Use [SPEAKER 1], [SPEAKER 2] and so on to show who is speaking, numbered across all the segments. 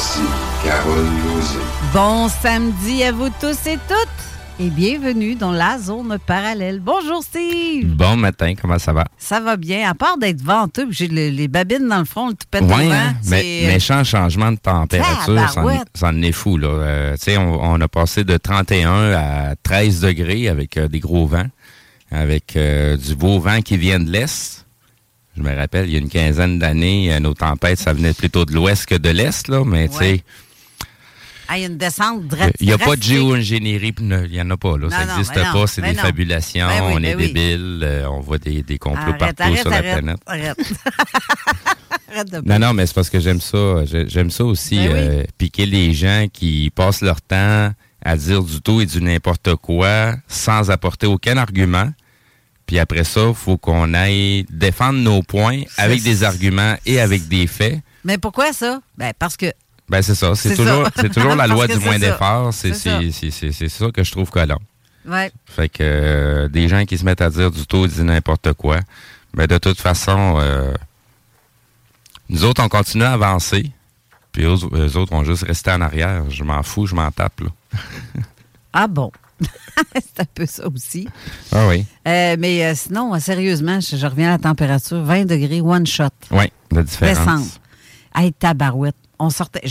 [SPEAKER 1] Voici Carole Lozé.
[SPEAKER 2] Bon samedi à vous tous et toutes et bienvenue dans la zone parallèle. Bonjour Steve.
[SPEAKER 3] Bon matin, comment ça va?
[SPEAKER 2] Ça va bien, à part d'être venteux, puis j'ai le- les babines dans le front, le tout pète au
[SPEAKER 3] Oui,
[SPEAKER 2] vent,
[SPEAKER 3] hein? mais
[SPEAKER 2] c'est-
[SPEAKER 3] méchant changement de température, ça en,
[SPEAKER 2] Tabarouette.
[SPEAKER 3] ça en est fou. Là. Euh, tu sais, on, on a passé de 31 à 13 degrés avec euh, des gros vents, avec euh, du beau vent qui vient de l'est. Je me rappelle, il y a une quinzaine d'années, euh, nos tempêtes, ça venait plutôt de l'ouest que de l'est, là, mais tu sais.
[SPEAKER 2] Ah, il y a une descente
[SPEAKER 3] il n'y a pas de géo-ingénierie, il n'y en a pas. Là. ça n'existe
[SPEAKER 2] ben
[SPEAKER 3] pas, c'est
[SPEAKER 2] ben
[SPEAKER 3] des
[SPEAKER 2] non.
[SPEAKER 3] fabulations,
[SPEAKER 2] Ben oui,
[SPEAKER 3] on
[SPEAKER 2] ben
[SPEAKER 3] est
[SPEAKER 2] oui.
[SPEAKER 3] débiles, euh, on voit des, des complots
[SPEAKER 2] Arrête,
[SPEAKER 3] partout
[SPEAKER 2] arrête,
[SPEAKER 3] sur la
[SPEAKER 2] arrête,
[SPEAKER 3] planète.
[SPEAKER 2] Arrête. arrête de
[SPEAKER 3] Non, non, mais c'est parce que j'aime ça. J'ai- J'aime ça aussi,
[SPEAKER 2] Ben oui.
[SPEAKER 3] euh, piquer les gens qui passent leur temps à dire du tout et du n'importe quoi sans apporter aucun argument. Puis après ça, il faut qu'on aille défendre nos points avec des arguments et avec des faits.
[SPEAKER 2] Mais pourquoi ça? Ben, parce que
[SPEAKER 3] Ben c'est ça. C'est toujours,
[SPEAKER 2] ça.
[SPEAKER 3] c'est toujours la loi du moins d'effort. C'est
[SPEAKER 2] ça.
[SPEAKER 3] ça que je trouve collant.
[SPEAKER 2] Ouais.
[SPEAKER 3] Fait que euh, des gens qui se mettent à dire du tout du n'importe quoi, ben de toute façon, euh, nous autres, on continue à avancer. Puis eux, eux autres vont juste rester en arrière. Je m'en fous, je m'en tape. Là.
[SPEAKER 2] Ah bon? c'est un peu ça aussi.
[SPEAKER 3] Ah oui.
[SPEAKER 2] Euh, mais euh, sinon, euh, sérieusement, je, je reviens à la température. 20 degrés, one shot.
[SPEAKER 3] Oui, la différence.
[SPEAKER 2] Descendre. Hey, tabarouette. On sortait.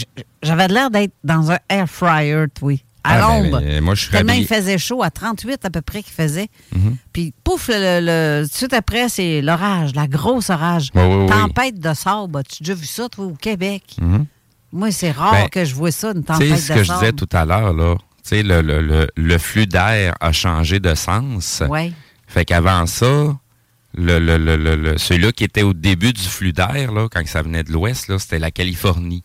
[SPEAKER 2] J'avais l'air d'être dans un air fryer, oui. À
[SPEAKER 3] Ah, ben,
[SPEAKER 2] l'ombre.
[SPEAKER 3] ben, moi, je suis
[SPEAKER 2] Tellement il faisait chaud, à 38 à peu près qu'il faisait.
[SPEAKER 3] Mhm.
[SPEAKER 2] Puis, pouf, le, le- tout de suite après, c'est l'orage, la grosse orage.
[SPEAKER 3] Oui, oui, oui.
[SPEAKER 2] Tempête de sable. As-tu déjà vu ça, toi, au Québec?
[SPEAKER 3] Mhm.
[SPEAKER 2] Moi, c'est rare
[SPEAKER 3] Ben,
[SPEAKER 2] que je vois ça, une
[SPEAKER 3] Tu
[SPEAKER 2] tempête
[SPEAKER 3] sais,
[SPEAKER 2] de
[SPEAKER 3] ce que je
[SPEAKER 2] sable.
[SPEAKER 3] disais tout à l'heure, là, tu sais, le, le, le, le flux d'air a changé de sens.
[SPEAKER 2] Ouais.
[SPEAKER 3] Fait qu'avant ça, le, le, le, le, celui-là qui était au début du flux d'air, là, quand ça venait de l'ouest, là, c'était la Californie.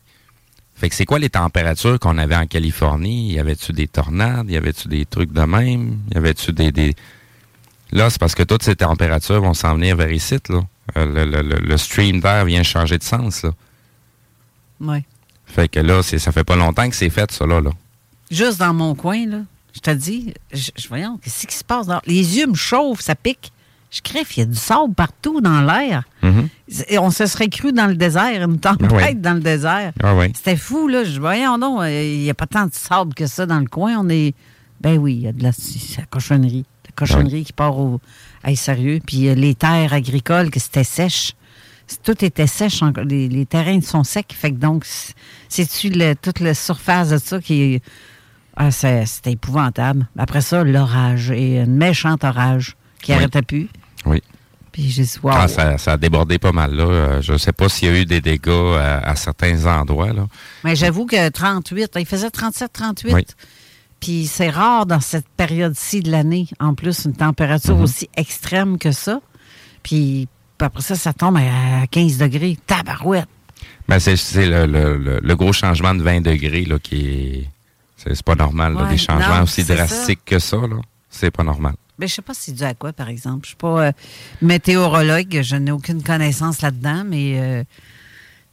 [SPEAKER 3] Fait que c'est quoi les températures qu'on avait en Californie? Y avait-tu des tornades? Y avait-tu des trucs de même? Y avait-tu des, des... Là, c'est parce que toutes ces températures vont s'en venir vers ici, là. Euh, le, le, le, le stream d'air vient changer de sens, là.
[SPEAKER 2] Ouais.
[SPEAKER 3] Fait que là, ça fait pas longtemps que c'est fait, ça, là. là.
[SPEAKER 2] Juste dans mon coin, là, je te dis, je, je- voyons, qu'est-ce qui se passe? dans- Les yeux me chauffent, ça pique. Je crève, il y a du sable partout dans l'air.
[SPEAKER 3] Mhm.
[SPEAKER 2] Et on se serait cru dans le désert, une tempête dans le désert.
[SPEAKER 3] Ah.
[SPEAKER 2] C'était fou, là. Je voyons non, euh, il n'y a pas tant de sable que ça dans le coin. On est. Ben oui, il y a de la, c'est la cochonnerie. La cochonnerie qui part au. Hey, sérieux. Puis euh, les terres agricoles, que c'était sèche. tout était sèche, les, les terrains sont secs. Fait que donc, c'est- c'est-tu le- toute la surface de ça qui est. Ah, c'est- c'était épouvantable. Après ça, l'orage et une méchante orage qui
[SPEAKER 3] Oui.
[SPEAKER 2] arrêtait plus.
[SPEAKER 3] Oui.
[SPEAKER 2] Puis j'ai wow.
[SPEAKER 3] Ah, ça, ça a débordé pas mal, là. Euh, Je sais pas s'il y a eu des dégâts à, à certains endroits, là.
[SPEAKER 2] Mais j'avoue que 38, il faisait 37, 38.
[SPEAKER 3] Oui.
[SPEAKER 2] Puis c'est rare dans cette période-ci de l'année, en plus, une température
[SPEAKER 3] Mhm.
[SPEAKER 2] aussi extrême que ça. Puis après ça, ça tombe à 15 degrés. Tabarouette.
[SPEAKER 3] Ben, c'est c'est le, le- le- le gros changement de 20 degrés, là, qui est. C'est pas normal, là.
[SPEAKER 2] Ouais,
[SPEAKER 3] Des changements
[SPEAKER 2] non,
[SPEAKER 3] aussi
[SPEAKER 2] ça.
[SPEAKER 3] drastiques que ça, là. C'est pas normal.
[SPEAKER 2] Mais je sais pas si c'est dû à quoi, par exemple. Je suis pas euh, météorologue, je n'ai aucune connaissance là-dedans, mais euh,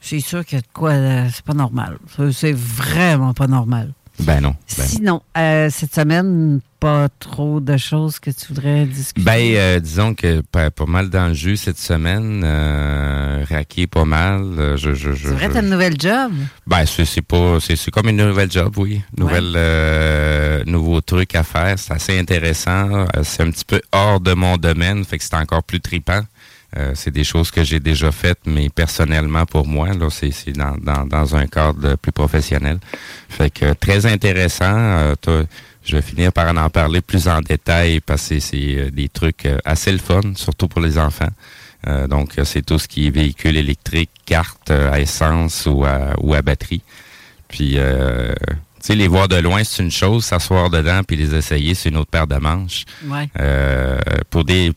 [SPEAKER 2] c'est sûr que de quoi, euh, c'est pas normal. C'est vraiment pas normal.
[SPEAKER 3] Ben non. Ben, non.
[SPEAKER 2] Sinon, euh, cette semaine, pas trop de choses que tu voudrais discuter?
[SPEAKER 3] Ben, euh, disons que pas, pas mal dans le jus cette semaine. Euh, raqué pas mal. Euh, je, je, je,
[SPEAKER 2] c'est vrai, t'as une nouvelle job?
[SPEAKER 3] Ben, c'est c'est pas, c'est c'est comme une nouvelle job, oui. Nouvelle, euh, nouveau truc à faire. C'est assez intéressant. Euh, C'est un petit peu hors de mon domaine, fait que c'est encore plus tripant. Euh, c'est des choses que j'ai déjà faites, mais personnellement pour moi, là, c'est c'est dans, dans, dans un cadre plus professionnel. Fait que très intéressant. Euh, je vais finir par en parler plus en détail parce que c'est euh, des trucs euh, assez le fun, surtout pour les enfants. Euh, donc, c'est tout ce qui est véhicule électrique, carte à essence ou à, ou à batterie. Puis, euh, tu sais, les voir de loin, c'est une chose, s'asseoir dedans puis les essayer, c'est une autre paire de manches.
[SPEAKER 2] Ouais.
[SPEAKER 3] Euh, pour des,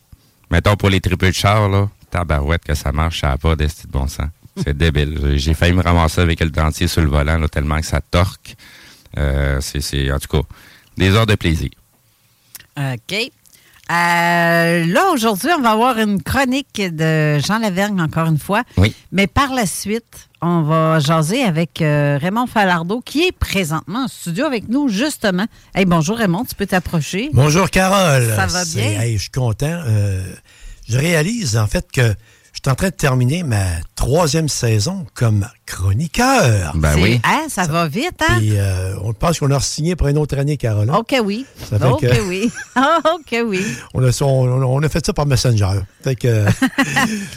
[SPEAKER 3] mettons pour les triples de char, là, tabarouette que ça marche, ça n'a pas d'esti de bon sens. C'est débile. J'ai- failli me ramasser avec le dentier sur le volant, là, tellement que ça torque. Euh, c'est, c'est, en tout cas, des heures de plaisir.
[SPEAKER 2] OK. Euh, là, aujourd'hui, on va avoir une chronique de Jean Lavergne, encore une fois.
[SPEAKER 3] Oui.
[SPEAKER 2] Mais par la suite, on va jaser avec euh, Raymond Falardeau, qui est présentement en studio avec nous, justement. Hey, bonjour Raymond, tu peux t'approcher.
[SPEAKER 4] Bonjour Carole.
[SPEAKER 2] Ça va bien?
[SPEAKER 4] hey, je suis content. Euh, je réalise en fait que suis en train de terminer ma troisième saison comme chroniqueur.
[SPEAKER 3] Ben oui.
[SPEAKER 2] Hein, ça va vite, hein?
[SPEAKER 4] Puis euh, on pense qu'on a signé pour une autre année, Carole. hein?
[SPEAKER 2] OK, oui.
[SPEAKER 4] Ça fait
[SPEAKER 2] OK,
[SPEAKER 4] que-
[SPEAKER 2] oui. Ah, OK, oui.
[SPEAKER 4] On, a, on, on a fait ça par Messenger. Fait que, euh,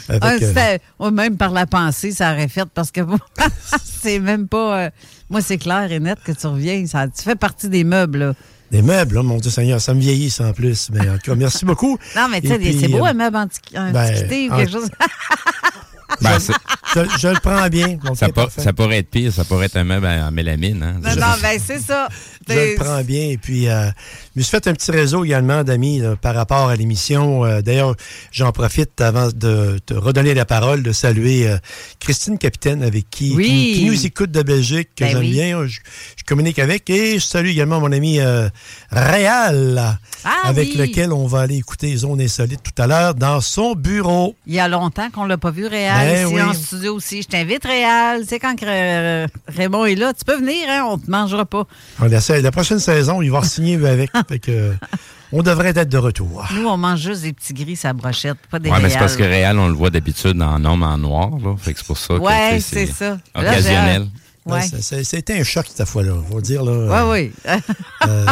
[SPEAKER 4] avec,
[SPEAKER 2] Ah,
[SPEAKER 4] euh,
[SPEAKER 2] même par la pensée, ça aurait fait parce que c'est même pas. euh, moi, c'est clair et net que tu reviens. Ça, tu fais partie des meubles. là.
[SPEAKER 4] Des meubles, là, mon Dieu Seigneur, ça me vieillit ça en plus. Mais en tout cas, merci beaucoup.
[SPEAKER 2] Non, mais tu sais, c'est beau
[SPEAKER 4] euh,
[SPEAKER 2] un meuble antiqui-
[SPEAKER 4] ben,
[SPEAKER 2] antiquité ou quelque
[SPEAKER 4] en-
[SPEAKER 2] chose.
[SPEAKER 3] Ben,
[SPEAKER 4] je, je le prends bien.
[SPEAKER 3] Ça, pour-
[SPEAKER 4] parfait.
[SPEAKER 3] ça pourrait être pire, ça pourrait être un meuble en mélamine. Hein?
[SPEAKER 2] non, non, ben c'est ça.
[SPEAKER 4] Je le prends bien. Et puis, euh, je me suis fait un petit réseau également d'amis par rapport à l'émission. Euh, D'ailleurs, j'en profite avant de te redonner la parole, de saluer euh, Christine Capitaine, avec qui,
[SPEAKER 2] Oui.
[SPEAKER 4] qui, qui nous écoute de Belgique, que
[SPEAKER 2] Ben
[SPEAKER 4] j'aime
[SPEAKER 2] oui.
[SPEAKER 4] bien. Je, je communique avec. Et je salue également mon ami euh, Réal,
[SPEAKER 2] Ah
[SPEAKER 4] avec
[SPEAKER 2] oui.
[SPEAKER 4] lequel on va aller écouter Zone Insolite tout à l'heure dans son bureau.
[SPEAKER 2] Il y a longtemps qu'on l'a pas vu, Réal,
[SPEAKER 4] Ben
[SPEAKER 2] ici
[SPEAKER 4] oui.
[SPEAKER 2] en studio aussi. Je t'invite, Réal. Tu sais, quand que, euh, Raymond est là, tu peux venir, hein, on te mangera pas.
[SPEAKER 4] On essaie. La prochaine saison, il va signer avec. Fait que, euh, on devrait être de retour.
[SPEAKER 2] Nous, on mange juste des petits gris sa brochette, pas des
[SPEAKER 3] Ouais, mais c'est
[SPEAKER 2] Réal.
[SPEAKER 3] parce que Réal, on le voit d'habitude en homme en noir, là. Fait que c'est pour ça que
[SPEAKER 2] Ouais, c'est ça. Là,
[SPEAKER 3] Occasionnel.
[SPEAKER 2] j'ai- Ouais.
[SPEAKER 4] C'était un choc cette fois-là, faut dire. Là,
[SPEAKER 2] Ouais, oui.
[SPEAKER 4] Euh,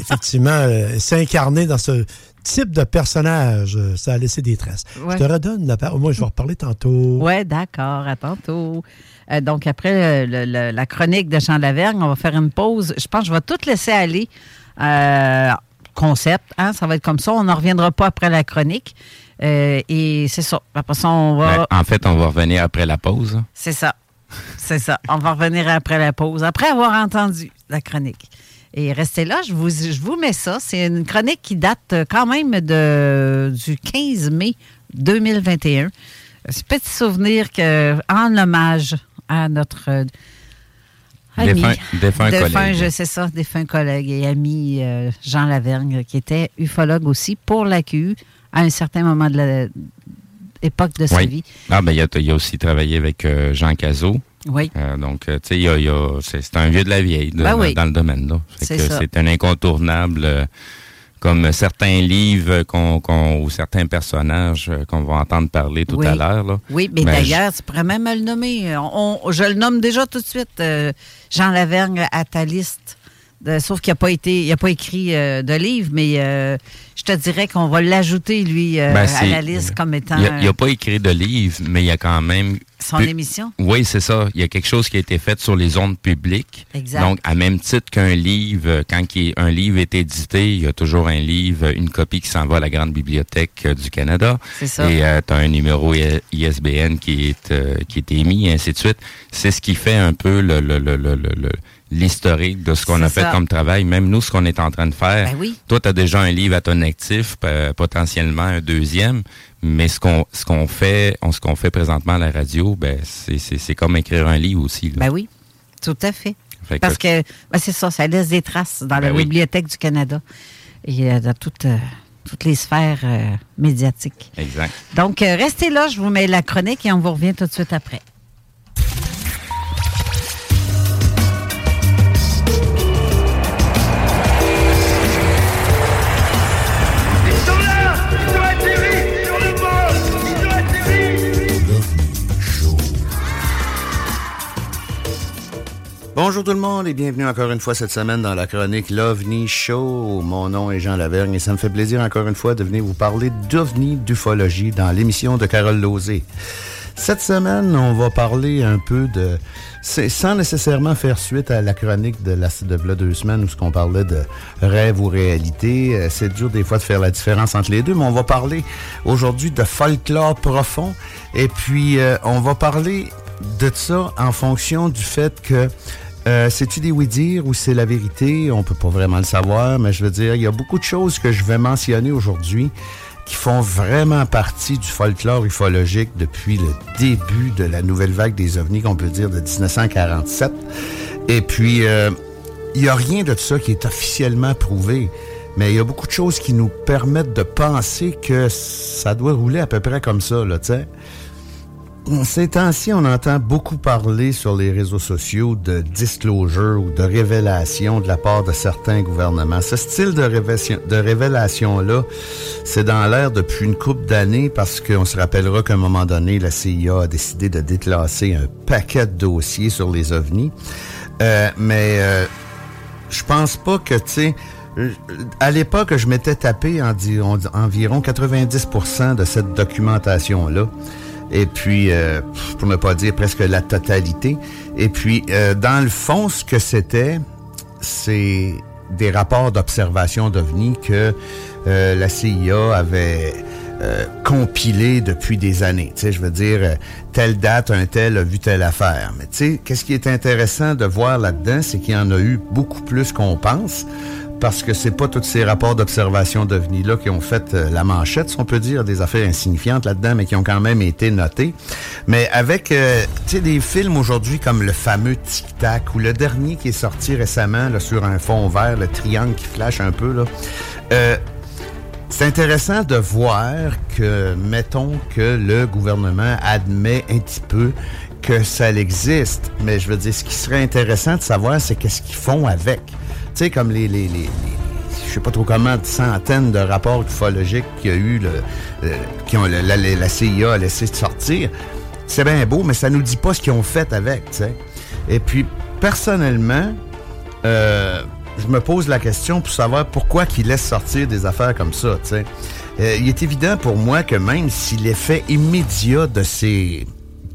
[SPEAKER 4] effectivement, euh, s'incarner dans ce type de personnage, euh, ça a laissé des traces.
[SPEAKER 2] Ouais.
[SPEAKER 4] Je te redonne la parole. Moi, je vais reparler tantôt.
[SPEAKER 2] Oui, d'accord. À tantôt. Euh, donc, après le- le- la chronique de Jean Lavergne, on va faire une pause. Je pense que je vais tout laisser aller. Euh, concept, hein, ça va être comme ça. On n'en reviendra pas après la chronique. Euh, et c'est ça. Après ça, on va.
[SPEAKER 3] Ben, en fait, on va revenir après la pause.
[SPEAKER 2] C'est ça. C'est ça. On va revenir après la pause, après avoir entendu la chronique. Et restez là, je vous, je vous mets ça. C'est une chronique qui date euh, quand même de, du 15 mai 2021. C'est un petit souvenir que, en hommage à notre euh, ami.
[SPEAKER 3] Défunt, défunt
[SPEAKER 2] Défunt,
[SPEAKER 3] collègue.
[SPEAKER 2] je sais ça, défunt collègue et ami euh, Jean Lavergne, qui était ufologue aussi pour l'AQU à un certain moment de l'époque de sa
[SPEAKER 3] Oui.
[SPEAKER 2] vie.
[SPEAKER 3] Ah, ben, il a, il a aussi travaillé avec euh, Jean Cazot.
[SPEAKER 2] Oui.
[SPEAKER 3] Euh, donc, euh, tu sais, il y a- y a- c'est un vieux de la vieille de-
[SPEAKER 2] Ben
[SPEAKER 3] dans,
[SPEAKER 2] oui.
[SPEAKER 3] dans le domaine.
[SPEAKER 2] C'est
[SPEAKER 3] un incontournable, euh, comme certains livres qu'on, ou certains personnages euh, qu'on va entendre parler tout
[SPEAKER 2] Oui.
[SPEAKER 3] à l'heure.
[SPEAKER 2] Oui, mais d'ailleurs, tu pourrais même me le nommer. On- on- je le nomme déjà tout de suite, euh, Jean Lavergne à ta liste sauf qu'il n'a pas été, il a pas écrit euh, de livre, mais euh, je te dirais qu'on va l'ajouter, lui, euh,
[SPEAKER 3] Ben,
[SPEAKER 2] à la liste comme étant
[SPEAKER 3] Il n'a pas écrit de livre, mais il y a quand même.
[SPEAKER 2] son
[SPEAKER 3] pu-
[SPEAKER 2] émission?
[SPEAKER 3] Oui, c'est ça. Il y a quelque chose qui a été fait sur les ondes publiques.
[SPEAKER 2] Exact.
[SPEAKER 3] Donc, à même titre qu'un livre, euh, quand un livre est édité, il y a toujours un livre, une copie qui s'en va à la Grande Bibliothèque euh, du Canada.
[SPEAKER 2] C'est ça.
[SPEAKER 3] Et tu as un numéro ISBN qui est, euh, qui est émis, et ainsi de suite. C'est ce qui fait un peu le, le, le, le, le- le- l'historique de ce qu'on a fait
[SPEAKER 2] ça.
[SPEAKER 3] comme travail. Même nous, ce qu'on est en train de faire.
[SPEAKER 2] Ben oui.
[SPEAKER 3] Toi, tu as déjà un livre à ton actif, p- potentiellement un deuxième, mais ce qu'on ce qu'on fait, on- ce qu'on fait présentement à la radio, ben c'est comme écrire un livre aussi. là.
[SPEAKER 2] Ben oui, tout à fait. Parce que ben, c'est ça, ça laisse des traces dans la
[SPEAKER 3] Ben oui.
[SPEAKER 2] Bibliothèque du Canada et euh, dans toutes, euh, toutes les sphères euh, médiatiques.
[SPEAKER 3] Exact.
[SPEAKER 2] Donc, euh, restez là, je vous mets la chronique et on vous revient tout de suite après.
[SPEAKER 5] Bonjour tout le monde et bienvenue encore une fois cette semaine dans la chronique L'OVNI Show. Mon nom est Jean Lavergne et ça me fait plaisir encore une fois de venir vous parler d'OVNI d'ufologie dans l'émission de Carole Lozé. Cette semaine, on va parler un peu de... Sans nécessairement faire suite à la chronique de, la, de deux semaines où ce qu'on parlait de rêve ou réalité. Euh, C'est dur des fois de faire la différence entre les deux, mais on va parler aujourd'hui de folklore profond. Et puis, euh, on va parler de ça en fonction du fait que euh, c'est-tu des oui-dire ou c'est la vérité? On peut pas vraiment le savoir, mais je veux dire, il y a beaucoup de choses que je vais mentionner aujourd'hui qui font vraiment partie du folklore ufologique depuis le début de la nouvelle vague des ovnis, qu'on peut dire de 1947. Et puis, euh, il n'y a rien de ça qui est officiellement prouvé, mais il y a beaucoup de choses qui nous permettent de penser que ça doit rouler à peu près comme ça, là, tu sais. Ces temps-ci, on entend beaucoup parler sur les réseaux sociaux de disclosure ou de révélation de la part de certains gouvernements. Ce style de, révélation- de révélation-là, c'est dans l'air depuis une couple d'années parce qu'on se rappellera qu'à un moment donné, la CIA a décidé de déclasser un paquet de dossiers sur les ovnis. Euh, mais euh, je pense pas que, tu sais, à l'époque, je m'étais tapé environ 90% de cette documentation-là. Et puis, euh, pour ne pas dire presque la totalité. Et puis, euh, dans le fond, ce que c'était, c'est des rapports d'observation d'OVNI que euh, la CIA avait euh, compilés depuis des années. Tu sais, je veux dire, euh, telle date, un tel a vu telle affaire. Mais tu sais, qu'est-ce qui est intéressant de voir là-dedans, c'est qu'il y en a eu beaucoup plus qu'on pense parce que c'est pas tous ces rapports d'observation d'OVNI-là qui ont fait euh, la manchette, si on peut dire, des affaires insignifiantes là-dedans, mais qui ont quand même été notées. Mais avec, euh, tu sais, des films aujourd'hui comme le fameux Tic Tac ou le dernier qui est sorti récemment là, sur un fond vert, le triangle qui flash un peu, là, euh, c'est intéressant de voir que, mettons que le gouvernement admet un petit peu que ça existe, mais je veux dire, ce qui serait intéressant de savoir, c'est qu'est-ce qu'ils font avec. Sais, comme les, les, les, les- je sais pas trop comment, centaines de rapports ufologiques qu'il y a eu, le, le- qui ont, la, la- CIA a laissé sortir. C'est bien beau, mais ça nous dit pas ce qu'ils ont fait avec, tu sais. Et puis, personnellement, euh, je me pose la question pour savoir pourquoi qu'ils laissent sortir des affaires comme ça, tu sais. Euh, il est évident pour moi que même si l'effet immédiat de ces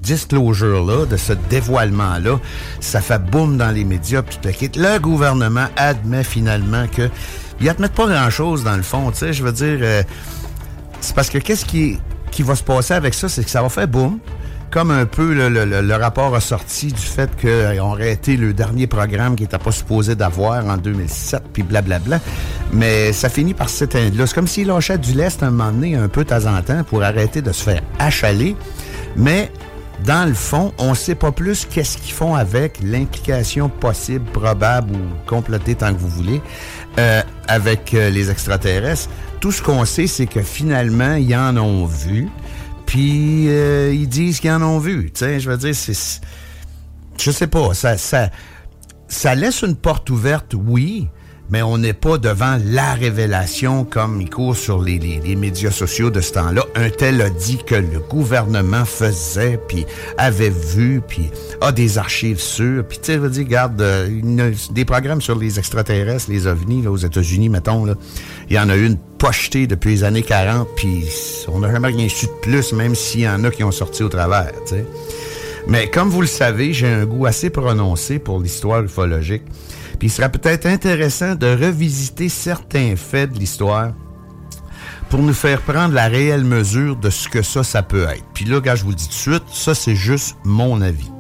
[SPEAKER 5] disclosures-là, de ce dévoilement-là, ça fait boum dans les médias, puis le gouvernement admet finalement que ils admettent pas grand-chose dans le fond, tu sais. Je veux dire, euh, c'est parce que qu'est-ce qui, qui va se passer avec ça, c'est que ça va faire boum. Comme un peu le, le- le- rapport ressorti du fait qu'ils ont arrêté le dernier programme qui n'était pas supposé d'avoir en 2007, puis blablabla. Mais ça finit par s'éteindre. C'est comme s'ils lâchaient du lest un moment donné, un peu de temps en temps, pour arrêter de se faire achaler. Mais dans le fond, on ne sait pas plus qu'est-ce qu'ils font avec l'implication possible, probable ou complotée tant que vous voulez, euh, avec euh, les extraterrestres. Tout ce qu'on sait, c'est que finalement, ils en ont vu, puis euh, ils disent qu'ils en ont vu. Tu sais, je veux dire, c'est... Je sais pas, ça, ça, ça laisse une porte ouverte, oui, mais on n'est pas devant la révélation comme il court sur les, les- médias sociaux de ce temps-là. Un tel a dit que le gouvernement faisait, puis avait vu, puis a des archives sûres. Puis tu sais, je regarde, euh, des programmes sur les extraterrestres, les ovnis, là, aux États-Unis, mettons, là. Il y en a eu une pochetée depuis les années 40, puis on n'a jamais rien su de plus, même s'il y en a qui ont sorti au travers, tu sais. Mais comme vous le savez, j'ai un goût assez prononcé pour l'histoire ufologique. Puis il serait peut-être intéressant de revisiter certains faits de l'histoire pour nous faire prendre la réelle mesure de ce que ça, ça peut être. Puis là, gars, je vous le dis tout de suite, ça, c'est juste mon avis.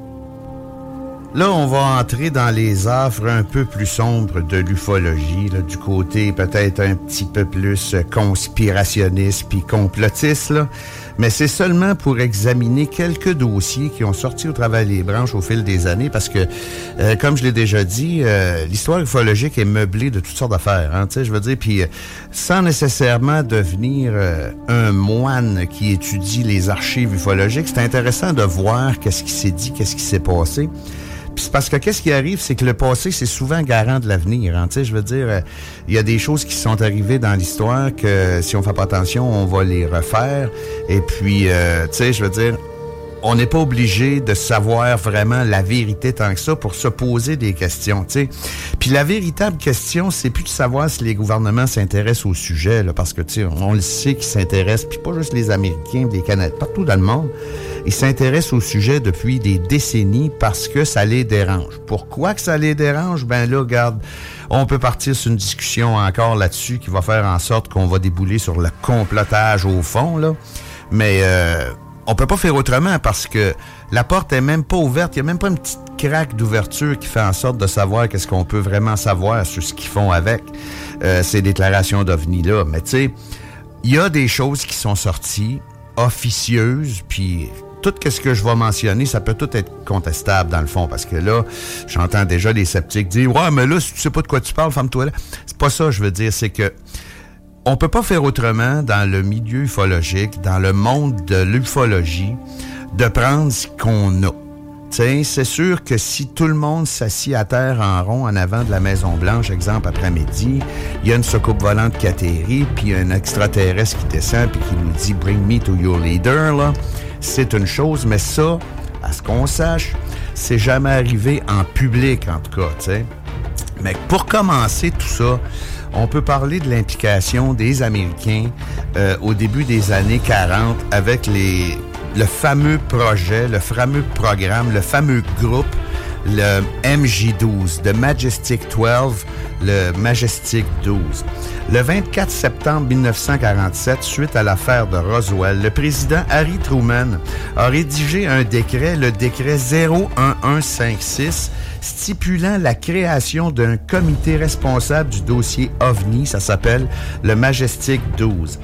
[SPEAKER 5] Là, on va entrer dans les affres un peu plus sombres de l'ufologie, du côté peut-être un petit peu plus conspirationniste puis complotiste. Mais c'est seulement pour examiner quelques dossiers qui ont sorti au travers des branches au fil des années, parce que, euh, comme je l'ai déjà dit, euh, l'histoire ufologique est meublée de toutes sortes d'affaires, hein, tu sais, je veux dire, puis euh, sans nécessairement devenir euh, un moine qui étudie les archives ufologiques, c'est intéressant de voir qu'est-ce qui s'est dit, qu'est-ce qui s'est passé. C'est parce que qu'est-ce qui arrive, c'est que le passé, c'est souvent garant de l'avenir. Hein. Je veux dire, euh, il y a des choses qui sont arrivées dans l'histoire que si on fait pas attention, on va les refaire. Et puis, euh, tu sais, je veux dire, on n'est pas obligé de savoir vraiment la vérité tant que ça pour se poser des questions, tu sais. Puis la véritable question, c'est plus de savoir si les gouvernements s'intéressent au sujet, là, parce que, tu sais, on le sait qu'ils s'intéressent, puis pas juste les Américains, les Canadiens, partout dans le monde, ils s'intéressent au sujet depuis des décennies parce que ça les dérange. Pourquoi que ça les dérange? Ben là, regarde, on peut partir sur une discussion encore là-dessus qui va faire en sorte qu'on va débouler sur le complotage au fond, là. Mais euh, on peut pas faire autrement parce que la porte est même pas ouverte. Il y a même pas une petite craque d'ouverture qui fait en sorte de savoir qu'est-ce qu'on peut vraiment savoir sur ce qu'ils font avec euh, ces déclarations d'OVNI-là. Mais tu sais, il y a des choses qui sont sorties officieuses, puis tout ce que je vais mentionner, ça peut tout être contestable dans le fond, parce que là, j'entends déjà les sceptiques dire « Ouais, mais là, si tu sais pas de quoi tu parles, ferme-toi là. » C'est pas ça, je veux dire, c'est que on peut pas faire autrement dans le milieu ufologique, dans le monde de l'ufologie, de prendre ce qu'on a. T'sais, c'est sûr que si tout le monde s'assit à terre en rond en avant de la Maison Blanche, exemple après-midi, il y a une soucoupe volante qui atterrit, puis un extraterrestre qui descend puis qui nous dit Bring me to your leader, là, c'est une chose, mais ça, à ce qu'on sache, c'est jamais arrivé en public, en tout cas, tu sais. Mais pour commencer tout ça, on peut parler de l'implication des Américains euh, au début des années 40 avec le fameux projet, le fameux programme, le fameux groupe, le MJ12, de Majestic 12, le Majestic 12. Le 24 septembre 1947, suite à l'affaire de Roswell, le président Harry Truman a rédigé un décret, le décret 01156, stipulant la création d'un comité responsable du dossier OVNI, ça s'appelle le Majestic 12.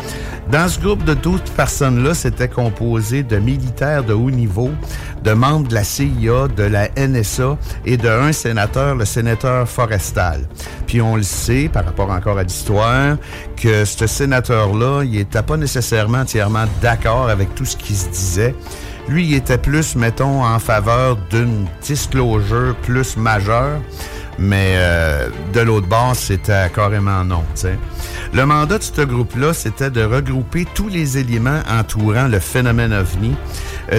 [SPEAKER 5] Dans ce groupe de 12 personnes-là, c'était composé de militaires de haut niveau, de membres de la CIA, de la NSA et de un sénateur, le sénateur Forestal. Puis on le sait, par rapport encore à l'histoire, que ce sénateur-là, il n'était pas nécessairement entièrement d'accord avec tout ce qui se disait. Lui, il était plus, mettons, en faveur d'une disclosure plus majeure, mais euh, de l'autre bord, c'était carrément non. Le mandat de ce groupe-là, c'était de regrouper tous les éléments entourant le phénomène OVNI,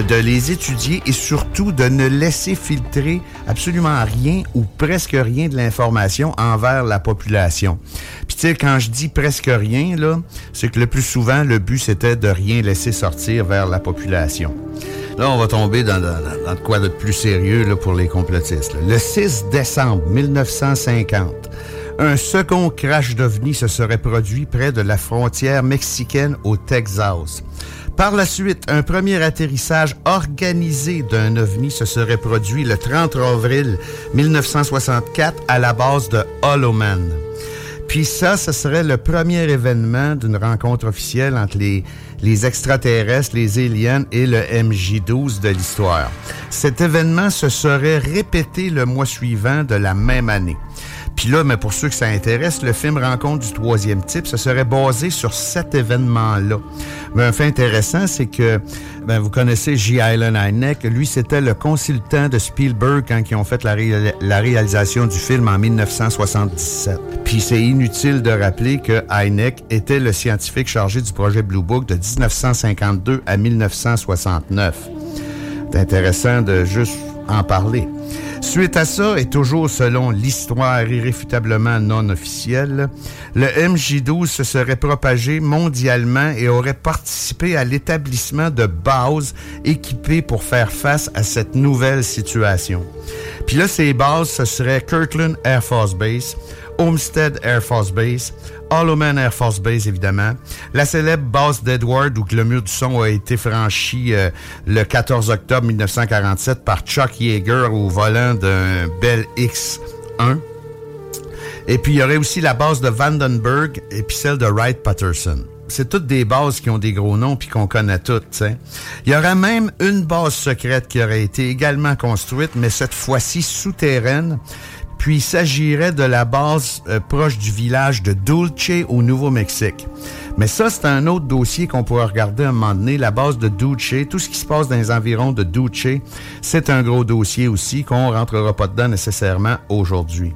[SPEAKER 5] de les étudier et surtout de ne laisser filtrer absolument rien ou presque rien de l'information envers la population. Puis tu sais, quand je dis presque rien, là, c'est que le plus souvent, le but, c'était de rien laisser sortir vers la population. Là, on va tomber dans, dans, dans quoi de plus sérieux là, pour les complotistes. là. Le 6 décembre 1950, un second crash d'OVNI se serait produit près de la frontière mexicaine au Texas. Par la suite, un premier atterrissage organisé d'un ovni se serait produit le 30 avril 1964 à la base de Holloman. Puis ça, ce serait le premier événement d'une rencontre officielle entre les, les extraterrestres, les aliens et le MJ-12 de l'histoire. Cet événement se serait répété le mois suivant de la même année. Puis là, mais pour ceux que ça intéresse, le film Rencontre du troisième type, ça serait basé sur cet événement-là. Mais un fait intéressant, c'est que ben, vous connaissez J. Allen Hynek. Lui, c'était le consultant de Spielberg quand ils ont fait la, la réalisation du film en 1977. Puis c'est inutile de rappeler que Hynek était le scientifique chargé du projet Blue Book de 1952 à 1969. C'est intéressant de juste en parler. Suite à ça, et toujours selon l'histoire irréfutablement non officielle, le MJ12 se serait propagé mondialement et aurait participé à l'établissement de bases équipées pour faire face à cette nouvelle situation. Puis là, ces bases, ce serait Kirkland Air Force Base, Homestead Air Force Base, Holloman Air Force Base, évidemment. La célèbre base d'Edward, où le mur du son a été franchi euh, le 14 octobre 1947 par Chuck Yeager au volant d'un Bell X-1. Et puis, il y aurait aussi la base de Vandenberg et puis celle de Wright-Patterson. C'est toutes des bases qui ont des gros noms puis qu'on connaît toutes. Il y aurait même une base secrète qui aurait été également construite, mais cette fois-ci souterraine, puis il s'agirait de la base euh, proche du village de Dulce au Nouveau-Mexique. Mais ça, c'est un autre dossier qu'on pourrait regarder à un moment donné, la base de Dulce, tout ce qui se passe dans les environs de Dulce, c'est un gros dossier aussi qu'on rentrera pas dedans nécessairement aujourd'hui.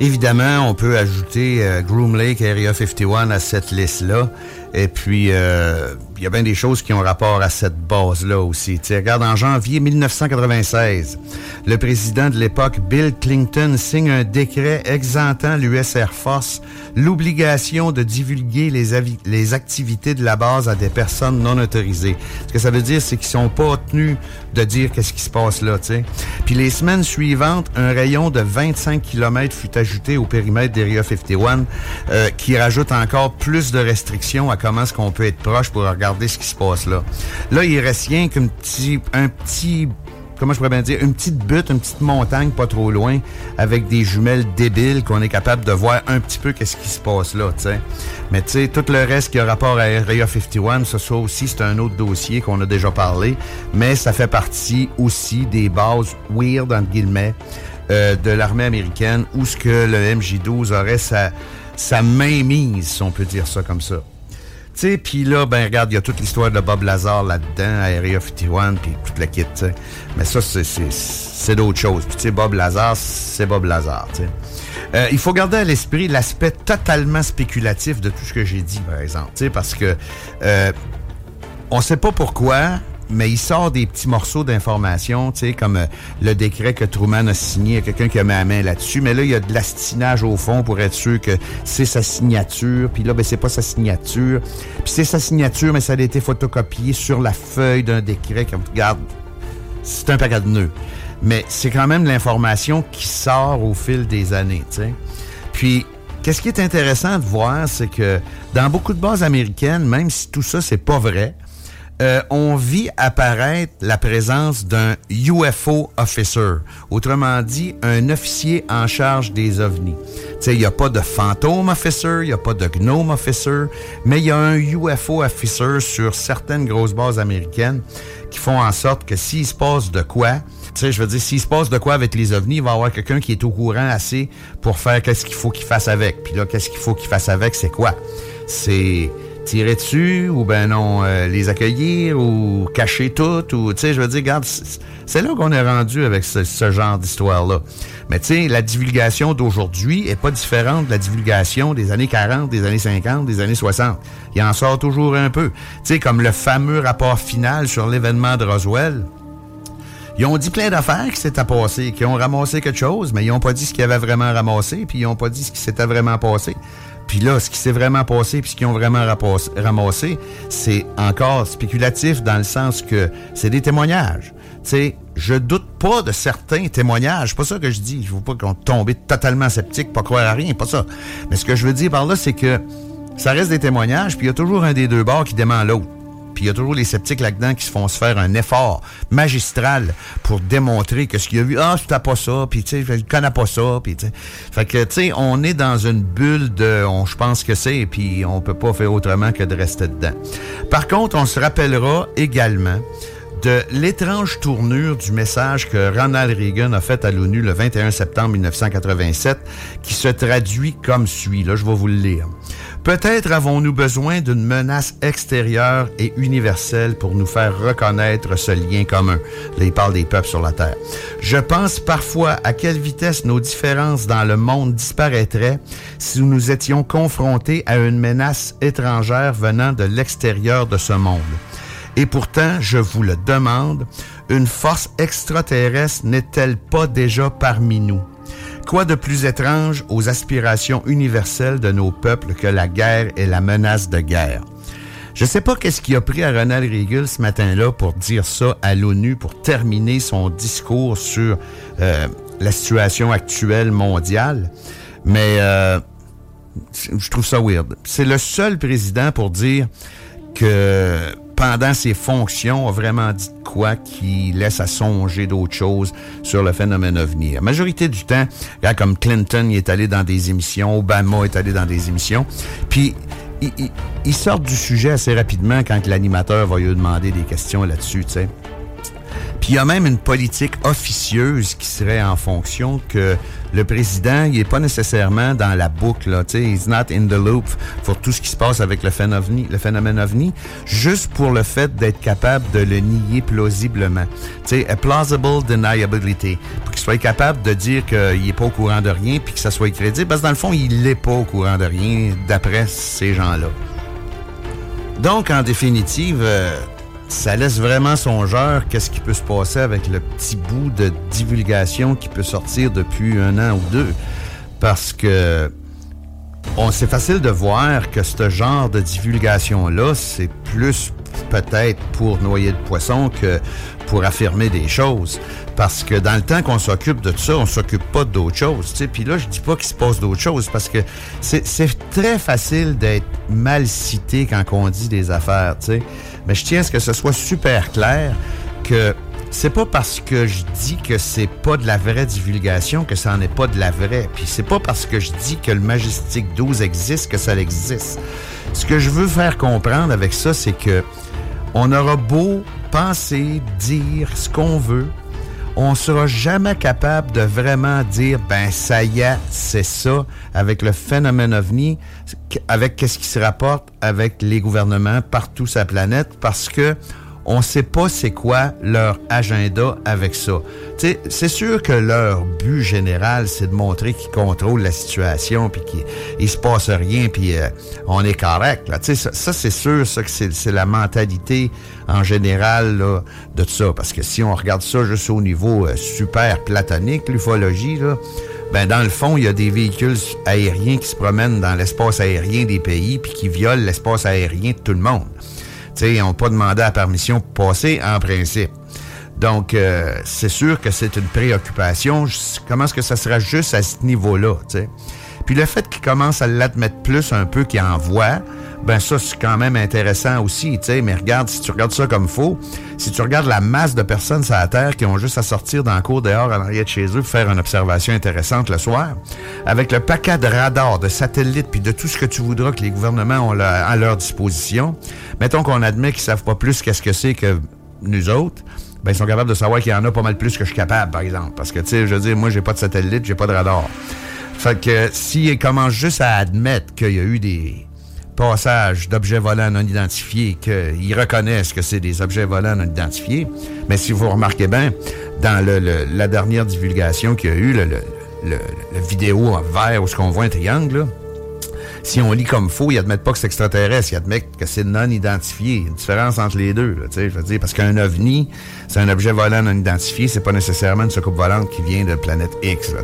[SPEAKER 5] Évidemment, on peut ajouter euh, Groom Lake Area 51 à cette liste-là. Et puis, euh, il y a bien des choses qui ont rapport à cette base-là aussi. Tu regarde, en janvier 1996, le président de l'époque, Bill Clinton, signe un décret exemptant l'US Air Force l'obligation de divulguer les, les activités de la base à des personnes non autorisées. Ce que ça veut dire, c'est qu'ils sont pas tenus de dire qu'est-ce qui se passe là, tu sais. Puis les semaines suivantes, un rayon de 25 km fut ajouté au périmètre d'Area 51, euh, qui rajoute encore plus de restrictions à comment est-ce qu'on peut être proche pour regarder ce qui se passe là. Là, il reste rien qu'un petit, un petit comment je pourrais bien dire, une petite butte, une petite montagne pas trop loin, avec des jumelles débiles qu'on est capable de voir un petit peu qu'est-ce qui se passe là, tu sais. Mais tu sais, tout le reste qui a rapport à Area 51, ça, ça aussi, c'est un autre dossier qu'on a déjà parlé, mais ça fait partie aussi des bases weird, entre guillemets, euh, de l'armée américaine, où ce que le MJ-12 aurait sa, sa mainmise, si on peut dire ça comme ça. Puis là, ben regarde, il y a toute l'histoire de Bob Lazar là-dedans, Area 51, puis toute la kit. Mais ça, c'est d'autres choses. Puis tu sais, Bob Lazar, c'est Bob Lazar, euh, il faut garder à l'esprit l'aspect totalement spéculatif de tout ce que j'ai dit, par exemple. Parce que euh, on sait pas pourquoi, mais il sort des petits morceaux d'informations, tu sais, comme euh, le décret que Truman a signé, quelqu'un qui a mis la main là-dessus, mais là, il y a de l'astinage au fond pour être sûr que c'est sa signature, puis là, ben, c'est pas sa signature, puis c'est sa signature, mais ça a été photocopié sur la feuille d'un décret, comme, regarde, c'est un paquet de nœuds. Mais c'est quand même l'information qui sort au fil des années, tu sais. Puis, qu'est-ce qui est intéressant de voir, c'est que dans beaucoup de bases américaines, même si tout ça, c'est pas vrai, euh, on vit apparaître la présence d'un UFO officer, autrement dit, un officier en charge des ovnis. Il n'y a pas de fantôme officer, il n'y a pas de gnome officer, mais il y a un UFO officer sur certaines grosses bases américaines qui font en sorte que s'il se passe de quoi, tu sais, je veux dire, s'il se passe de quoi avec les ovnis, il va y avoir quelqu'un qui est au courant assez pour faire qu'est-ce qu'il faut qu'il fasse avec. Puis là, qu'est-ce qu'il faut qu'il fasse avec, c'est quoi? C'est tirer dessus ou ben non euh, les accueillir ou cacher tout ou tu sais je veux dire regarde c'est là qu'on est rendu avec ce, genre d'histoire là mais tu sais la divulgation d'aujourd'hui est pas différente de la divulgation des années 40 des années 50 des années 60 il en sort toujours un peu. Tu sais comme le fameux rapport final sur l'événement de Roswell. Ils ont dit plein d'affaires qui s'étaient passées, qui ont ramassé quelque chose, mais ils n'ont pas dit ce qu'ils avaient vraiment ramassé, puis ils n'ont pas dit ce qui s'était vraiment passé. Puis là, ce qui s'est vraiment passé, puis ce qu'ils ont vraiment ramassé, c'est encore spéculatif dans le sens que c'est des témoignages. Tu sais, je doute pas de certains témoignages. pas ça que je dis. Je veux pas qu'on tombe totalement sceptique, pas croire à rien, pas ça. Mais ce que je veux dire par là, c'est que ça reste des témoignages, puis il y a toujours un des deux bords qui dément l'autre. Puis il y a toujours les sceptiques là-dedans qui se font se faire un effort magistral pour démontrer que ce qu'il a vu, ah, tu pas ça, puis tu sais, je connais pas ça, puis tu sais. Fait que, tu sais, on est dans une bulle de, on, je pense que c'est, puis on peut pas faire autrement que de rester dedans. Par contre, on se rappellera également de l'étrange tournure du message que Ronald Reagan a fait à l'ONU le 21 septembre 1987, qui se traduit comme suit. Là, je vais vous le lire. Peut-être avons-nous besoin d'une menace extérieure et universelle pour nous faire reconnaître ce lien commun. Là, il des peuples sur la Terre. Je pense parfois à quelle vitesse nos différences dans le monde disparaîtraient si nous étions confrontés à une menace étrangère venant de l'extérieur de ce monde. Et pourtant, je vous le demande, une force extraterrestre n'est-elle pas déjà parmi nous? Quoi de plus étrange aux aspirations universelles de nos peuples que la guerre et la menace de guerre? Je sais pas qu'est-ce qui a pris à Ronald Reagan ce matin-là pour dire ça à l'ONU, pour terminer son discours sur euh, la situation actuelle mondiale, mais euh, je trouve ça weird. C'est le seul président pour dire que pendant ses fonctions, a vraiment dit quoi qui laisse à songer d'autres choses sur le phénomène à venir. La majorité du temps, là, comme Clinton il est allé dans des émissions, Obama est allé dans des émissions, puis ils sortent du sujet assez rapidement quand l'animateur va lui demander des questions là-dessus, tu sais. Puis il y a même une politique officieuse qui serait en fonction que le président, il est pas nécessairement dans la boucle, là, tu sais, he's not in the loop pour tout ce qui se passe avec le phénomène ovni, juste pour le fait d'être capable de le nier plausiblement. Tu sais, plausible deniability, pour qu'il soit capable de dire qu'il est pas au courant de rien puis que ça soit crédible, parce que dans le fond, il n'est pas au courant de rien d'après ces gens-là. Donc, en définitive, euh, ça laisse vraiment songeur qu'est-ce qui peut se passer avec le petit bout de divulgation qui peut sortir depuis un an ou deux. Parce que on c'est facile de voir que ce genre de divulgation-là, c'est plus peut-être pour noyer de poisson que pour affirmer des choses. Parce que dans le temps qu'on s'occupe de tout ça, on s'occupe pas d'autres choses. Puis là, je dis pas qu'il se passe d'autres choses parce que c'est très facile d'être mal cité quand on dit des affaires. sais. Mais je tiens à ce que ce soit super clair que c'est pas parce que je dis que c'est pas de la vraie divulgation que ça n'en est pas de la vraie. Puis c'est pas parce que je dis que le Majestic 12 existe que ça existe. Ce que je veux faire comprendre avec ça, c'est que on aura beau penser, dire ce qu'on veut, on sera jamais capable de vraiment dire ben ça y est, c'est ça avec le phénomène ovni, avec qu'est-ce qui se rapporte avec les gouvernements partout sur la planète parce que on sait pas c'est quoi leur agenda avec ça. C'est sûr que leur but général, c'est de montrer qu'ils contrôlent la situation, puis qu'il se passe rien, puis euh, on est correct. Là. Ça, ça c'est sûr, ça que c'est la mentalité en général de ça. Parce que si on regarde ça juste au niveau euh, super platonique, l'ufologie, ben dans le fond, il y a des véhicules aériens qui se promènent dans l'espace aérien des pays, puis qui violent l'espace aérien de tout le monde ils n'ont pas demandé la permission pour passer en principe. Donc, euh, c'est sûr que c'est une préoccupation. Comment est-ce que ça sera juste à ce niveau-là? Puis le fait qu'ils commencent à l'admettre plus un peu qu'ils en voient, ben ça, c'est quand même intéressant aussi, tu sais. Mais regarde, si tu regardes ça comme faux, si tu regardes la masse de personnes sur la Terre qui ont juste à sortir dans le cours dehors en arrière de chez eux faire une observation intéressante le soir, avec le paquet de radars, de satellites, puis de tout ce que tu voudras que les gouvernements ont à leur disposition, mettons qu'on admet qu'ils savent pas plus qu'est-ce que c'est que nous autres, ben ils sont capables de savoir qu'il y en a pas mal plus que je suis capable, par exemple. Parce que, tu sais, je veux dire, moi, j'ai pas de satellite, j'ai pas de radar. Fait que s'ils commencent juste à admettre qu'il y a eu des passage d'objets volants non identifiés, qu'ils reconnaissent que c'est des objets volants non identifiés. Mais si vous remarquez bien, dans la dernière divulgation qu'il y a eu, le, vidéo en vert où ce qu'on voit un triangle, si on lit comme faux, ils admettent pas que c'est extraterrestre, ils admettent que c'est non identifié. Il y a une différence entre les deux, je veux dire, parce qu'un ovni, c'est un objet volant non identifié, c'est pas nécessairement une soucoupe volante qui vient de planète X,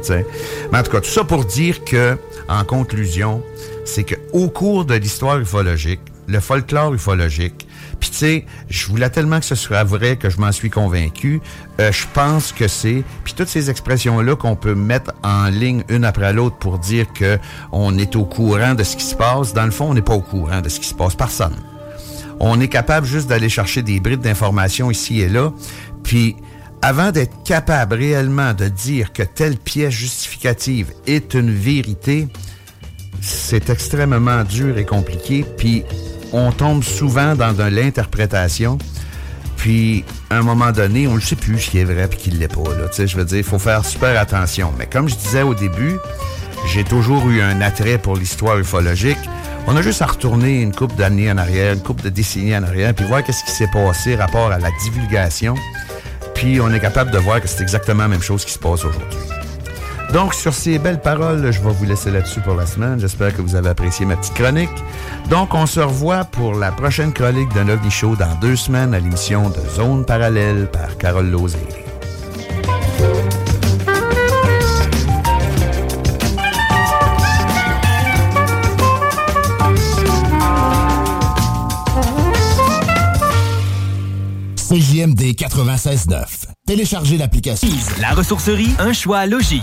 [SPEAKER 5] Mais en tout cas, tout ça pour dire que, en conclusion, c'est qu'au cours de l'histoire ufologique, le folklore ufologique, puis tu sais, je voulais tellement que ce soit vrai que je m'en suis convaincu. Euh, je pense que c'est, puis toutes ces expressions-là qu'on peut mettre en ligne une après l'autre pour dire que on est au courant de ce qui se passe, dans le fond, on n'est pas au courant de ce qui se passe. Personne. On est capable juste d'aller chercher des brides d'informations ici et là, puis avant d'être capable réellement de dire que telle pièce justificative est une vérité, c'est extrêmement dur et compliqué, puis on tombe souvent dans de l'interprétation. Puis, à un moment donné, on ne sait plus ce qui est vrai et qui ne l'est pas. Là. Je veux dire, il faut faire super attention. Mais comme je disais au début, j'ai toujours eu un attrait pour l'histoire ufologique. On a juste à retourner une couple d'années en arrière, une couple de décennies en arrière, puis voir qu'est-ce qui s'est passé rapport à la divulgation. Puis on est capable de voir que c'est exactement la même chose qui se passe aujourd'hui. Donc, sur ces belles paroles, je vais vous laisser là-dessus pour la semaine. J'espère que vous avez apprécié ma petite chronique. Donc, on se revoit pour la prochaine chronique d'un OVNI Show dans deux semaines à l'émission de Zone Parallèle par Carole Lozé.
[SPEAKER 6] CJMD 96.9. Téléchargez l'application.
[SPEAKER 7] La ressourcerie, un choix logique.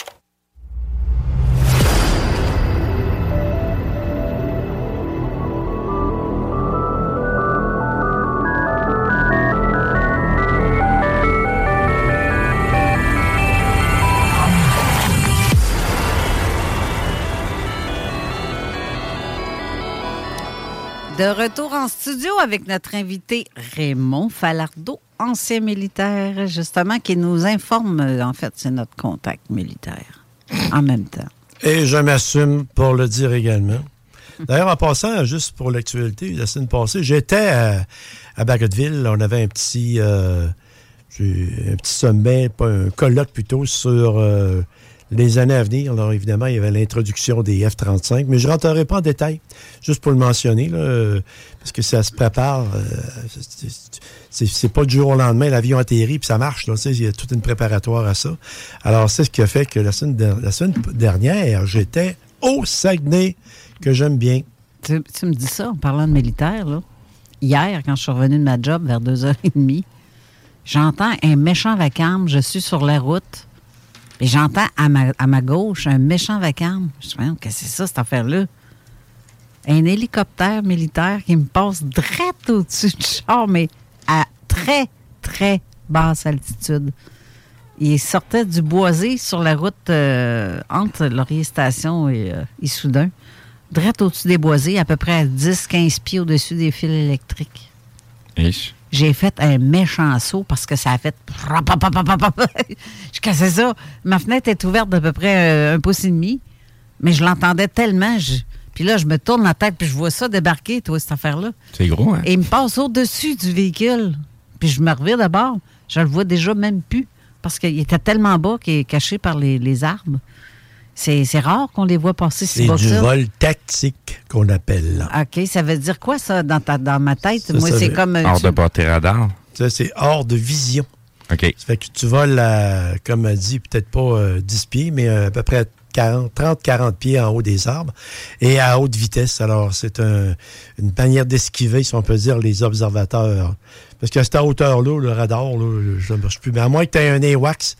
[SPEAKER 2] De retour en studio avec notre invité Raymond Falardeau, ancien militaire, justement, qui nous informe, euh, en fait, c'est notre contact militaire en même temps.
[SPEAKER 4] Et je m'assume pour le dire également. D'ailleurs, en passant, juste pour l'actualité, la semaine passée, j'étais à, à Bagotville. On avait un petit, euh, un petit sommet, un colloque plutôt, sur euh, les années à venir. Alors, évidemment, il y avait l'introduction des F-35, mais je ne rentrerai pas en détail, juste pour le mentionner, euh, parce que ça se prépare. euh, c'est- pas du jour au lendemain, l'avion atterrit, puis ça marche. Il y a toute une préparatoire à ça. Alors, c'est ce qui a fait que la semaine, der- la semaine dernière, j'étais au Saguenay, que j'aime bien.
[SPEAKER 2] Tu, tu me dis ça en parlant de militaire, là. Hier, quand je suis revenu de ma job vers 2h30, j'entends un méchant vacarme. Je suis sur la route. Et j'entends à ma, à ma gauche un méchant vacarme. Je me dis, Voyons, qu'est-ce que c'est ça, cette affaire-là? Un hélicoptère militaire qui me passe direct au-dessus du char, mais à très, très basse altitude. Il sortait du boisé sur la route euh, entre Laurier Station et euh, Issoudun, direct au-dessus des boisés, à peu près à 10-15 pieds au-dessus des fils électriques.
[SPEAKER 3] Ich.
[SPEAKER 2] J'ai fait un méchant saut parce que ça a fait. je cassais ça. Ma fenêtre est ouverte d'à peu près euh, un pouce et demi, mais je l'entendais tellement. je- Puis là, je me tourne la tête, puis je vois ça débarquer, toi, cette affaire-là.
[SPEAKER 3] C'est gros, hein?
[SPEAKER 2] Et il me passe au-dessus du véhicule. Puis je me revire d'abord. Je le vois déjà même plus parce qu'il était tellement bas qu'il est caché par les, les arbres. C'est c'est rare qu'on les voit passer si
[SPEAKER 4] C'est du
[SPEAKER 2] ça.
[SPEAKER 4] vol tactique qu'on appelle. là.
[SPEAKER 2] OK, ça veut dire quoi, ça, dans, ta, dans ma tête?
[SPEAKER 4] Ça,
[SPEAKER 2] Moi,
[SPEAKER 4] ça
[SPEAKER 2] c'est
[SPEAKER 4] veut-
[SPEAKER 2] comme... euh,
[SPEAKER 3] Hors
[SPEAKER 2] tu-
[SPEAKER 3] de portée radar.
[SPEAKER 4] Ça, c'est hors de vision.
[SPEAKER 3] OK.
[SPEAKER 4] Ça fait que tu voles, à, comme dit, peut-être pas euh, 10 pieds, mais euh, à peu près 30-40 pieds en haut des arbres et à haute vitesse. Alors, c'est un- une manière d'esquiver, si on peut dire, les observateurs. Parce qu'à cette hauteur-là, le radar, là, je ne marche plus. Mais à moins que tu aies un AWACS,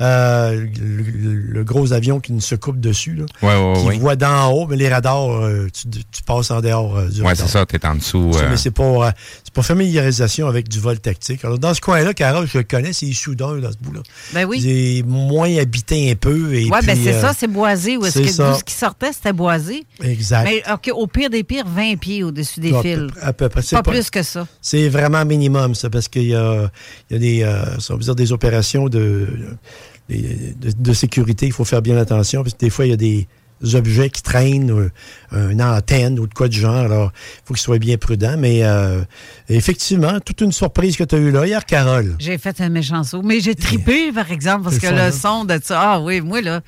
[SPEAKER 4] euh, le, gros avion qui ne se coupe dessus, là,
[SPEAKER 3] Ouais, ouais,
[SPEAKER 4] qui
[SPEAKER 3] ouais.
[SPEAKER 4] voit d'en haut, mais les radars, euh, tu, tu passes en dehors euh, du
[SPEAKER 3] Ouais,
[SPEAKER 4] radar.
[SPEAKER 3] c'est ça, t'es en dessous. Euh,
[SPEAKER 4] Mais c'est pour, euh, c'est pour familiarisation avec du vol tactique. Alors, dans ce coin-là, Carole, je le connais, c'est Issoudun, dans ce bout-là.
[SPEAKER 2] Ben oui.
[SPEAKER 4] C'est moins habité un peu.
[SPEAKER 2] Oui, ben c'est
[SPEAKER 4] euh,
[SPEAKER 2] ça, c'est boisé. Où est-ce que
[SPEAKER 4] ça.
[SPEAKER 2] d'où ce qui sortait, c'était boisé.
[SPEAKER 4] Exact.
[SPEAKER 2] Mais OK, au pire des pires, 20 pieds au-dessus des
[SPEAKER 4] À
[SPEAKER 2] fils.
[SPEAKER 4] peu- à peu près. C'est
[SPEAKER 2] Pas,
[SPEAKER 4] pas-
[SPEAKER 2] plus que ça.
[SPEAKER 4] C'est vraiment minimum, ça, parce qu'il y a, il y a des, euh, ça veut dire des opérations de, des- de, de sécurité. Il faut faire bien attention, parce que des fois, il y a des objets qui traînent, euh, une antenne ou de quoi du genre. Alors, il faut qu'il soit bien prudent. Mais euh, effectivement, toute une surprise que tu as eue là hier, Carole.
[SPEAKER 2] J'ai fait un méchant saut. Mais j'ai tripé, par exemple, parce que le son de ça. Ah oui, moi, là.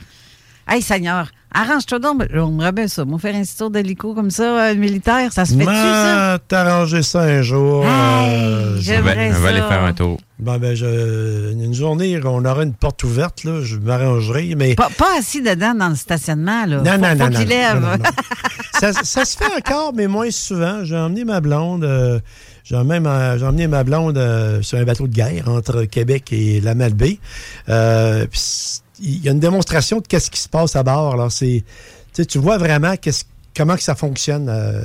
[SPEAKER 2] Hey, Seigneur, arrange-toi donc. On me remet ça. Moi, faire un petit tour d'hélico comme ça, euh, militaire, ça se fait-tu, ça?
[SPEAKER 4] T'arranger ça un jour.
[SPEAKER 2] Hey,
[SPEAKER 4] euh,
[SPEAKER 3] on
[SPEAKER 2] j'aimerais
[SPEAKER 3] va, on va aller
[SPEAKER 2] ça.
[SPEAKER 3] faire un tour.
[SPEAKER 4] Bon, ben, je, une journée, on aura une porte ouverte, là, je m'arrangerai, mais...
[SPEAKER 2] Pas, pas assis dedans dans le stationnement, là.
[SPEAKER 4] Non,
[SPEAKER 2] faut,
[SPEAKER 4] non,
[SPEAKER 2] faut
[SPEAKER 4] non, non,
[SPEAKER 2] lève.
[SPEAKER 4] non, non, non. ça, ça se fait encore, mais moins souvent. J'ai emmené ma blonde. euh, j'ai même euh, j'ai emmené ma blonde euh, sur un bateau de guerre entre Québec et la Malbaie. Euh, puis il y a une démonstration de qu'est-ce qui se passe à bord. Alors, c'est, tu vois vraiment qu'est-ce comment que ça fonctionne euh,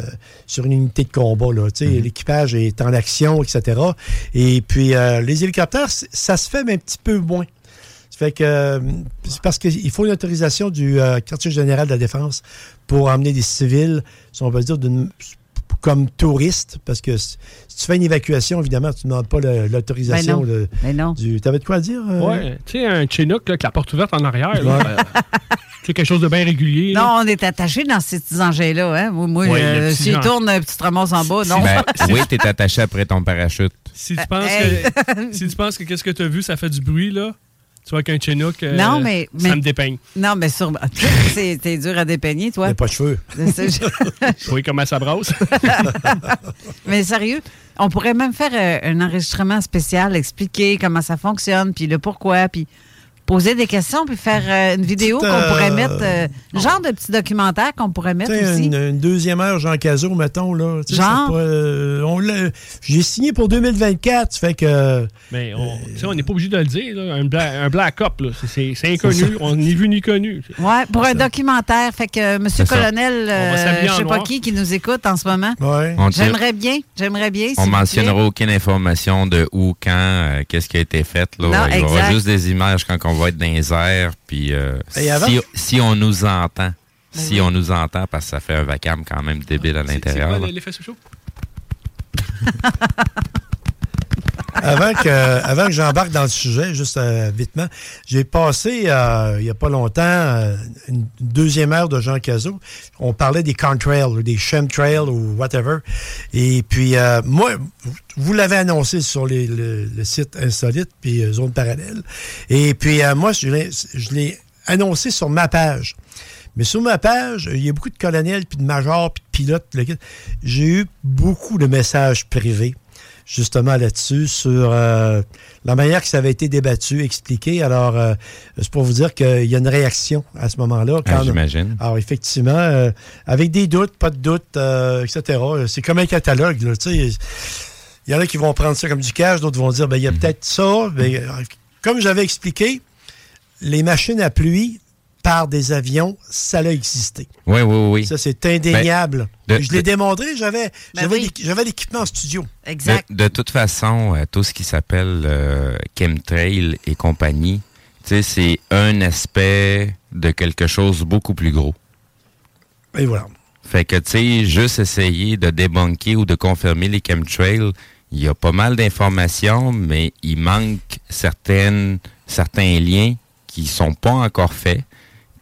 [SPEAKER 4] sur une unité de combat. Là. Sais, L'équipage est en action, etc. Et puis, euh, les hélicoptères, ça se fait, mais un petit peu moins. Ça fait que euh, c'est parce qu'il faut une autorisation du quartier général de la défense pour emmener des civils, si on veut dire, d'une- comme touristes, parce que si tu fais une évacuation, évidemment, tu ne demandes pas l'autorisation
[SPEAKER 2] Ben Ben non.
[SPEAKER 4] du. T'avais de quoi dire? euh?
[SPEAKER 8] Ouais, tu sais, un Chinook là, avec la porte ouverte en arrière. là,
[SPEAKER 4] Ouais.
[SPEAKER 8] euh, c'est quelque chose de bien régulier. là.
[SPEAKER 2] Non, on est attaché dans ces petits engins-là. Hein? Moi, moi,
[SPEAKER 8] Ouais,
[SPEAKER 2] euh,
[SPEAKER 8] petit
[SPEAKER 2] s'ils tournent, euh, tu te ramasses en bas. Non?
[SPEAKER 3] Ben, oui, t'es attaché après ton parachute.
[SPEAKER 8] Si tu penses
[SPEAKER 2] Hey.
[SPEAKER 8] que, si tu penses que qu'est-ce que tu as vu, ça fait du bruit, là, tu vois qu'un Chinook, euh,
[SPEAKER 2] Non, mais-
[SPEAKER 8] ça
[SPEAKER 2] mais-
[SPEAKER 8] me dépeigne.
[SPEAKER 2] non, mais sur. c'est- T'es dur à dépeigner, toi.
[SPEAKER 4] Il pas de cheveux.
[SPEAKER 8] Oui, comment ça brasse?
[SPEAKER 2] Mais sérieux, on pourrait même faire euh, un enregistrement spécial, expliquer comment ça fonctionne, puis le pourquoi, puis poser des questions, puis faire euh, une vidéo qu'on
[SPEAKER 4] euh,
[SPEAKER 2] pourrait mettre, euh, genre de petit documentaire qu'on pourrait mettre aussi.
[SPEAKER 4] une, une deuxième heure Jean Cazot, mettons. Là,
[SPEAKER 2] Genre?
[SPEAKER 4] euh, on l'a- J'ai signé pour 2024, ça fait que.
[SPEAKER 8] Mais on n'est pas obligé de le dire. là. Un, bla- un Black Op, là, c'est- inconnu. On n'est vu ni connu.
[SPEAKER 2] Ouais, pour un documentaire. Fait que, euh, Monsieur. Colonel, euh, je
[SPEAKER 8] en
[SPEAKER 2] sais pas qui qui nous écoute en ce moment.
[SPEAKER 4] Ouais.
[SPEAKER 2] J'aimerais bien, j'aimerais bien.
[SPEAKER 3] On mentionnera aucune information de où, quand, euh, qu'est-ce qui a été fait. Là.
[SPEAKER 2] Non,
[SPEAKER 3] Il y aura juste des images quand on va être dans les airs. Puis euh,
[SPEAKER 4] avant-
[SPEAKER 3] si, si on nous entend,
[SPEAKER 2] Ben
[SPEAKER 3] si on nous entend, parce que ça fait un vacarme quand même débile à
[SPEAKER 8] C'est
[SPEAKER 3] l'intérieur.
[SPEAKER 8] l'effet social?
[SPEAKER 4] avant que, avant que j'embarque dans le sujet, juste euh, vitement, j'ai passé, euh, il n'y a pas longtemps, euh, une deuxième heure de Jean Cazot. On parlait des contrails, ou des chemtrails ou whatever. Et puis, euh, moi, vous l'avez annoncé sur le, le site Insolite, puis euh, Zone Parallèle. Et puis, euh, moi, je l'ai- annoncé sur ma page. Mais sur ma page, il y a beaucoup de colonels, puis de majors, puis de pilotes. J'ai eu beaucoup de messages privés justement là-dessus, sur euh, la manière que ça avait été débattu, expliqué. Alors, euh, c'est pour vous dire qu'il y a une réaction à ce moment-là.
[SPEAKER 3] Ah, J'imagine.
[SPEAKER 4] alors, effectivement, euh, avec des doutes, pas de doutes, etc. C'est comme un catalogue, là, tu sais. Il y en a qui vont prendre ça comme du cash, d'autres vont dire, ben, il y a peut-être ça. Ben, comme j'avais expliqué, les machines à pluie par des avions, ça a existé.
[SPEAKER 3] Oui, oui, oui.
[SPEAKER 4] Ça, c'est indéniable.
[SPEAKER 3] Ben, de-
[SPEAKER 4] je l'ai
[SPEAKER 3] de-
[SPEAKER 4] démontré, j'avais
[SPEAKER 2] Ben
[SPEAKER 4] j'avais
[SPEAKER 2] oui.
[SPEAKER 4] l'équipement en studio.
[SPEAKER 2] Exact.
[SPEAKER 3] De, de toute façon, euh, tout ce qui s'appelle euh, chemtrail et compagnie, tu sais, c'est un aspect de quelque chose beaucoup plus gros.
[SPEAKER 4] Et voilà.
[SPEAKER 3] Fait que, tu sais, juste essayer de débunker ou de confirmer les chemtrails, il y a pas mal d'informations, mais il manque certaines, certains liens qui sont pas encore faits.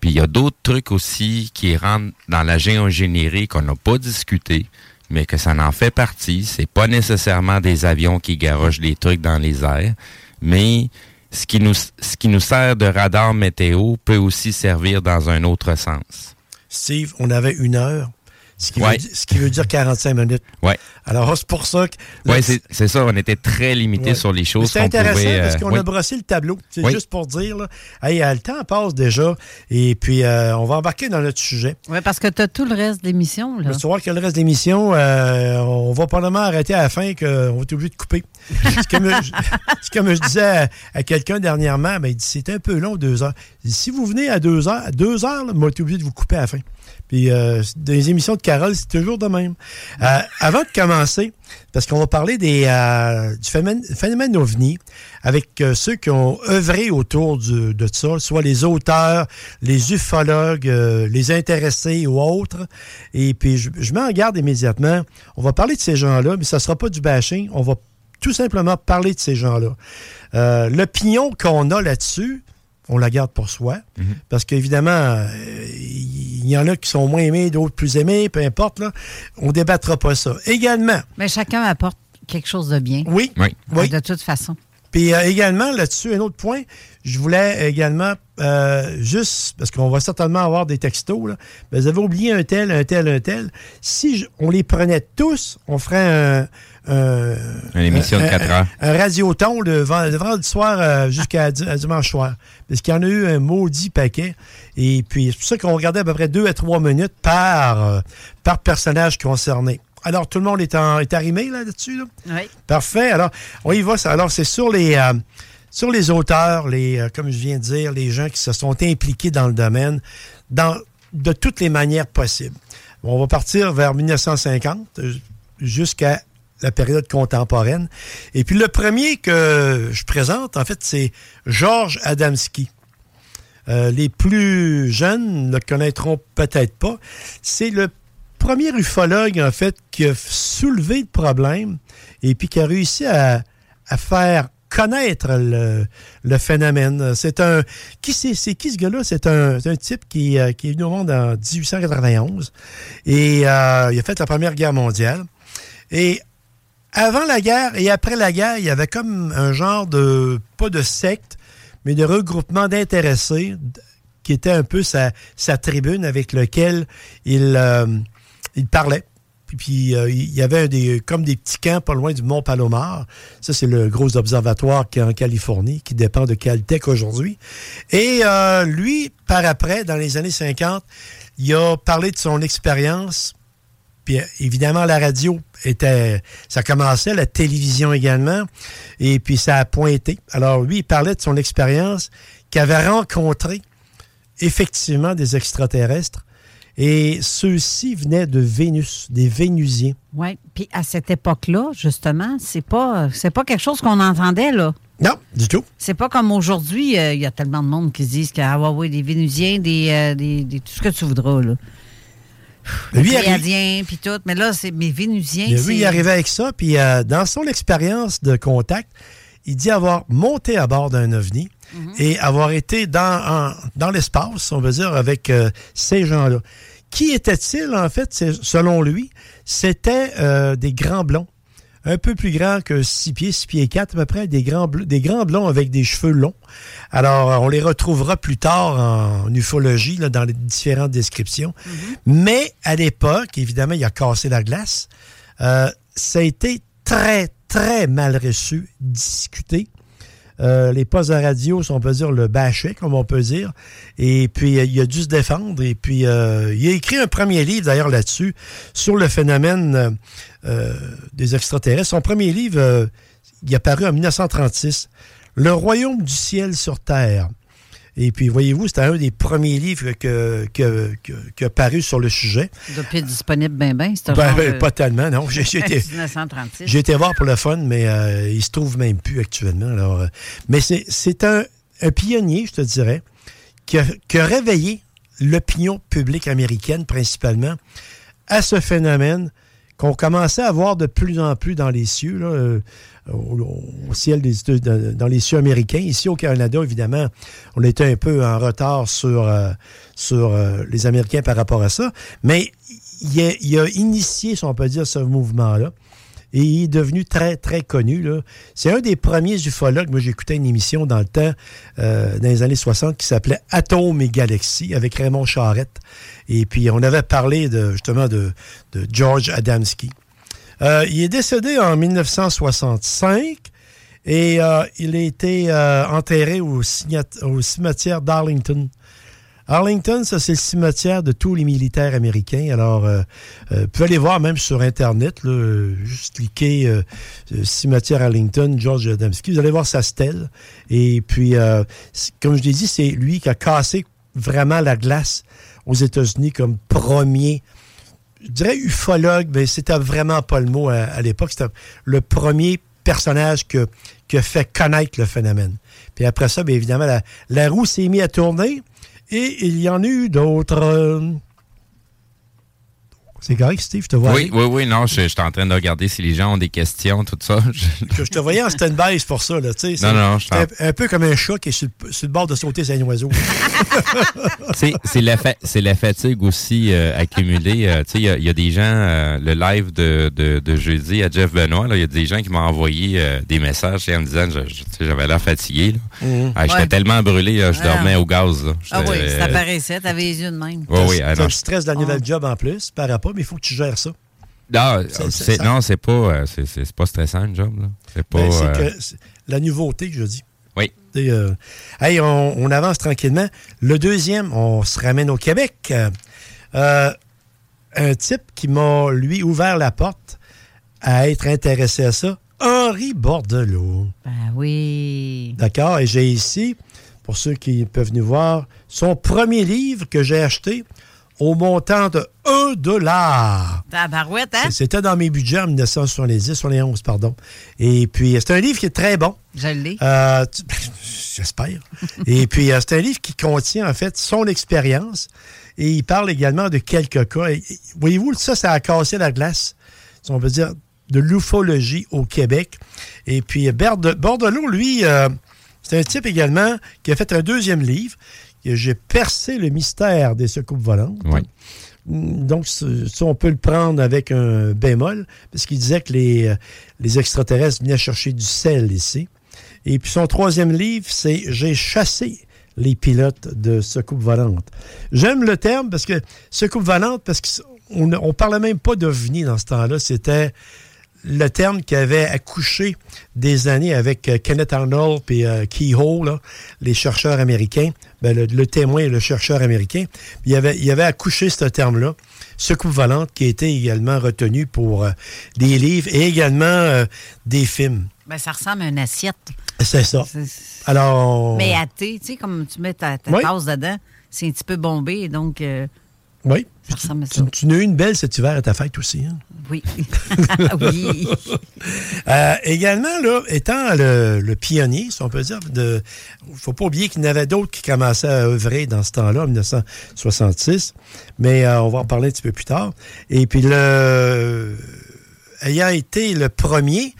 [SPEAKER 3] Puis il y a d'autres trucs aussi qui rentrent dans la géoingénierie qu'on n'a pas discuté, mais que ça en fait partie. C'est pas nécessairement des avions qui garochent des trucs dans les airs, mais ce qui nous, ce qui nous sert de radar météo peut aussi servir dans un autre sens.
[SPEAKER 4] Steve, on avait une heure, ce qui,
[SPEAKER 3] Ouais.
[SPEAKER 4] veut, ce qui veut dire 45 minutes.
[SPEAKER 3] Ouais.
[SPEAKER 4] Alors, c'est pour ça que...
[SPEAKER 3] Oui, c'est c'est ça. On était très limité
[SPEAKER 4] Ouais.
[SPEAKER 3] sur les choses
[SPEAKER 4] C'est
[SPEAKER 3] qu'on
[SPEAKER 4] intéressant
[SPEAKER 3] pouvait...
[SPEAKER 4] parce
[SPEAKER 3] euh,
[SPEAKER 4] qu'on
[SPEAKER 3] oui.
[SPEAKER 4] a brossé le tableau. C'est
[SPEAKER 3] Oui.
[SPEAKER 4] juste pour dire, là, hey, euh, le temps passe déjà. Et puis, euh, on va embarquer dans notre sujet.
[SPEAKER 2] Oui, parce que tu as tout le reste de l'émission.
[SPEAKER 4] Tu vas voir que le reste de l'émission, euh, on va probablement arrêter à la fin qu'on va être obligé de couper. c'est comme, je- c'est comme je disais à, à quelqu'un dernièrement, ben, il dit c'est un peu long, deux heures. Il dit, si vous venez à deux heures, à deux heures, là, moi, été obligé de vous couper à la fin. Puis, euh, dans les émissions de Carole, c'est toujours de même. Euh, avant de commencer, parce qu'on va parler des, euh, du phénomène, OVNI avec euh, ceux qui ont œuvré autour de ça, soit les auteurs, les ufologues, euh, les intéressés ou autres. Et puis, je, je mets en garde immédiatement. On va parler de ces gens-là, mais ça ne sera pas du bashing. On va tout simplement parler de ces gens-là. L'opinion qu'on a là-dessus, on la garde pour soi. Parce qu'évidemment, euh, il y en a qui sont moins aimés, d'autres plus aimés, peu importe. Là, on débattra pas ça. Également,
[SPEAKER 2] Mais chacun apporte quelque chose de bien.
[SPEAKER 4] oui,
[SPEAKER 3] Oui.
[SPEAKER 4] oui.
[SPEAKER 2] De toute façon.
[SPEAKER 4] Puis euh, également, là-dessus, un autre point, je voulais également, euh, juste, parce qu'on va certainement avoir des textos, là, ben, vous avez oublié un tel, un tel, un tel. Si je- on les prenait tous, on ferait un... un-
[SPEAKER 3] Une émission de
[SPEAKER 4] un-
[SPEAKER 3] quatre
[SPEAKER 4] un-
[SPEAKER 3] heures.
[SPEAKER 4] Un, radioton le vendredi soir euh, jusqu'à à dimanche soir. Parce qu'il y en a eu un maudit paquet. Et puis, c'est pour ça qu'on regardait à peu près deux à trois minutes par, euh, par personnage concerné. Alors, tout le monde est, en, est arrimé là, là-dessus? Là?
[SPEAKER 2] Oui.
[SPEAKER 4] Parfait. Alors, on y va. Alors, c'est sur les, euh, sur les auteurs, les, euh, comme je viens de dire, les gens qui se sont impliqués dans le domaine dans, de toutes les manières possibles. On va partir vers 1950 euh, jusqu'à la période contemporaine. Et puis, le premier que je présente, en fait, c'est Georges Adamski. Euh, les plus jeunes ne le connaîtront peut-être pas. C'est le premier ufologue, en fait, qui a soulevé le problème et puis qui a réussi à, faire connaître le, phénomène. C'est un... Qui c'est, qui ce gars-là? C'est un, type qui, euh, qui est venu au monde en 1891 et euh, il a fait la Première Guerre mondiale. Avant la guerre et après la guerre, il y avait comme un genre de, pas de secte, mais de regroupement d'intéressés qui était un peu sa, tribune avec lequel il, euh, parlait. Puis, euh, il y avait des, comme des petits camps pas loin du Mont Palomar. Ça, c'est le gros observatoire qui est en Californie, qui dépend de Caltech aujourd'hui. Et euh, lui, par après, dans les années 50, il a parlé de son expérience puis euh, évidemment, la radio était. Ça commençait, la télévision également. Et puis ça a pointé. Alors, lui, il parlait de son expérience qu'il avait rencontré effectivement des extraterrestres. Et ceux-ci venaient de Vénus, des Vénusiens.
[SPEAKER 2] Oui. Puis à cette époque-là, justement, c'est pas c'est pas quelque chose qu'on entendait, là.
[SPEAKER 4] Non, du tout.
[SPEAKER 2] C'est pas comme aujourd'hui, euh, il y a tellement de monde qui se disent qu'il y a ah, ouais, ouais, des Vénusiens, des, euh, des, des- tout ce que tu voudras, là.
[SPEAKER 4] Lui,
[SPEAKER 2] Pléiadiens, puis tout. Mais là, c'est mes Vénusiens.
[SPEAKER 4] Oui, il arrivait avec ça. Puis euh, dans son expérience de contact, il dit avoir monté à bord d'un ovni et avoir été dans, en- dans l'espace, on veut dire, avec euh, ces gens-là. Qui étaient-ils, en fait, selon lui? C'était euh, des grands blonds. Un peu plus grands que 6 pieds, 6 pieds 4 à peu près, des grands, des grands blonds avec des cheveux longs. Alors, euh, on les retrouvera plus tard en ufologie, là, dans les différentes descriptions. Mais à l'époque, évidemment, il a cassé la glace. Euh, ça a été très, très mal reçu, discuté. Euh, les postes de radio, si on peut dire, le bâchaient, comme on peut dire. Et puis, euh, il a dû se défendre. Et puis, euh, il a écrit un premier livre, d'ailleurs, là-dessus, sur le phénomène des extraterrestres. Son premier livre, il a paru en 1936, Le royaume du ciel sur terre. Et puis, voyez-vous, c'était un des premiers livres que, que, que, qui a paru sur le sujet.
[SPEAKER 2] Depuis disponible, ben, ben. C'est un
[SPEAKER 4] Ben,
[SPEAKER 2] genre
[SPEAKER 4] ben,
[SPEAKER 2] de-
[SPEAKER 4] pas tellement, non. J'ai été,
[SPEAKER 2] 1936.
[SPEAKER 4] j'ai été voir pour le fun, mais euh, il se trouve même plus actuellement. Alors, euh, mais c'est, c'est un, un pionnier, je te dirais, qui a, qui a réveillé l'opinion publique américaine principalement à ce phénomène qu'on commençait à voir de plus en plus dans les cieux, euh, au, ciel dans, les cieux américains. Ici au Canada, évidemment, on était un peu en retard sur, euh, euh, les Américains par rapport à ça. Mais il a, il a initié, si on peut dire, ce mouvement-là. Et il est devenu très, très connu. C'est un des premiers ufologues. Moi, j'écoutais une émission dans le temps, euh, dans les années 60, qui s'appelait Atomes et Galaxies, avec Raymond Charette. Et puis, on avait parlé de, justement de, George Adamski. Euh, il est décédé en 1965 et euh, il a été enterré au cimetière d'Arlington. Arlington, ça, c'est le cimetière de tous les militaires américains. Alors, euh, euh, vous pouvez aller voir même sur Internet, là, juste cliquer euh, euh, cimetière Arlington, George Adamski. Vous allez voir sa stèle. Et puis, euh, comme je l'ai dit, c'est lui qui a cassé vraiment la glace aux États-Unis comme premier je dirais ufologue, mais c'était vraiment pas le mot à, l'époque. C'était le premier personnage que, qui a fait connaître le phénomène. Puis après ça, bien évidemment, la roue s'est mise à tourner et il y en a eu d'autres. C'est correct, Steve, je te vois.
[SPEAKER 3] Oui,
[SPEAKER 4] aller.
[SPEAKER 3] oui, oui, non, je, je suis en train de regarder si les gens ont des questions, tout ça. Je-
[SPEAKER 4] te voyais en stand-by c'est pour ça. Là, tu sais, c'est-
[SPEAKER 3] Non, non, je
[SPEAKER 4] un, un peu comme un chat qui est sur, le- sur le bord de sauter sur un oiseau.
[SPEAKER 3] C'est la, fa- c'est la fatigue aussi euh, accumulée. euh, tu sais, il y a- il y, a des gens, euh, le live de, de, de jeudi à Jeff Benoît, il y a des gens qui m'ont envoyé euh, des messages en me disant j'avais l'air fatigué.
[SPEAKER 2] Mhm.
[SPEAKER 3] Ah, J'étais
[SPEAKER 2] Ouais.
[SPEAKER 3] tellement brûlé, là, je
[SPEAKER 2] Ah.
[SPEAKER 3] dormais au gaz. là.
[SPEAKER 2] Ah oui, ça paraissait. T'avais les yeux de même.
[SPEAKER 3] Oui, oui. ah,
[SPEAKER 4] le stress de la nouvelle job en plus, par rapport, mais il faut que tu gères ça.
[SPEAKER 3] Non,
[SPEAKER 4] C'est-
[SPEAKER 3] c'est-
[SPEAKER 4] ça-
[SPEAKER 3] non, c'est pas, euh, c'est- c'est c'est pas stressant le job. là. C'est pas.
[SPEAKER 4] Ben, c'est
[SPEAKER 3] euh,
[SPEAKER 4] que c'est la nouveauté que je dis.
[SPEAKER 3] Oui.
[SPEAKER 4] Et, euh, hey, on, on avance tranquillement. Le deuxième, on se ramène au Québec. Euh, un type qui m'a, lui, ouvert la porte à être intéressé à ça, Henri Bordelot.
[SPEAKER 2] Ben oui.
[SPEAKER 4] D'accord? Et j'ai ici, pour ceux qui peuvent nous voir, son premier livre que j'ai acheté au montant de 1 dollar.
[SPEAKER 2] Tabarouette, hein?
[SPEAKER 4] C'était dans mes budgets en 1970, 71, pardon. Et puis, c'est un livre qui est très bon.
[SPEAKER 2] Je l'ai.
[SPEAKER 4] Euh, J'espère. Et puis, euh, c'est un livre qui contient, en fait, son expérience. Et il parle également de quelques cas. Voyez-vous, ça, ça a cassé la glace, si on peut dire, de l'ufologie au Québec. Et puis, Berde- Bordelot, lui, euh, c'est un type également qui a fait un deuxième livre. J'ai percé le mystère des secoupes volantes. Donc, ce- ça, on peut le prendre avec un bémol, parce qu'il disait que les, euh, les extraterrestres venaient chercher du sel ici. Et puis son troisième livre, c'est J'ai chassé les pilotes de secoupes volantes. J'aime le terme parce que secoupe volante, parce qu'on ne parlait même pas d'OVNI dans ce temps-là, c'était le terme qui avait accouché des années avec euh, Kenneth Arnold et euh, Keyhole, là, les chercheurs américains, ben, le, le témoin et le chercheur américain. Il avait, il avait accouché ce terme-là, secoupe volante, qui a été également retenu pour euh, des livres et également des films.
[SPEAKER 2] Ben, ça ressemble à une assiette.
[SPEAKER 4] C'est ça. Alors,
[SPEAKER 2] Mais à thé, tu sais, comme tu mets ta, ta
[SPEAKER 4] Oui.
[SPEAKER 2] tasse dedans, c'est un petit peu bombé, donc
[SPEAKER 4] oui.
[SPEAKER 2] ça.
[SPEAKER 4] Tu, tu n'as eu une belle cet hiver à ta fête aussi. Hein?
[SPEAKER 2] Oui. oui.
[SPEAKER 4] Euh, également, là, étant le, le pionnier, si on peut dire, il ne faut pas oublier qu'il y en avait d'autres qui commençaient à œuvrer dans ce temps-là, en 1966, mais euh, on va en parler un petit peu plus tard. Et puis, le, ayant été le premier,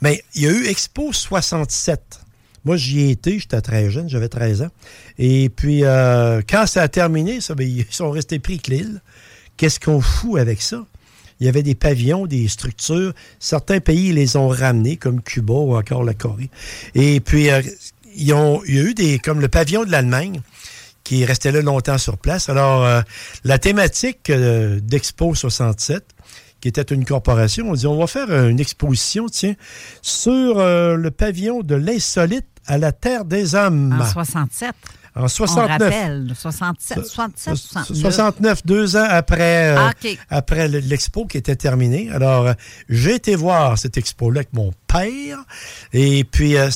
[SPEAKER 4] mais il y a eu Expo 67. Moi, j'y ai été, j'étais très jeune, j'avais 13 ans. Et puis, euh, quand ça a terminé, ben, ils sont restés pris que l'île. Qu'est-ce qu'on fout avec ça? Il y avait des pavillons, des structures. Certains pays les ont ramenés, comme Cuba ou encore la Corée. Et puis, euh, ils ont, il y a eu des, comme le pavillon de l'Allemagne, qui restait là longtemps sur place. Alors, euh, la thématique d'Expo 67, qui était une corporation, on dit, on va faire une exposition, tiens, sur le pavillon de l'insolite à la Terre des Hommes.
[SPEAKER 2] En 67.
[SPEAKER 4] En 69.
[SPEAKER 2] On rappelle, 67, 67, 69.
[SPEAKER 4] 69, deux ans après, euh,
[SPEAKER 2] Ah,
[SPEAKER 4] après le- l'expo qui était terminée. Alors, euh, j'ai été voir cette expo-là avec mon père. Et puis, euh,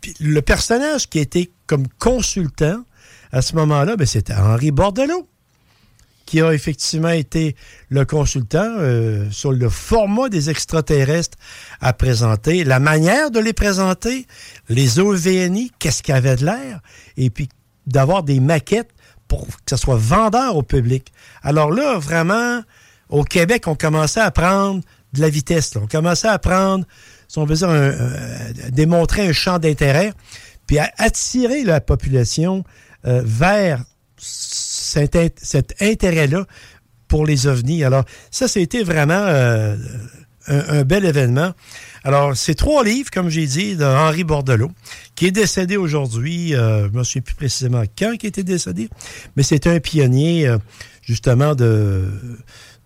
[SPEAKER 4] puis le personnage qui était comme consultant à ce moment-là, ben, c'était Henri Bordelot, qui a effectivement été le consultant euh, sur le format des extraterrestres à présenter, la manière de les présenter, les OVNI, qu'est-ce qu'il y avait de l'air, et puis d'avoir des maquettes pour que ce soit vendeur au public. Alors là, vraiment, au Québec, on commençait à prendre de la vitesse. On commençait à prendre, si on veut dire, un- à démontrer un champ d'intérêt, puis à attirer la population euh, vers cet, int- cet intérêt-là pour les ovnis. Alors, ça, c'était vraiment euh, un, bel événement. Alors, c'est trois livres, comme j'ai dit, de Henri Bordelot, qui est décédé aujourd'hui. euh, je ne me souviens plus précisément quand il était décédé, mais c'est un pionnier, euh, justement, de,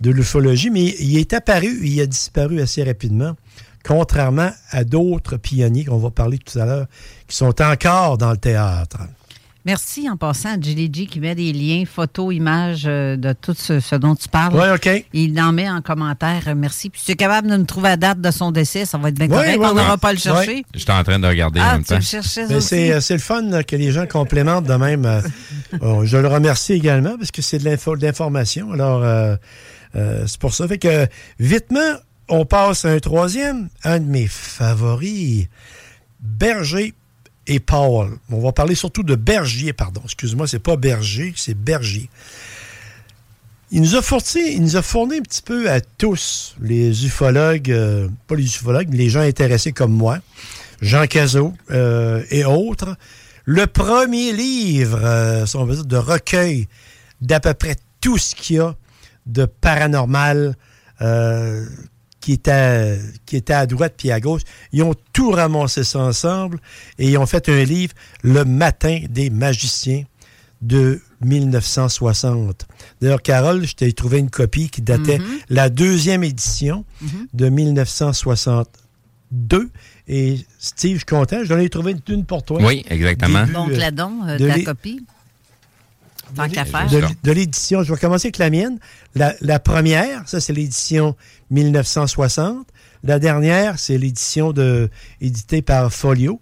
[SPEAKER 4] de l'ufologie. Mais il est apparu, il a disparu assez rapidement, contrairement à d'autres pionniers qu'on va parler tout à l'heure, qui sont encore dans le théâtre.
[SPEAKER 2] Merci en passant à Julie G qui met des liens, photos, images euh, de tout ce, ce dont tu parles.
[SPEAKER 4] Oui, OK.
[SPEAKER 2] Il en met en commentaire. euh, Merci. Puis si tu es capable de nous trouver la date de son décès, ça va être bien
[SPEAKER 4] Oui,
[SPEAKER 2] correct.
[SPEAKER 4] oui,
[SPEAKER 2] On n'aura pas à le chercher.
[SPEAKER 3] J'étais en train de regarder en
[SPEAKER 2] Ah,
[SPEAKER 3] même
[SPEAKER 2] tu
[SPEAKER 3] temps.
[SPEAKER 2] le cherchais
[SPEAKER 4] Mais
[SPEAKER 2] aussi?
[SPEAKER 4] c'est, euh, c'est le fun que les gens complémentent de même. je le remercie également parce que c'est de, l'info- de l'information. Alors, euh, euh, c'est pour ça. Fait que, vitement, on passe à un troisième, un de mes favoris, Berger et Paul. On va parler surtout de Bergier, pardon. Excuse-moi, c'est pas Berger, c'est Bergier. Il nous a fourni, il nous a fourni un petit peu à tous, les ufologues, euh, pas les ufologues, mais les gens intéressés comme moi, Jean Cazot euh, et autres, le premier livre, euh, si on de recueil d'à peu près tout ce qu'il y a de paranormal euh, qui, était, qui était à droite puis à gauche. Ils ont tout ramassé ça ensemble et ils ont fait un livre, Le matin des magiciens de 1960. D'ailleurs, Carole, je t'ai trouvé une copie qui datait
[SPEAKER 2] Mhm.
[SPEAKER 4] la deuxième édition
[SPEAKER 2] Mhm.
[SPEAKER 4] de 1962. Et Steve, je suis content, j'en ai trouvé une, une pour toi.
[SPEAKER 3] Oui, exactement.
[SPEAKER 4] Début,
[SPEAKER 2] Donc,
[SPEAKER 4] euh,
[SPEAKER 2] la don, euh,
[SPEAKER 4] de
[SPEAKER 2] ta
[SPEAKER 4] l'é-
[SPEAKER 2] copie. Tant qu'à faire.
[SPEAKER 4] de, de l'édition. Je vais commencer avec la mienne. La, la première, ça, c'est l'édition 1960. La dernière, c'est l'édition de éditée par Folio,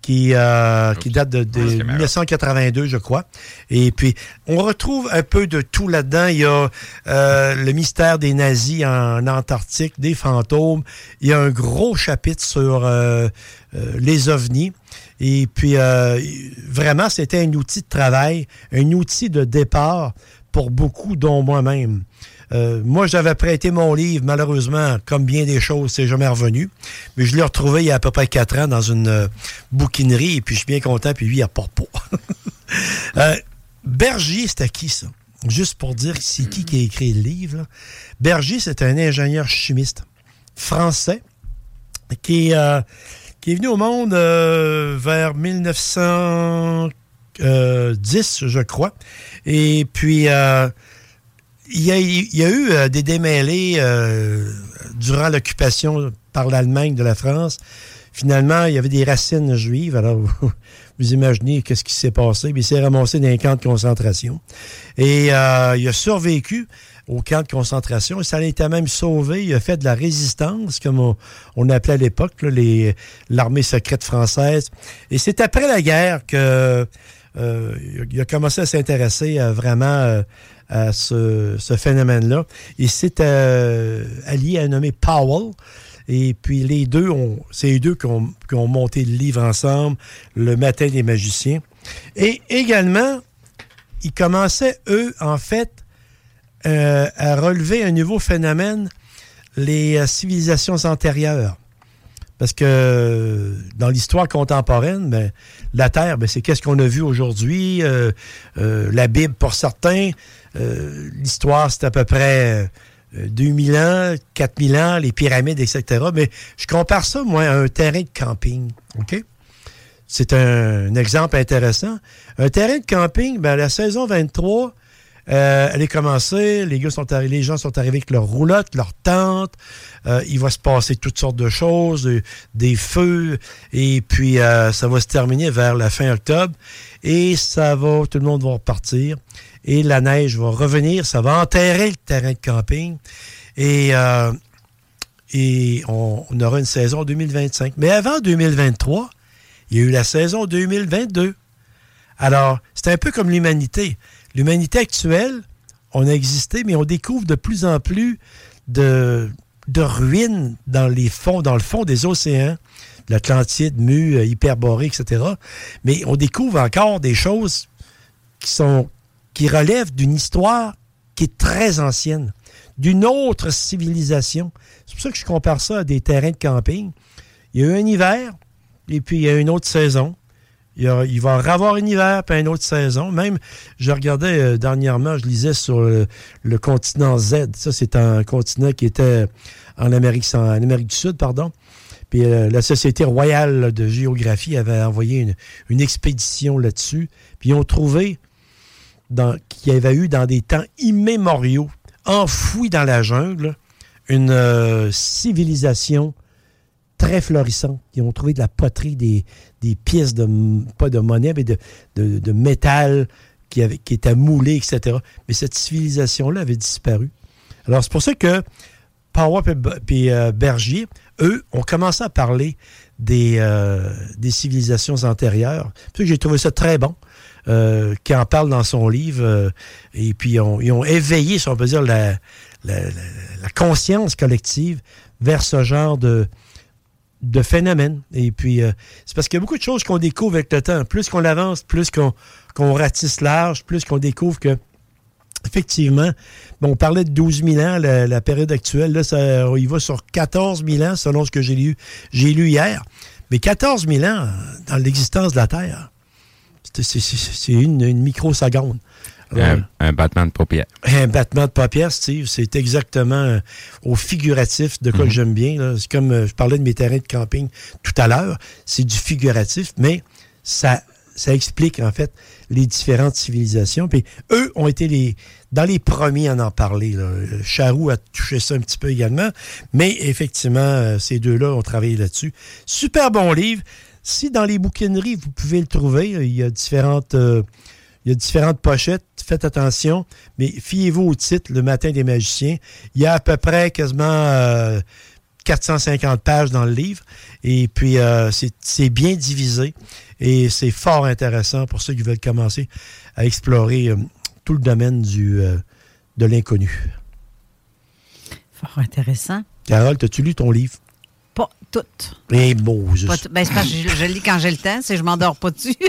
[SPEAKER 4] qui, euh, qui date de, de 1982, je crois. Et puis, on retrouve un peu de tout là-dedans. Il y a euh, le mystère des nazis en Antarctique, des fantômes. Il y a un gros chapitre sur euh, euh, les ovnis. Et puis, euh, vraiment, c'était un outil de travail, un outil de départ pour beaucoup, dont moi-même. Euh, moi, j'avais prêté mon livre, malheureusement, comme bien des choses, c'est jamais revenu. Mais je l'ai retrouvé il y a à peu près quatre ans dans une euh, bouquinerie, et puis je suis bien content, puis lui, il apporte pas. euh, c'était qui, ça? Juste pour dire c'est qui qui a écrit le livre. là. C'est un ingénieur chimiste français qui, euh, est venu au monde vers 1910, je crois. Et puis, il y, a, y a eu euh, des démêlés euh, durant l'occupation par l'Allemagne de la France. Finalement, il y avait des racines juives. Alors, vous imaginez qu'est-ce qui s'est passé. Il s'est ramassé dans un camp de concentration. Et euh, il a survécu au camp de concentration. Et ça a été même sauvé. Il a fait de la résistance, comme on, appelait à l'époque l'armée secrète française. Et c'est après la guerre que euh, a commencé à s'intéresser à vraiment euh, à ce, phénomène-là. Il s'est euh, allié à un nommé Powell. Et puis les deux, ont, c'est les deux qui ont, monté le livre ensemble, Le Matin des magiciens. Et également, ils commençaient, eux, en fait, euh, à relever un nouveau phénomène, les euh, civilisations antérieures. Parce que dans l'histoire contemporaine, ben, la Terre, ben, c'est qu'est-ce qu'on a vu aujourd'hui. la Bible, pour certains, euh, l'histoire, c'est à peu près euh, 2000 ans, 4000 ans, les pyramides, etc. Mais je compare ça, moi, à un terrain de camping. OK? C'est un, exemple intéressant. Un terrain de camping, ben, la saison 23, euh, elle est commencée, les, gars sont les gens sont arrivés avec leurs roulottes, leurs tentes. Euh, il va se passer toutes sortes de choses, euh, des feux, et puis euh, ça va se terminer vers la fin octobre. Et ça va, tout le monde va repartir. Et la neige va revenir, ça va enterrer le terrain de camping. Et, euh, et on, aura une saison 2025. Mais avant 2023, il y a eu la saison 2022. Alors, c'est un peu comme l'humanité. L'humanité actuelle, on a existé, mais on découvre de plus en plus de, de ruines dans les fonds, dans le fond des océans, l'Atlantide, Mu, euh, Hyperborée, etc. Mais on découvre encore des choses qui sont qui relèvent d'une histoire qui est très ancienne, d'une autre civilisation. C'est pour ça que je compare ça à des terrains de camping. Il y a eu un hiver, et puis il y a une autre saison. Il, va un hiver, puis une autre saison. Même, je regardais euh, dernièrement, je lisais sur le, continent Z. Ça, c'est un continent qui était en Amérique, en Amérique du Sud, pardon. Puis euh, la Société royale de géographie avait envoyé une, une expédition là-dessus. Puis ils ont trouvé qu'il y avait eu dans des temps immémoriaux, enfouis dans la jungle, une euh, civilisation très florissante. Ils ont trouvé de la poterie, des, pièces de, pas de monnaie, mais de, métal qui, avait, qui étaient moulées, etc. Mais cette civilisation-là avait disparu. Alors, c'est pour ça que Power et euh, Bergier, eux, ont commencé à parler des, euh, des civilisations antérieures. J'ai trouvé ça très bon. Euh, qui en parle dans son livre. euh, et puis, ils ont, éveillé, si on peut dire, la, conscience collective vers ce genre de, phénomène. Et puis, euh, c'est parce qu'il y a beaucoup de choses qu'on découvre avec le temps. Plus qu'on avance, plus qu'on ratisse large, plus qu'on découvre que effectivement, bon, on parlait de 12 000 ans, la, période actuelle. Là, ça, il va sur 14 000 ans, selon ce que j'ai lu, j'ai lu hier. Mais 14 000 ans dans l'existence de la Terre, c'est- une, une microseconde. Alors,
[SPEAKER 3] Un, un battement de paupières.
[SPEAKER 4] un battement de paupières, Steve, c'est exactement euh, au figuratif de quoi que j'aime bien. C'est comme euh, je parlais de mes terrains de camping tout à l'heure. C'est du figuratif, mais ça, ça explique en fait les différentes civilisations. Puis eux ont été les dans les premiers à en parler. là. Euh, Charroux a touché ça un petit peu également. Mais effectivement, euh, ces deux-là ont travaillé là-dessus. Super bon livre. Si dans les bouquineries, vous pouvez le trouver, il y a différentes. euh, il y a différentes pochettes, faites attention, mais fiez-vous au titre, Le Matin des magiciens. Il y a à peu près quasiment euh, 450 pages dans le livre, et puis euh, c'est bien divisé, et c'est fort intéressant pour ceux qui veulent commencer à explorer euh, tout le domaine du, euh, de l'inconnu.
[SPEAKER 2] Fort intéressant.
[SPEAKER 4] Carole, as-tu lu ton livre?
[SPEAKER 2] Pas tout.
[SPEAKER 4] Eh, bon, je...
[SPEAKER 2] Pas tout. Ben, c'est parce que je, je lis quand j'ai le temps, c'est je m'endors pas dessus.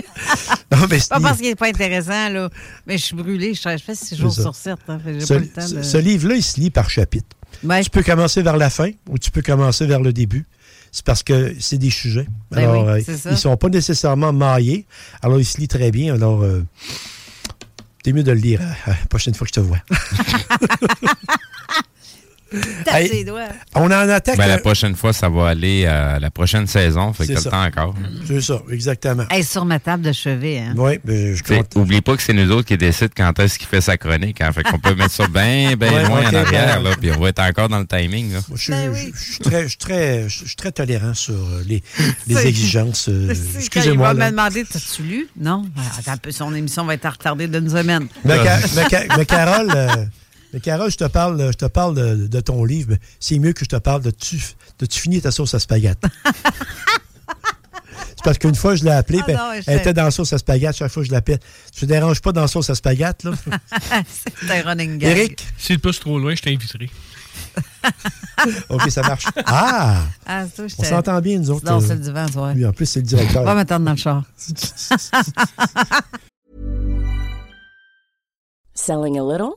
[SPEAKER 4] Non, mais
[SPEAKER 2] pas parce qu'il n'est pas intéressant, là. Mais je suis brûlée, je, je fais six jours sur sept. Hein,
[SPEAKER 4] ce, ce-
[SPEAKER 2] de...
[SPEAKER 4] ce livre-là, il se lit par chapitre.
[SPEAKER 2] Ouais.
[SPEAKER 4] Tu peux commencer vers la fin ou tu peux commencer vers le début. C'est parce que c'est des sujets.
[SPEAKER 2] Ben
[SPEAKER 4] Alors,
[SPEAKER 2] oui,
[SPEAKER 4] euh, ils sont pas nécessairement maillés. Alors, il se lit très bien. Alors, euh, t'es mieux de le lire euh, la prochaine fois que je te vois.
[SPEAKER 2] Tape
[SPEAKER 4] Hey,
[SPEAKER 2] ses doigts.
[SPEAKER 4] On en attaque.
[SPEAKER 3] Ben, la prochaine fois, ça va aller à la prochaine saison. Fait que
[SPEAKER 4] C'est
[SPEAKER 3] t'as le
[SPEAKER 4] ça.
[SPEAKER 3] temps encore.
[SPEAKER 4] C'est ça, exactement.
[SPEAKER 2] Hey, sur ma table de chevet. Hein.
[SPEAKER 4] Oui, ben, je compte.
[SPEAKER 3] Oublie pas que c'est nous autres qui décident quand est-ce qu'il fait sa chronique. Hein. Fait qu'on peut mettre ça bien, bien
[SPEAKER 4] Ouais,
[SPEAKER 3] loin en arrière,
[SPEAKER 4] ben-
[SPEAKER 3] là, puis on va être encore dans le timing. Là.
[SPEAKER 4] Je, suis-
[SPEAKER 2] Ben
[SPEAKER 4] je- je suis très, je suis très, je suis très tolérant sur euh, les, exigences. euh, Excusez-moi.
[SPEAKER 2] Il va me demander T'as-tu lu? Non. Peu, son émission va être retardée d'une semaine.
[SPEAKER 4] Mais, mais Carole, euh, mais Carole, je te parle, je te parle de, de ton livre. mais C'est mieux que je te parle de tu, de tu finis ta sauce à spaghetti. C'est parce qu'une fois, je l'ai appelée,
[SPEAKER 2] Ah non,
[SPEAKER 4] elle était dans la sauce à spaghetti. Chaque fois, je l'appelle. Tu te déranges pas dans la sauce à spaghetti, là?
[SPEAKER 2] c'est un running gag.
[SPEAKER 4] Eric?
[SPEAKER 8] Si le pousse trop loin, je t'inviterai.
[SPEAKER 4] OK, ça marche. Ah!
[SPEAKER 2] Ah, je
[SPEAKER 4] On
[SPEAKER 2] t'ai-
[SPEAKER 4] s'entend bien, nous autres.
[SPEAKER 2] Non,
[SPEAKER 4] euh,
[SPEAKER 2] c'est le divan, toi.
[SPEAKER 4] Lui, en plus, c'est le directeur.
[SPEAKER 2] Va m'attendre dans le char.
[SPEAKER 9] Selling a little?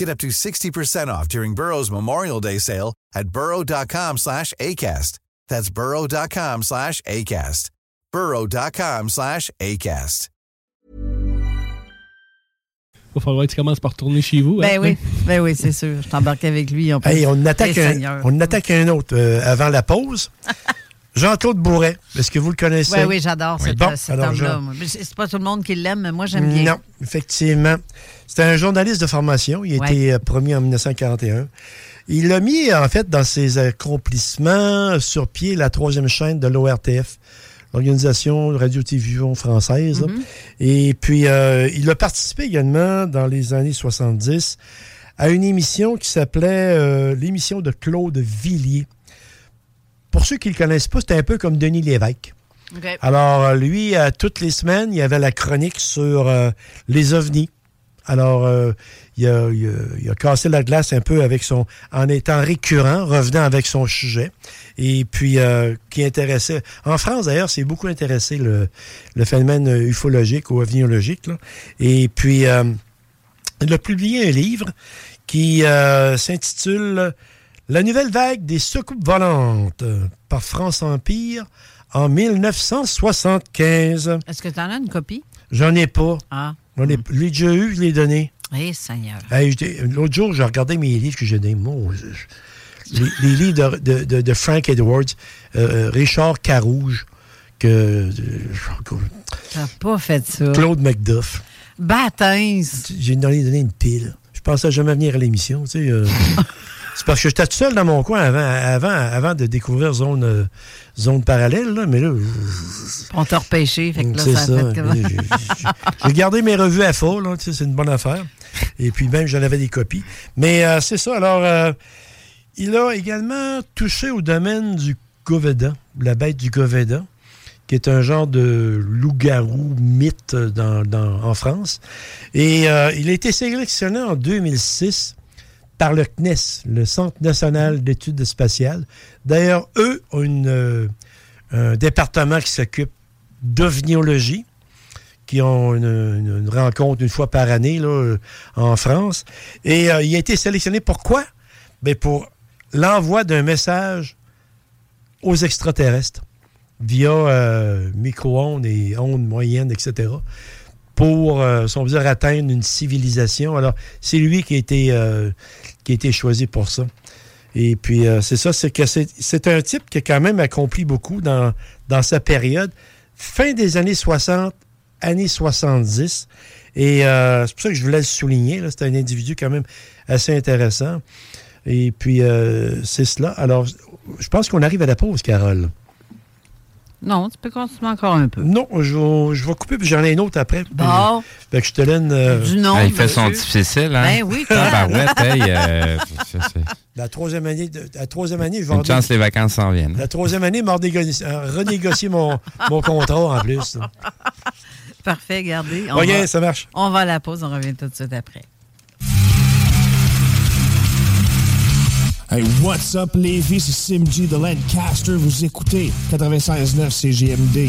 [SPEAKER 10] Get up to 60% off during Burrow's Memorial Day sale at burrow.com slash ACAST. That's burrow.com slash ACAST. burrow.com slash ACAST.
[SPEAKER 8] Il va falloir que tu commences par retourner chez vous.
[SPEAKER 2] Ben oui, ben oui, c'est sûr. Je t'embarque avec lui. On, peut-
[SPEAKER 4] Hey, on en attaque, un, on en attaque un autre euh, avant la pause. Jean-Claude Bourret, est-ce que vous le connaissez?
[SPEAKER 2] Oui, oui, j'adore cet,
[SPEAKER 4] Bon,
[SPEAKER 2] cet
[SPEAKER 4] alors,
[SPEAKER 2] homme-là. C'est pas tout le monde qui l'aime, mais moi, j'aime bien.
[SPEAKER 4] Non, effectivement. C'était un journaliste de formation. Il a
[SPEAKER 2] Ouais.
[SPEAKER 4] été euh, promu en 1941. Il a mis, en fait, dans ses accomplissements, sur pied la troisième chaîne de l'ORTF, l'Organisation Radio-Télévision française.
[SPEAKER 2] Mm-hmm.
[SPEAKER 4] Et puis, euh, il a participé également, dans les années 70, à une émission qui s'appelait euh, l'émission de Claude Villiers. Pour ceux qui ne le connaissent pas, c'était un peu comme Denis Lévesque. Alors, euh, lui, euh, toutes les semaines, il y avait la chronique sur euh, les ovnis. Alors, euh, il, a, il a- il a cassé la glace un peu avec son, en étant récurrent, revenant avec son sujet. Et puis, qui intéressait. En France, d'ailleurs, c'est beaucoup intéressé le, le phénomène ufologique ou ovniologique. là. Et puis, il a publié un livre qui s'intitule La nouvelle vague des soucoupes volantes par France Empire en 1975.
[SPEAKER 2] Est-ce que tu en as une copie?
[SPEAKER 4] J'en ai pas.
[SPEAKER 2] Ah.
[SPEAKER 4] J'en ai, je l'ai déjà eu, je l'ai donné.
[SPEAKER 2] Eh, Seigneur.
[SPEAKER 4] Hey, L'autre jour, j'ai regardé mes livres que j'ai je- Les, les livres de, de- de- de Frank Edwards, euh, euh, Richard Carouge, que, euh,
[SPEAKER 2] T'as pas fait ça.
[SPEAKER 4] Claude Macduff.
[SPEAKER 2] Baptême.
[SPEAKER 4] J'ai donné, donné une pile. Je pensais jamais venir à l'émission. tu sais, euh. c'est parce que j'étais tout seul dans mon coin avant, avant, avant de découvrir Zone, euh, zone Parallèle. là, mais là,
[SPEAKER 2] On t'a repêché, fait que là,
[SPEAKER 4] c'est
[SPEAKER 2] ça,
[SPEAKER 4] ça.
[SPEAKER 2] comment?
[SPEAKER 4] J'ai- gardé mes revues à faux, là, c'est une bonne affaire. Et puis même, j'en avais des copies. Mais euh, c'est ça. Alors, euh, il a également touché au domaine du Goveda, la bête du Goveda, qui est un genre de loup-garou mythe dans- dans- en France. Et il a été sélectionné en 2006 par le CNES, le Centre national d'études spatiales. D'ailleurs, eux ont euh, un département qui s'occupe d'ovniologie, qui ont une, rencontre une fois par année là, euh, en France. Et euh, il a été sélectionné pourquoi? Ben pour l'envoi d'un message aux extraterrestres via micro-ondes et ondes moyennes, etc., pour, euh, si on veut dire, atteindre une civilisation. Alors, c'est lui qui a été, euh, qui a été choisi pour ça. Et puis, euh, c'est ça, c'est c'est un type qui a quand même accompli beaucoup dans, dans sa période. Fin des années 60, années 70. Et c'est pour ça que je voulais le souligner. C'est un individu quand même assez intéressant. Et puis, c'est cela. Alors, je pense qu'on arrive à la pause, Carole.
[SPEAKER 2] Non, tu peux continuer encore un peu.
[SPEAKER 4] Non, je vais, je vais couper, puis j'en ai une autre après.
[SPEAKER 2] Bon.
[SPEAKER 4] Fait que je te donne... euh,
[SPEAKER 2] Du nom,
[SPEAKER 3] Ah, il fait son
[SPEAKER 2] monsieur.
[SPEAKER 3] difficile, hein?
[SPEAKER 2] Ben oui, toi.
[SPEAKER 3] Tabarouette, hey, euh,
[SPEAKER 4] La troisième année, de- la troisième année, je vais
[SPEAKER 3] Une
[SPEAKER 4] en-
[SPEAKER 3] chance, les vacances s'en viennent.
[SPEAKER 4] La troisième année, m'a renégocié, euh, renégocié mon, mon contrat en plus.
[SPEAKER 2] Parfait, gardez.
[SPEAKER 4] OK,
[SPEAKER 2] va-
[SPEAKER 4] ça marche.
[SPEAKER 2] On va à la pause, on revient tout de suite après.
[SPEAKER 11] Hey, what's up, Lévis? C'est Sim G de Lancaster. Vous écoutez 96.9 CGMD.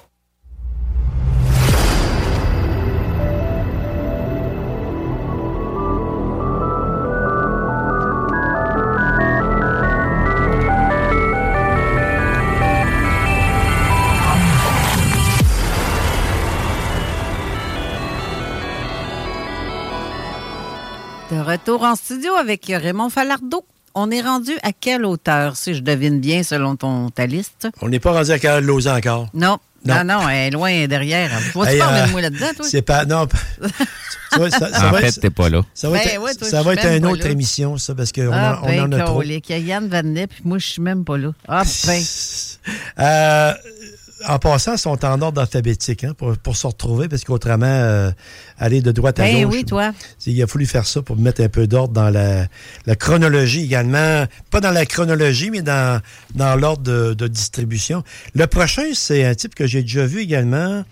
[SPEAKER 2] Retour en studio avec Raymond Falardeau. On est rendu à quelle hauteur, si je devine bien, selon ton, ta liste?
[SPEAKER 4] On n'est pas rendu à Carole Lausanne encore.
[SPEAKER 2] Non.
[SPEAKER 4] Non.
[SPEAKER 2] Non, non, elle est loin derrière. Vas-tu
[SPEAKER 4] Hey,
[SPEAKER 2] parler
[SPEAKER 4] euh,
[SPEAKER 2] de moi là-dedans, toi?
[SPEAKER 4] C'est pas. Non. Tu vois, ça, ça
[SPEAKER 3] En
[SPEAKER 4] va
[SPEAKER 3] fait,
[SPEAKER 4] être-
[SPEAKER 3] t'es pas là.
[SPEAKER 4] Ça va
[SPEAKER 2] Ben
[SPEAKER 4] être,
[SPEAKER 2] ouais, toi,
[SPEAKER 4] ça va être une
[SPEAKER 2] pas
[SPEAKER 4] autre
[SPEAKER 2] là.
[SPEAKER 4] émission, ça, parce qu'on
[SPEAKER 2] ah,
[SPEAKER 4] en, on
[SPEAKER 2] ben,
[SPEAKER 4] en a trop.
[SPEAKER 2] Il y a Yann Vanet, puis moi, je suis même pas là. Ah, ben.
[SPEAKER 4] Euh, en passant, ils sont en ordre alphabétique hein, pour, pour se retrouver, parce qu'autrement, euh, aller de droite à
[SPEAKER 2] Ben
[SPEAKER 4] gauche.
[SPEAKER 2] oui, toi.
[SPEAKER 4] Il a fallu faire ça pour mettre un peu d'ordre dans la, la chronologie également. Pas dans la chronologie, mais dans, dans l'ordre de, de distribution. Le prochain, c'est un type que j'ai déjà vu également.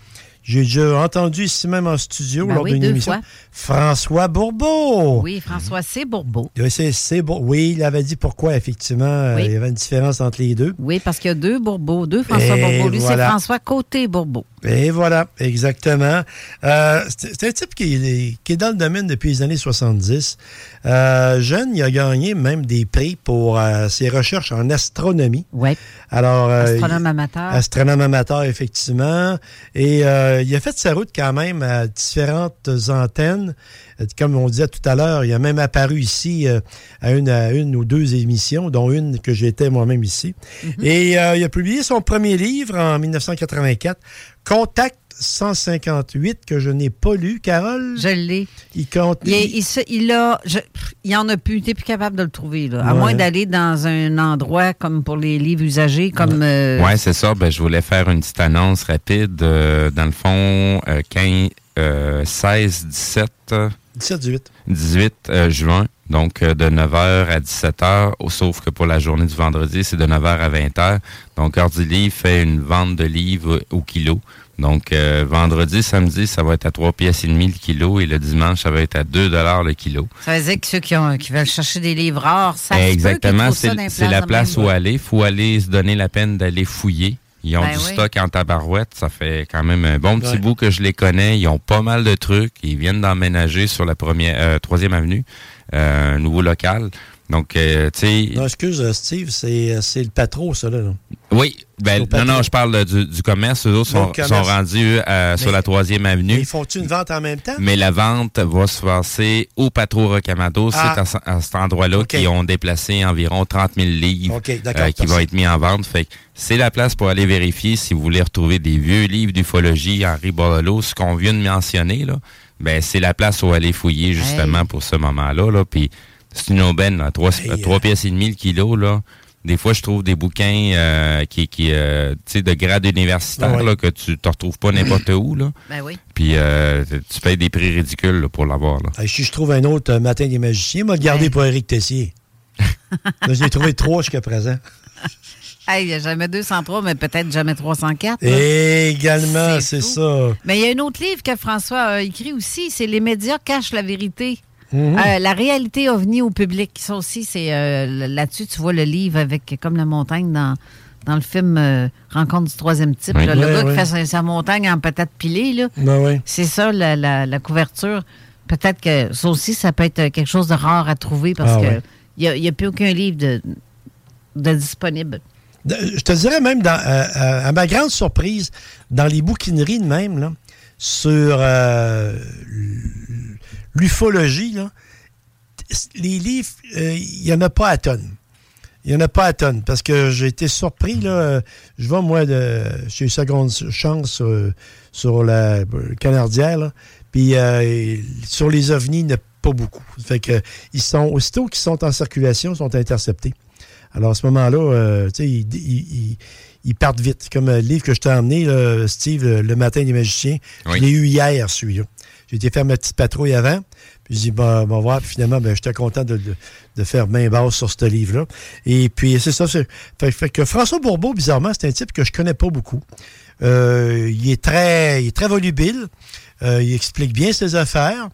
[SPEAKER 4] J'ai déjà entendu ici même en studio
[SPEAKER 2] Ben
[SPEAKER 4] lors
[SPEAKER 2] oui,
[SPEAKER 4] d'une émission.
[SPEAKER 2] fois.
[SPEAKER 4] François Bourbeau.
[SPEAKER 2] Oui, François C. Bourbeau.
[SPEAKER 4] Oui, beau. Oui, il avait dit pourquoi, effectivement, euh,
[SPEAKER 2] Oui.
[SPEAKER 4] il y avait une différence entre les deux.
[SPEAKER 2] Oui, parce qu'il y a deux Bourbeaux, deux François
[SPEAKER 4] Et
[SPEAKER 2] Bourbeau. Lui,
[SPEAKER 4] voilà.
[SPEAKER 2] c'est François Côté-Bourbeau.
[SPEAKER 4] Et voilà, exactement. Euh, c'est un type qui est, qui est dans le domaine depuis les années 70. Euh, jeune, il a gagné même des prix pour euh, ses recherches en astronomie.
[SPEAKER 2] Oui.
[SPEAKER 4] Alors, euh,
[SPEAKER 2] Astronome amateur.
[SPEAKER 4] Astronome amateur, effectivement. Et euh, il a fait sa route quand même à différentes antennes. Euh, Comme on disait tout à l'heure, il a même apparu ici euh, à, une, à une ou deux émissions, dont une que j'étais moi-même ici. Et euh, il a publié son premier livre en 1984, Contact 158, que je n'ai pas lu, Carole.
[SPEAKER 2] Je l'ai.
[SPEAKER 4] Il compte.
[SPEAKER 2] Il, il se- il a, je- il en a plus, t'es plus capable de le trouver, là. À
[SPEAKER 3] Ouais.
[SPEAKER 2] moins d'aller dans un endroit comme pour les livres usagés, comme. euh,
[SPEAKER 3] Ouais, c'est ça. Ben, je voulais faire une petite annonce rapide. euh, dans le fond, euh, 15, euh, 16, 17, euh,
[SPEAKER 4] 17, 18.
[SPEAKER 3] 18 euh, juin. Donc, euh, de 9h à 17h, au- sauf que pour la journée du vendredi, c'est de 9h à 20h. Donc, Ordi Livre fait une vente de livres au kilo. Donc, euh, vendredi, samedi, ça va être à 3 pièces et demi le kilo et le dimanche, ça va être à 2 dollars le kilo.
[SPEAKER 2] Ça veut dire que ceux qui, ont, qui veulent chercher des livres rares, ça
[SPEAKER 3] Exactement, c'est la place où aller. faut aller se donner la peine d'aller fouiller. Ils ont
[SPEAKER 2] Ben
[SPEAKER 3] du
[SPEAKER 2] oui.
[SPEAKER 3] stock en tabarouette. Ça fait quand même un bon petit
[SPEAKER 4] Ouais.
[SPEAKER 3] bout que je les connais. Ils ont pas mal de trucs. Ils viennent d'emménager sur la première, euh, troisième avenue, euh, un nouveau local. Donc, euh, tu sais,
[SPEAKER 4] Non, excuse, euh, Steve, c'est euh, c'est le patron, ça, là. là.
[SPEAKER 3] oui, ben, non, non, je parle du, du commerce. Eux autres sont, sont rendus euh, sur la troisième avenue.
[SPEAKER 4] Ils font-tu une vente en même temps?
[SPEAKER 3] Mais la vente va se passer au Patro Rocamadour.
[SPEAKER 4] Ah.
[SPEAKER 3] C'est à, ce- à cet endroit-là qu'ils ont déplacé environ 30 000 livres
[SPEAKER 4] OK, d'accord,
[SPEAKER 3] euh, qui vont être mis en vente. Fait que c'est la place pour aller vérifier si vous voulez retrouver des vieux livres d'ufologie, Henri Borlolo, ce qu'on vient de mentionner. Là, ben, c'est la place où aller fouiller justement
[SPEAKER 2] Hey.
[SPEAKER 3] pour ce moment-là. Là. Puis c'est une aubaine, là, trois,
[SPEAKER 4] Hey,
[SPEAKER 3] euh, trois
[SPEAKER 4] euh,
[SPEAKER 3] pièces et demie le kilo. Là. Des fois, je trouve des bouquins euh, qui, qui euh, tu sais, de grade universitaire
[SPEAKER 4] Ouais.
[SPEAKER 3] là, que tu ne retrouves pas n'importe où. Là.
[SPEAKER 2] Ben oui.
[SPEAKER 3] Puis euh, tu payes des prix ridicules là, pour l'avoir. là.
[SPEAKER 4] Hey, si je trouve un autre euh, matin des magiciens, m'a le garder
[SPEAKER 2] Ouais.
[SPEAKER 4] pour Éric Tessier. Là, J'ai trouvé trois jusqu'à présent.
[SPEAKER 2] Hey, il n'y a jamais 203, mais peut-être jamais 304. là.
[SPEAKER 4] Et également,
[SPEAKER 2] C'est
[SPEAKER 4] ça.
[SPEAKER 2] Mais il y a un autre livre que François a écrit aussi, c'est Les médias cachent la vérité.
[SPEAKER 4] Mhm.
[SPEAKER 2] Euh, la réalité ovni au public. Ça aussi, c'est euh, là-dessus, tu vois le livre avec comme la montagne dans, dans le film euh, Rencontre du troisième type.
[SPEAKER 3] Oui.
[SPEAKER 2] là, le gars qui fait sa, sa montagne en patate pilée, là.
[SPEAKER 4] Ben.
[SPEAKER 2] C'est ça, la, la- la couverture. Peut-être que ça aussi, ça peut être quelque chose de rare à trouver parce
[SPEAKER 4] Ah
[SPEAKER 2] que
[SPEAKER 4] ouais.
[SPEAKER 2] il n'y a, plus aucun livre de, de disponible.
[SPEAKER 4] De- Je te dirais même, dans, à ma grande surprise, dans les bouquineries de même, là, sur l'ufologie, là, les livres, euh, il n'y en a pas à tonnes. Il n'y en a pas à tonnes parce que j'ai été surpris. Là, euh, je vais, moi, de, chez Seconde Chance euh, sur la euh, Canardière, là, puis euh, sur les ovnis, il n'y en a pas beaucoup. Fait que, ils sont, aussitôt qu'ils sont en circulation, ils sont interceptés. Alors, à ce moment-là, euh, tu sais, ils, ils- ils- ils partent vite. Comme euh, le livre que je t'ai emmené, là, Steve, le, Le matin des magiciens,
[SPEAKER 3] Oui.
[SPEAKER 4] je l'ai eu hier, celui-là. J'ai été faire ma petite patrouille avant. Puis j'ai dit, bon, on va voir. Puis finalement, ben, j'étais content de, de- de faire main basse sur ce livre-là. Et puis, c'est ça. Fait, fait que François Bourbeau, bizarrement, c'est un type que je connais pas beaucoup. Euh, il, est très, il est très volubile. Euh, il explique bien ses affaires.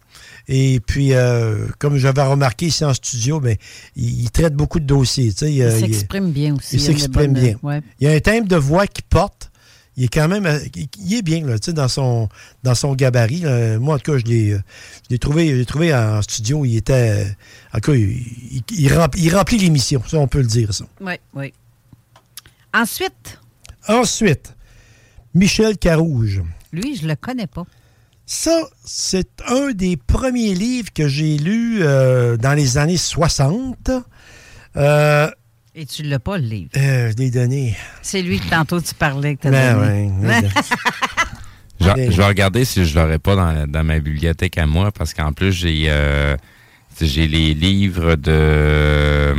[SPEAKER 4] Et puis, euh, comme j'avais remarqué ici en studio, ben, il, il traite beaucoup de dossiers. tu sais,
[SPEAKER 2] Il s'exprime bien aussi.
[SPEAKER 4] il s'exprime bien.
[SPEAKER 2] ouais.
[SPEAKER 4] Il y a un thème de voix qu'il porte. Il est quand même. euh, Il est bien, là, tu sais, dans son, dans son gabarit. là. Moi, en tout cas, je l'ai, euh, je l'ai trouvé, je l'ai trouvé en studio. Il était. euh, En tout cas, il, il- il remplit, il remplit l'émission. Ça, on peut le dire, ça.
[SPEAKER 2] Oui, oui. Ensuite,
[SPEAKER 4] Ensuite, Michel Carouge.
[SPEAKER 2] lui, je le connais pas.
[SPEAKER 4] Ça, c'est un des premiers livres que j'ai lus euh, dans les années 60. Euh,
[SPEAKER 2] Et tu l'as pas, le livre?
[SPEAKER 4] euh, je l'ai donné.
[SPEAKER 2] C'est lui que tantôt tu parlais que t'as
[SPEAKER 4] Ben
[SPEAKER 2] donné.
[SPEAKER 4] ouais.
[SPEAKER 3] Je,
[SPEAKER 4] Allez.
[SPEAKER 3] je vais regarder si je l'aurais pas dans, dans ma bibliothèque à moi, parce qu'en plus, j'ai euh, j'ai les livres de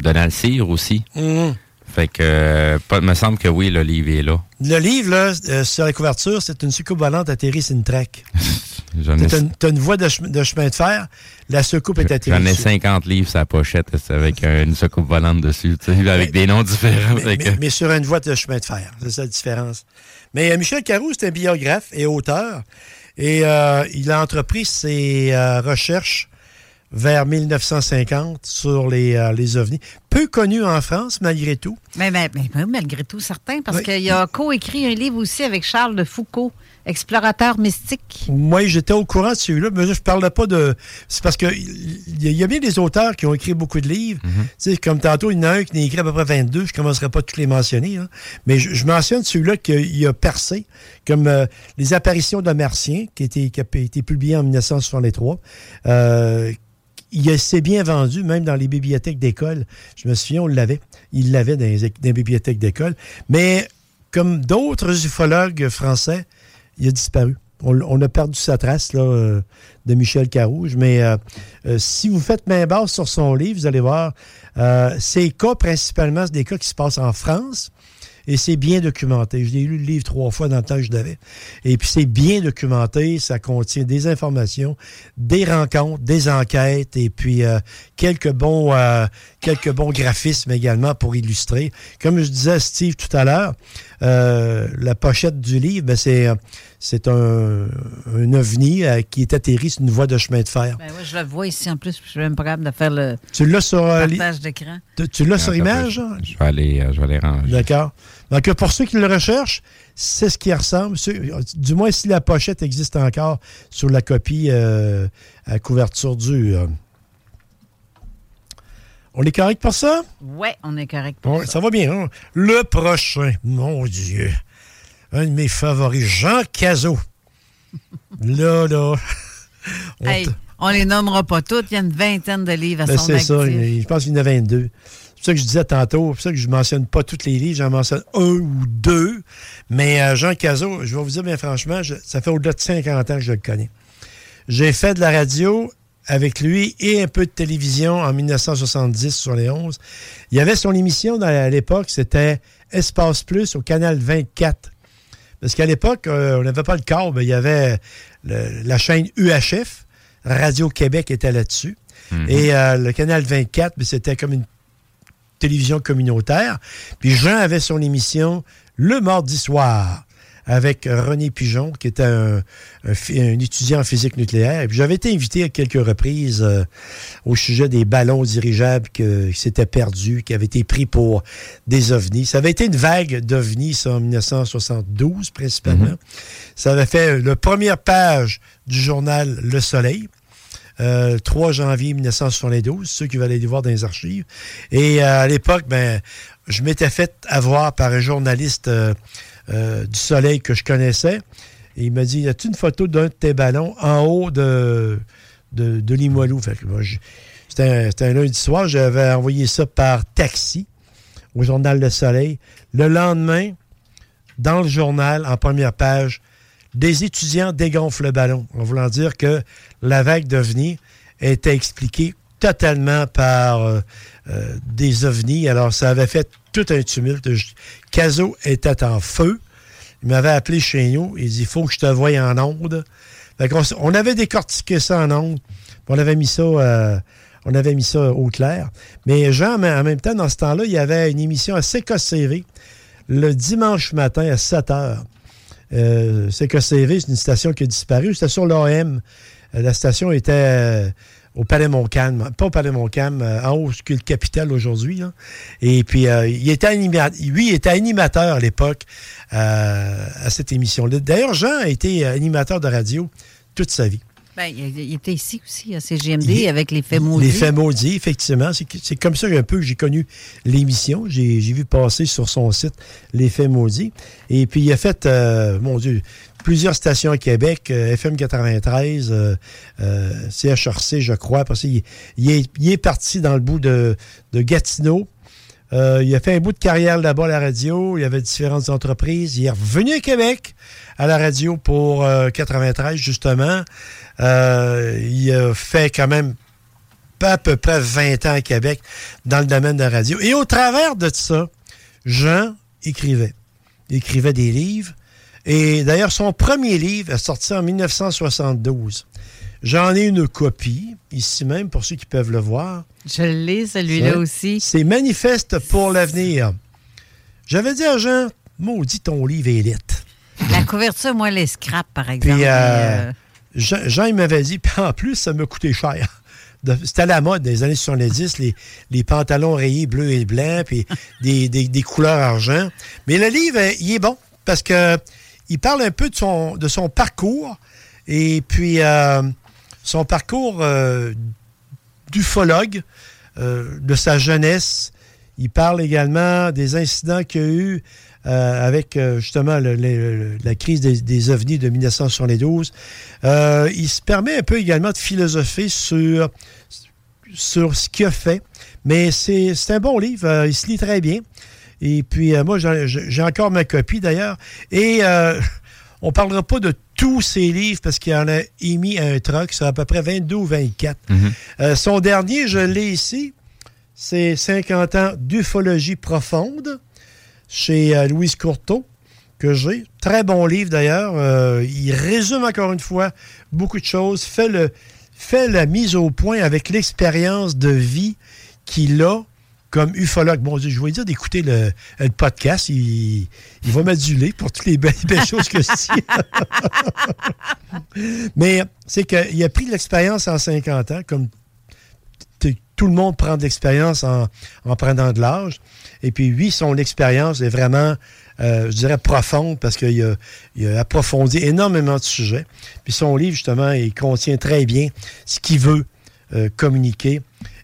[SPEAKER 3] Donald Cyr aussi.
[SPEAKER 4] Mhm.
[SPEAKER 3] Fait que, euh, pas- me semble que oui, le livre est là.
[SPEAKER 4] Le livre, là, euh, sur la couverture, c'est une soucoupe volante atterrie sur une traque. T'as une, une voie de, chem- de chemin de fer, la soucoupe est atterrie.
[SPEAKER 3] j'en ai
[SPEAKER 4] dessus.
[SPEAKER 3] 50 livres la pochette, avec une soucoupe volante dessus, avec des noms différents.
[SPEAKER 4] Mais,
[SPEAKER 3] fait que-
[SPEAKER 4] mais- mais sur une voie de chemin de fer. C'est ça la différence. Mais euh, Michel Caroux, c'est un biographe et auteur. Et euh, il a entrepris ses euh, recherches vers 1950 sur les, euh, les ovnis. Peu connu en France, malgré tout.
[SPEAKER 2] Mais, mais- mais- mais malgré tout, certain, parce
[SPEAKER 4] Oui.
[SPEAKER 2] qu'il a coécrit un livre aussi avec Charles de Foucault, Explorateur mystique.
[SPEAKER 4] Moi, j'étais au courant de celui-là, mais là, je parlais pas de. C'est parce que il y, y a bien des auteurs qui ont écrit beaucoup de livres. Sais, comme tantôt, il y en a un qui en a écrit à peu près 22. Je commencerai pas à tous les mentionner. hein. Mais je, je mentionne celui-là qu'il a percé, comme euh, Les apparitions de Martiens, qui, était, qui a été publié en 1963. Euh, il s'est bien vendu, même dans les bibliothèques d'école. Je me souviens, on l'avait. Il l'avait dans les, dans les bibliothèques d'école. Mais comme d'autres ufologues français, il a disparu. On, a perdu sa trace euh, de Michel Carouge. Mais euh, euh, si vous faites main basse sur son livre, vous allez voir, ces cas, principalement, c'est des cas qui se passent en France. Et c'est bien documenté. Je l'ai lu le livre trois fois dans le temps que je l'avais. Et puis c'est bien documenté. Ça contient des informations, des rencontres, des enquêtes et puis euh, quelques bons euh, quelques bons graphismes également pour illustrer. Comme je disais à Steve tout à l'heure, euh, la pochette du livre, ben, c'est c'est un, un ovni euh, qui est atterri sur une voie de chemin de fer.
[SPEAKER 2] Ben ouais, je le vois ici en plus, puis je suis même pas capable de faire le
[SPEAKER 4] Tu l'as sur euh,
[SPEAKER 2] partage d'écran.
[SPEAKER 4] tu- tu l'as sur
[SPEAKER 3] Attends,
[SPEAKER 4] image?
[SPEAKER 3] je-
[SPEAKER 4] hein?
[SPEAKER 3] Je vais aller, euh, je vais aller ranger.
[SPEAKER 4] D'accord. Donc, pour ceux qui le recherchent, c'est ce qui ressemble. Du moins, si la pochette existe encore sur la copie euh, à couverture dure. On est correct pour ça?
[SPEAKER 2] Ouais, on est correct. pour
[SPEAKER 4] Ouais, ça va bien. hein? Le prochain, mon Dieu. Un de mes favoris, Jean Cazot. là, là. On
[SPEAKER 2] Hey, on les nommera pas toutes. Il y a une vingtaine de livres à
[SPEAKER 4] Ben,
[SPEAKER 2] son
[SPEAKER 4] c'est ça. Je pense qu'il y en a 22. C'est ça que je disais tantôt. C'est pour ça que je ne mentionne pas tous les livres. J'en mentionne un ou deux. Mais euh, Jean Cazot, je vais vous dire bien franchement, je- ça fait au-delà de 50 ans que je le connais. J'ai fait de la radio avec lui et un peu de télévision en 1970 sur les 11. Il y avait son émission dans- à l'époque, c'était Espace Plus au canal 24. Parce qu'à l'époque, euh, on n'avait pas le câble. Il y avait le- la chaîne UHF. Radio-Québec était là-dessus. Et euh, le canal 24, ben, c'était comme une télévision communautaire. Puis Jean avait son émission le mardi soir avec René Pigeon, qui était un, un fi- un étudiant en physique nucléaire. J'avais été invité à quelques reprises euh, au sujet des ballons dirigeables que- qui s'étaient perdus, qui avaient été pris pour des ovnis. Ça avait été une vague d'ovnis, ça, en 1972, principalement. Ça avait fait la première page du journal Le Soleil. Euh, 3 janvier 1972, ceux qui veulent aller les voir dans les archives. Et euh, à l'époque, ben, je m'étais fait avoir par un journaliste euh, euh, du Soleil que je connaissais. Il m'a dit, y a-tu une photo d'un de tes ballons en haut de, de, Limoilou? C'était un lundi soir, j'avais envoyé ça par taxi au journal Le Soleil. Le lendemain, dans le journal, en première page, des étudiants dégonflent le ballon, en voulant dire que la vague d'ovnis était expliquée totalement par euh, euh, des ovnis. Alors, ça avait fait tout un tumulte. Caso était en feu. Il m'avait appelé chez nous. Il dit, il faut que je te voie en onde. On avait décortiqué ça en onde. On avait mis ça, euh, on avait mis ça au clair. Mais Jean, en même temps, dans ce temps-là, il y avait une émission à CKCV le dimanche matin à 7 heures. Euh, CKCV, c'est une station qui a disparu. C'était sur. Euh, La station était euh, au Palais Montcalm. Pas au Palais Montcalm, euh, en haut, ce que le Capitole aujourd'hui. Et puis, euh, il était anima- lui, il était animateur à l'époque euh, à cette émission-là. D'ailleurs, Jean a été animateur de radio toute sa vie.
[SPEAKER 2] Ben, il, était ici aussi, à CGMD,
[SPEAKER 4] Il-
[SPEAKER 2] avec les faits maudits.
[SPEAKER 4] Les faits maudits, effectivement. C'est comme ça un peu que j'ai connu l'émission. J'ai j'ai vu passer sur son site Les faits maudits. Et puis, il a fait, euh, mon Dieu, plusieurs stations à Québec, euh, FM 93, euh, euh, CHRC, je crois. Parce qu'il il est, parti dans le bout de, Gatineau. Euh, il a fait un bout de carrière là-bas à la radio. Il y avait différentes entreprises. Il est revenu à Québec à la radio pour euh, 93, justement. Euh, il a fait quand même à peu près 20 ans à Québec dans le domaine de la radio. Et au travers de ça, Jean écrivait. Il écrivait des livres. Et d'ailleurs, son premier livre est sorti en 1972. J'en ai une copie, ici même, pour ceux qui peuvent le voir.
[SPEAKER 2] Je l'ai, celui-là aussi.
[SPEAKER 4] C'est Manifeste pour l'avenir. J'avais dit à Jean, maudit ton livre est lit.
[SPEAKER 2] La couverture, moi, les scraps, par exemple.
[SPEAKER 4] Puis euh,
[SPEAKER 2] euh,
[SPEAKER 4] Jean, Jean, il m'avait dit, puis en plus, ça m'a coûté cher. C'était à la mode des années 70, les, les pantalons rayés bleu et blanc, puis des, des- des couleurs argent. Mais le livre, il est bon parce que il parle un peu de son, de son parcours et puis euh, son parcours euh, d'ufologue, euh, de sa jeunesse. Il parle également des incidents qu'il y a eu avec justement la crise des, ovnis de 1972. Euh, il se permet un peu également de philosopher sur, sur ce qu'il a fait. Mais c'est un bon livre. il se lit très bien. Et puis, euh, moi, j'ai encore ma copie d'ailleurs. Et euh, on ne parlera pas de tous ses livres parce qu'il en a émis un truc. C'est à peu près 22 ou 24. Euh, son dernier, je l'ai ici. C'est 50 ans d'ufologie profonde. chez Louise Courteau, que j'ai. Très bon livre d'ailleurs. Il résume encore une fois beaucoup de choses, fait, le, fait la mise au point avec l'expérience de vie qu'il a comme ufologue. Bon, je vais dire d'écouter le, podcast. Il, va m'aduler pour toutes les belles, belles choses que je dis. Mais c'est qu'il a pris de l'expérience en 50 ans, comme tout le monde prend de l'expérience en, en prenant de l'âge. Et puis, lui, son expérience est vraiment, euh, je dirais, profonde parce qu'il a, il a approfondi énormément de sujets. Puis son livre, justement, il contient très bien ce qu'il veut euh, communiquer.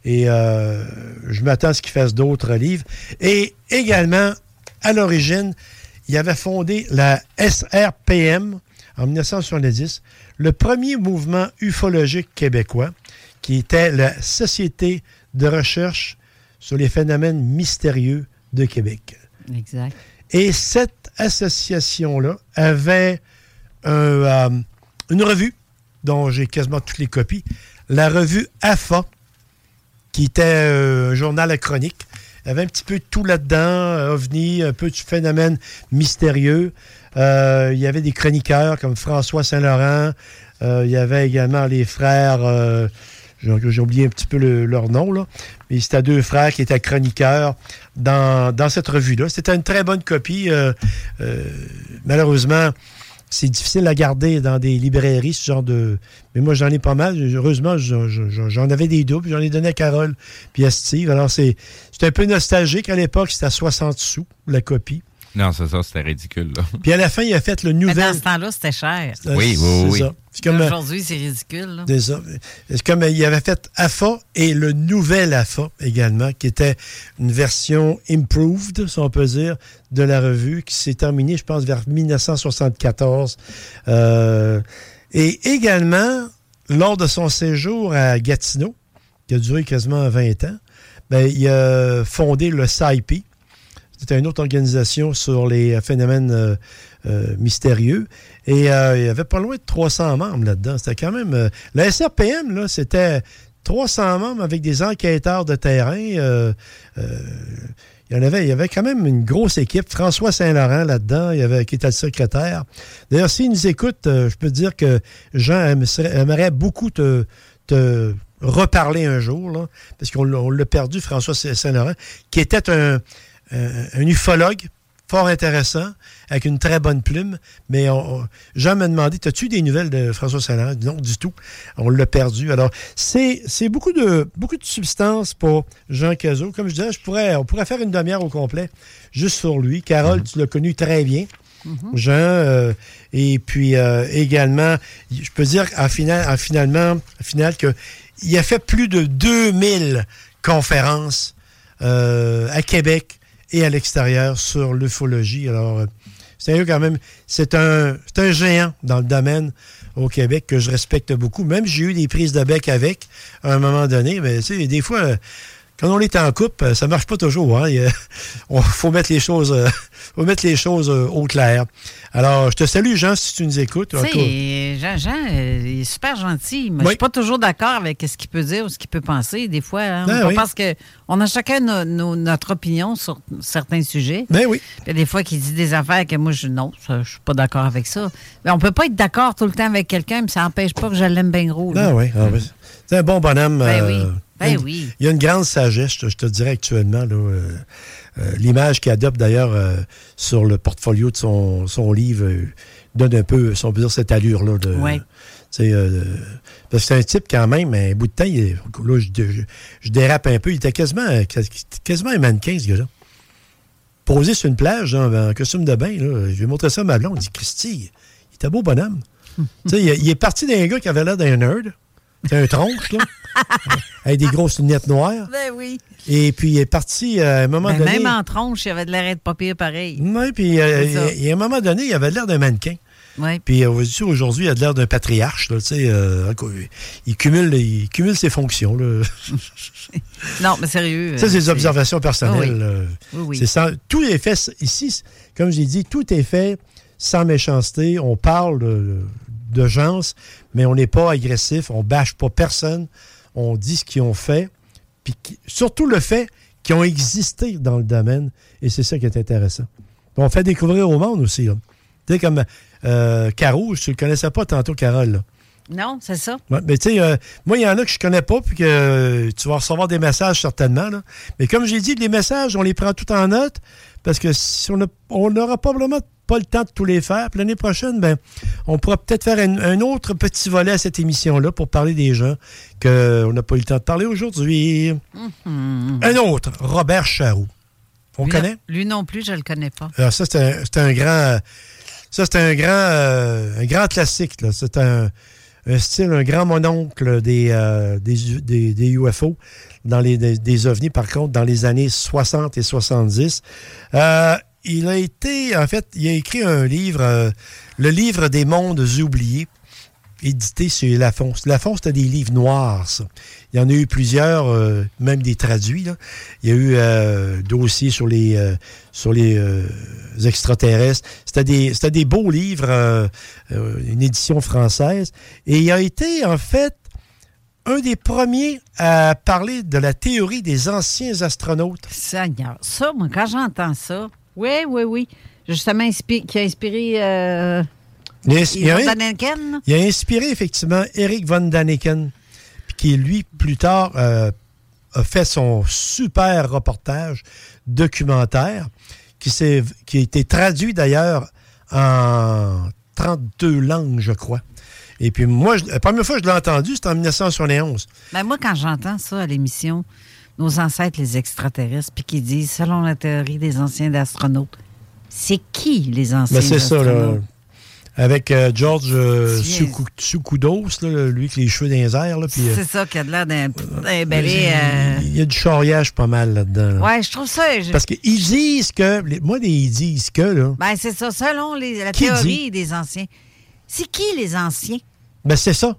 [SPEAKER 4] Et euh, je m'attends à ce qu'il fasse d'autres livres. Et également, à l'origine, il avait fondé la SRPM en 1970, le premier mouvement ufologique québécois, qui était la Société de recherche sur les phénomènes mystérieux de Québec.
[SPEAKER 2] Exact.
[SPEAKER 4] Et cette association-là avait un, euh, une revue dont j'ai quasiment toutes les copies, la revue AFA, qui était euh, un journal à chronique. Il y avait un petit peu de tout là-dedans, euh, ovni, un peu du phénomène mystérieux. Euh, il y avait des chroniqueurs comme François Saint-Laurent. Il y avait également les frères, j'ai oublié un petit peu le- leur nom, là. mais c'était deux frères qui étaient chroniqueurs dans, cette revue-là. C'était une très bonne copie. malheureusement, c'est difficile à garder dans des librairies, ce genre de. Mais moi, j'en ai pas mal. Heureusement, je- je- j'en avais des doubles. J'en ai donné à Carole puis à Steve. Alors, c'est c'est un peu nostalgique. À l'époque, c'était à 60 sous, la copie.
[SPEAKER 3] Non, c'est ça, c'était ridicule. Là.
[SPEAKER 4] Puis à la fin, il a fait le
[SPEAKER 2] Mais dans
[SPEAKER 4] nouvel.
[SPEAKER 2] ce temps-là, c'était cher.
[SPEAKER 4] Euh,
[SPEAKER 3] Oui, oui, oui.
[SPEAKER 4] comme, euh,
[SPEAKER 2] Aujourd'hui, c'est ridicule.
[SPEAKER 4] C'est ça. C'est comme euh, il avait fait AFA et le nouvel AFA également, qui était une version improved, si on peut dire, de la revue, qui s'est terminée, je pense, vers 1974. Euh, et également, lors de son séjour à Gatineau, qui a duré quasiment 20 ans, ben, il a fondé le SAIP. C'était une autre organisation sur les euh, phénomènes euh, euh, mystérieux. Et il y avait pas loin de 300 membres là-dedans. C'était quand même... la SRPM, là, c'était 300 membres avec des enquêteurs de terrain. il y en avait, il y avait quand même une grosse équipe. François Saint-Laurent là-dedans, il y avait, qui était le secrétaire. D'ailleurs, s'il nous écoute, je peux dire que Jean aimerait beaucoup te, te reparler un jour, là, parce qu'on l'a- on l'a perdu, François Saint-Laurent, qui était un, un, un ufologue fort intéressant, avec une très bonne plume. Mais on- on- Jean m'a demandé As-tu des nouvelles de François Saint-Laurent? Non, du tout. On l'a perdu. Alors, c'est beaucoup de, beaucoup de substance pour Jean Cazot. Comme je disais, je pourrais, on pourrait faire une demi-heure au complet juste sur lui. Carole, tu l'as connu très bien. Jean, euh, et puis euh, également, je peux dire en, final, en finalement, en final que il a fait plus de 2000 conférences euh, à Québec et à l'extérieur sur l'ufologie. Alors, euh, c'est quand même, c'est un, un géant dans le domaine au Québec que je respecte beaucoup. Même j'ai eu des prises de bec avec à un moment donné, mais tu des fois, euh, quand on est en couple, ça marche pas toujours. Hein? Il faut mettre les choses, euh, faut mettre les choses euh, au clair. Alors, je te salue, Jean, si tu nous écoutes.
[SPEAKER 2] Jean, Jean, euh, il est super gentil, mais je
[SPEAKER 4] Oui.
[SPEAKER 2] suis pas toujours d'accord avec ce qu'il peut dire ou ce qu'il peut penser. Des fois, hein, on
[SPEAKER 4] oui.
[SPEAKER 2] pense que on a chacun no- no- notre opinion sur certains sujets.
[SPEAKER 4] Ben oui.
[SPEAKER 2] Il y a des fois qu'il dit des affaires que moi, je non, ça, je suis pas d'accord avec ça. Mais on peut pas être d'accord tout le temps avec quelqu'un, mais ça n'empêche pas que je l'aime bien gros.
[SPEAKER 4] Ah oui, ah oui. C'est un bon bonhomme.
[SPEAKER 2] Ben
[SPEAKER 4] euh,
[SPEAKER 2] oui. Ben
[SPEAKER 4] il y a une-
[SPEAKER 2] oui.
[SPEAKER 4] Il y a une grande sagesse, je te, je te dirais actuellement. là, euh, euh, L'image qu'il adopte d'ailleurs euh, sur le portfolio de son, son livre donne un peu, si on peut dire, cette allure-là. de
[SPEAKER 2] Ouais.
[SPEAKER 4] parce que c'est un type quand même, un bout de temps, il est- là, je, je- je dérape un peu, il était quasiment, quasiment un mannequin, ce gars-là. Posé sur une plage, en costume de bain, là, je lui ai montré ça à ma blonde, il dit, Christy, il était beau bonhomme. sais, il, il est parti d'un gars qui avait l'air d'un nerd. C'était un tronche, là. avec des grosses lunettes noires.
[SPEAKER 2] Ben oui.
[SPEAKER 4] Et puis, il est parti euh, à un moment
[SPEAKER 2] Ben,
[SPEAKER 4] donné.
[SPEAKER 2] même en tronche, il avait de l'air de pas pire pareil.
[SPEAKER 4] Oui, puis euh, à un moment donné, il avait l'air d'un mannequin.
[SPEAKER 2] Ouais.
[SPEAKER 4] Puis euh, aujourd'hui, il a l'air d'un patriarche. Là, tu sais, euh, il, cumule, il cumule ses fonctions. Là.
[SPEAKER 2] Non, mais sérieux.
[SPEAKER 4] Ça,
[SPEAKER 2] euh,
[SPEAKER 4] c'est des observations personnelles.
[SPEAKER 2] Ah oui.
[SPEAKER 4] euh,
[SPEAKER 2] Oui, oui.
[SPEAKER 4] c'est sans- tout est fait ici, comme j'ai dit, tout est fait sans méchanceté. On parle de, de gens, mais on n'est pas agressif. On bâche pas personne. On dit ce qu'ils ont fait. Puis surtout le fait qui ont existé dans le domaine, et c'est ça qui est intéressant. On fait découvrir au monde aussi. là. Tu sais, comme euh, Caro, je ne le connaissais pas tantôt, Carole. là.
[SPEAKER 2] Non, c'est ça.
[SPEAKER 4] Ouais, mais tu sais, euh, moi, il y en a que je connais pas, puis que euh, tu vas recevoir des messages certainement. là. Mais comme j'ai dit, les messages, on les prend tout en note, parce que si on n'aura probablement pas le temps de tous les faire. L'année prochaine, ben, on pourra peut-être faire un, un autre petit volet à cette émission-là pour parler des gens qu'on n'a pas eu le temps de parler aujourd'hui. Un autre, Robert Charroux. On
[SPEAKER 2] lui,
[SPEAKER 4] connaît?
[SPEAKER 2] Lui non plus, je le connais pas.
[SPEAKER 4] Alors ça, c'est un, grand. Ça, c'est un grand, euh, un grand classique. C'est un, un style, un grand mononcle des, euh, des, U- des- des UFO, dans les, des, des ovnis, par contre, dans les années 60 et 70. Euh, il a été, en fait, il a écrit un livre, euh, le livre des mondes oubliés, édité chez Lafonce. Lafonce, c'était des livres noirs, ça. Il y en a eu plusieurs, euh, même des traduits. Il y a eu euh, dossiers sur les, euh, sur les extraterrestres. C'était des, c'était des beaux livres, une édition française. Et il a été, en fait, un des premiers à parler de la théorie des anciens astronautes.
[SPEAKER 2] Seigneur, ça, moi, quand j'entends ça, oui, oui, oui. Justement, qui a inspiré euh,
[SPEAKER 4] Il a- il a-
[SPEAKER 2] Ivan Daniken.
[SPEAKER 4] Il a inspiré effectivement Eric Von Daniken, qui lui, plus tard, euh, a fait son super reportage documentaire qui a été traduit d'ailleurs en 32 langues, je crois. Et puis moi, je- la première fois que je l'ai entendu, c'était en 1971.
[SPEAKER 2] Ben, moi, quand j'entends ça à l'émission, nos ancêtres, les extraterrestres, puis qui disent, selon la théorie des anciens astronautes, c'est qui les anciens
[SPEAKER 4] Mais c'est ça, là. Avec euh, George euh, là, lui avec les cheveux dans les airs. Là, euh,
[SPEAKER 2] C'est ça qui a de l'air d'un d'un euh,
[SPEAKER 4] Il y a du charriage pas mal là-dedans. là.
[SPEAKER 2] Ouais, je trouve ça. je-
[SPEAKER 4] Parce qu'ils disent que. les- moi, ils disent que, là.
[SPEAKER 2] Ben, c'est ça, selon les- la
[SPEAKER 4] Qui
[SPEAKER 2] théorie des anciens. C'est qui les anciens?
[SPEAKER 4] Ben, c'est ça.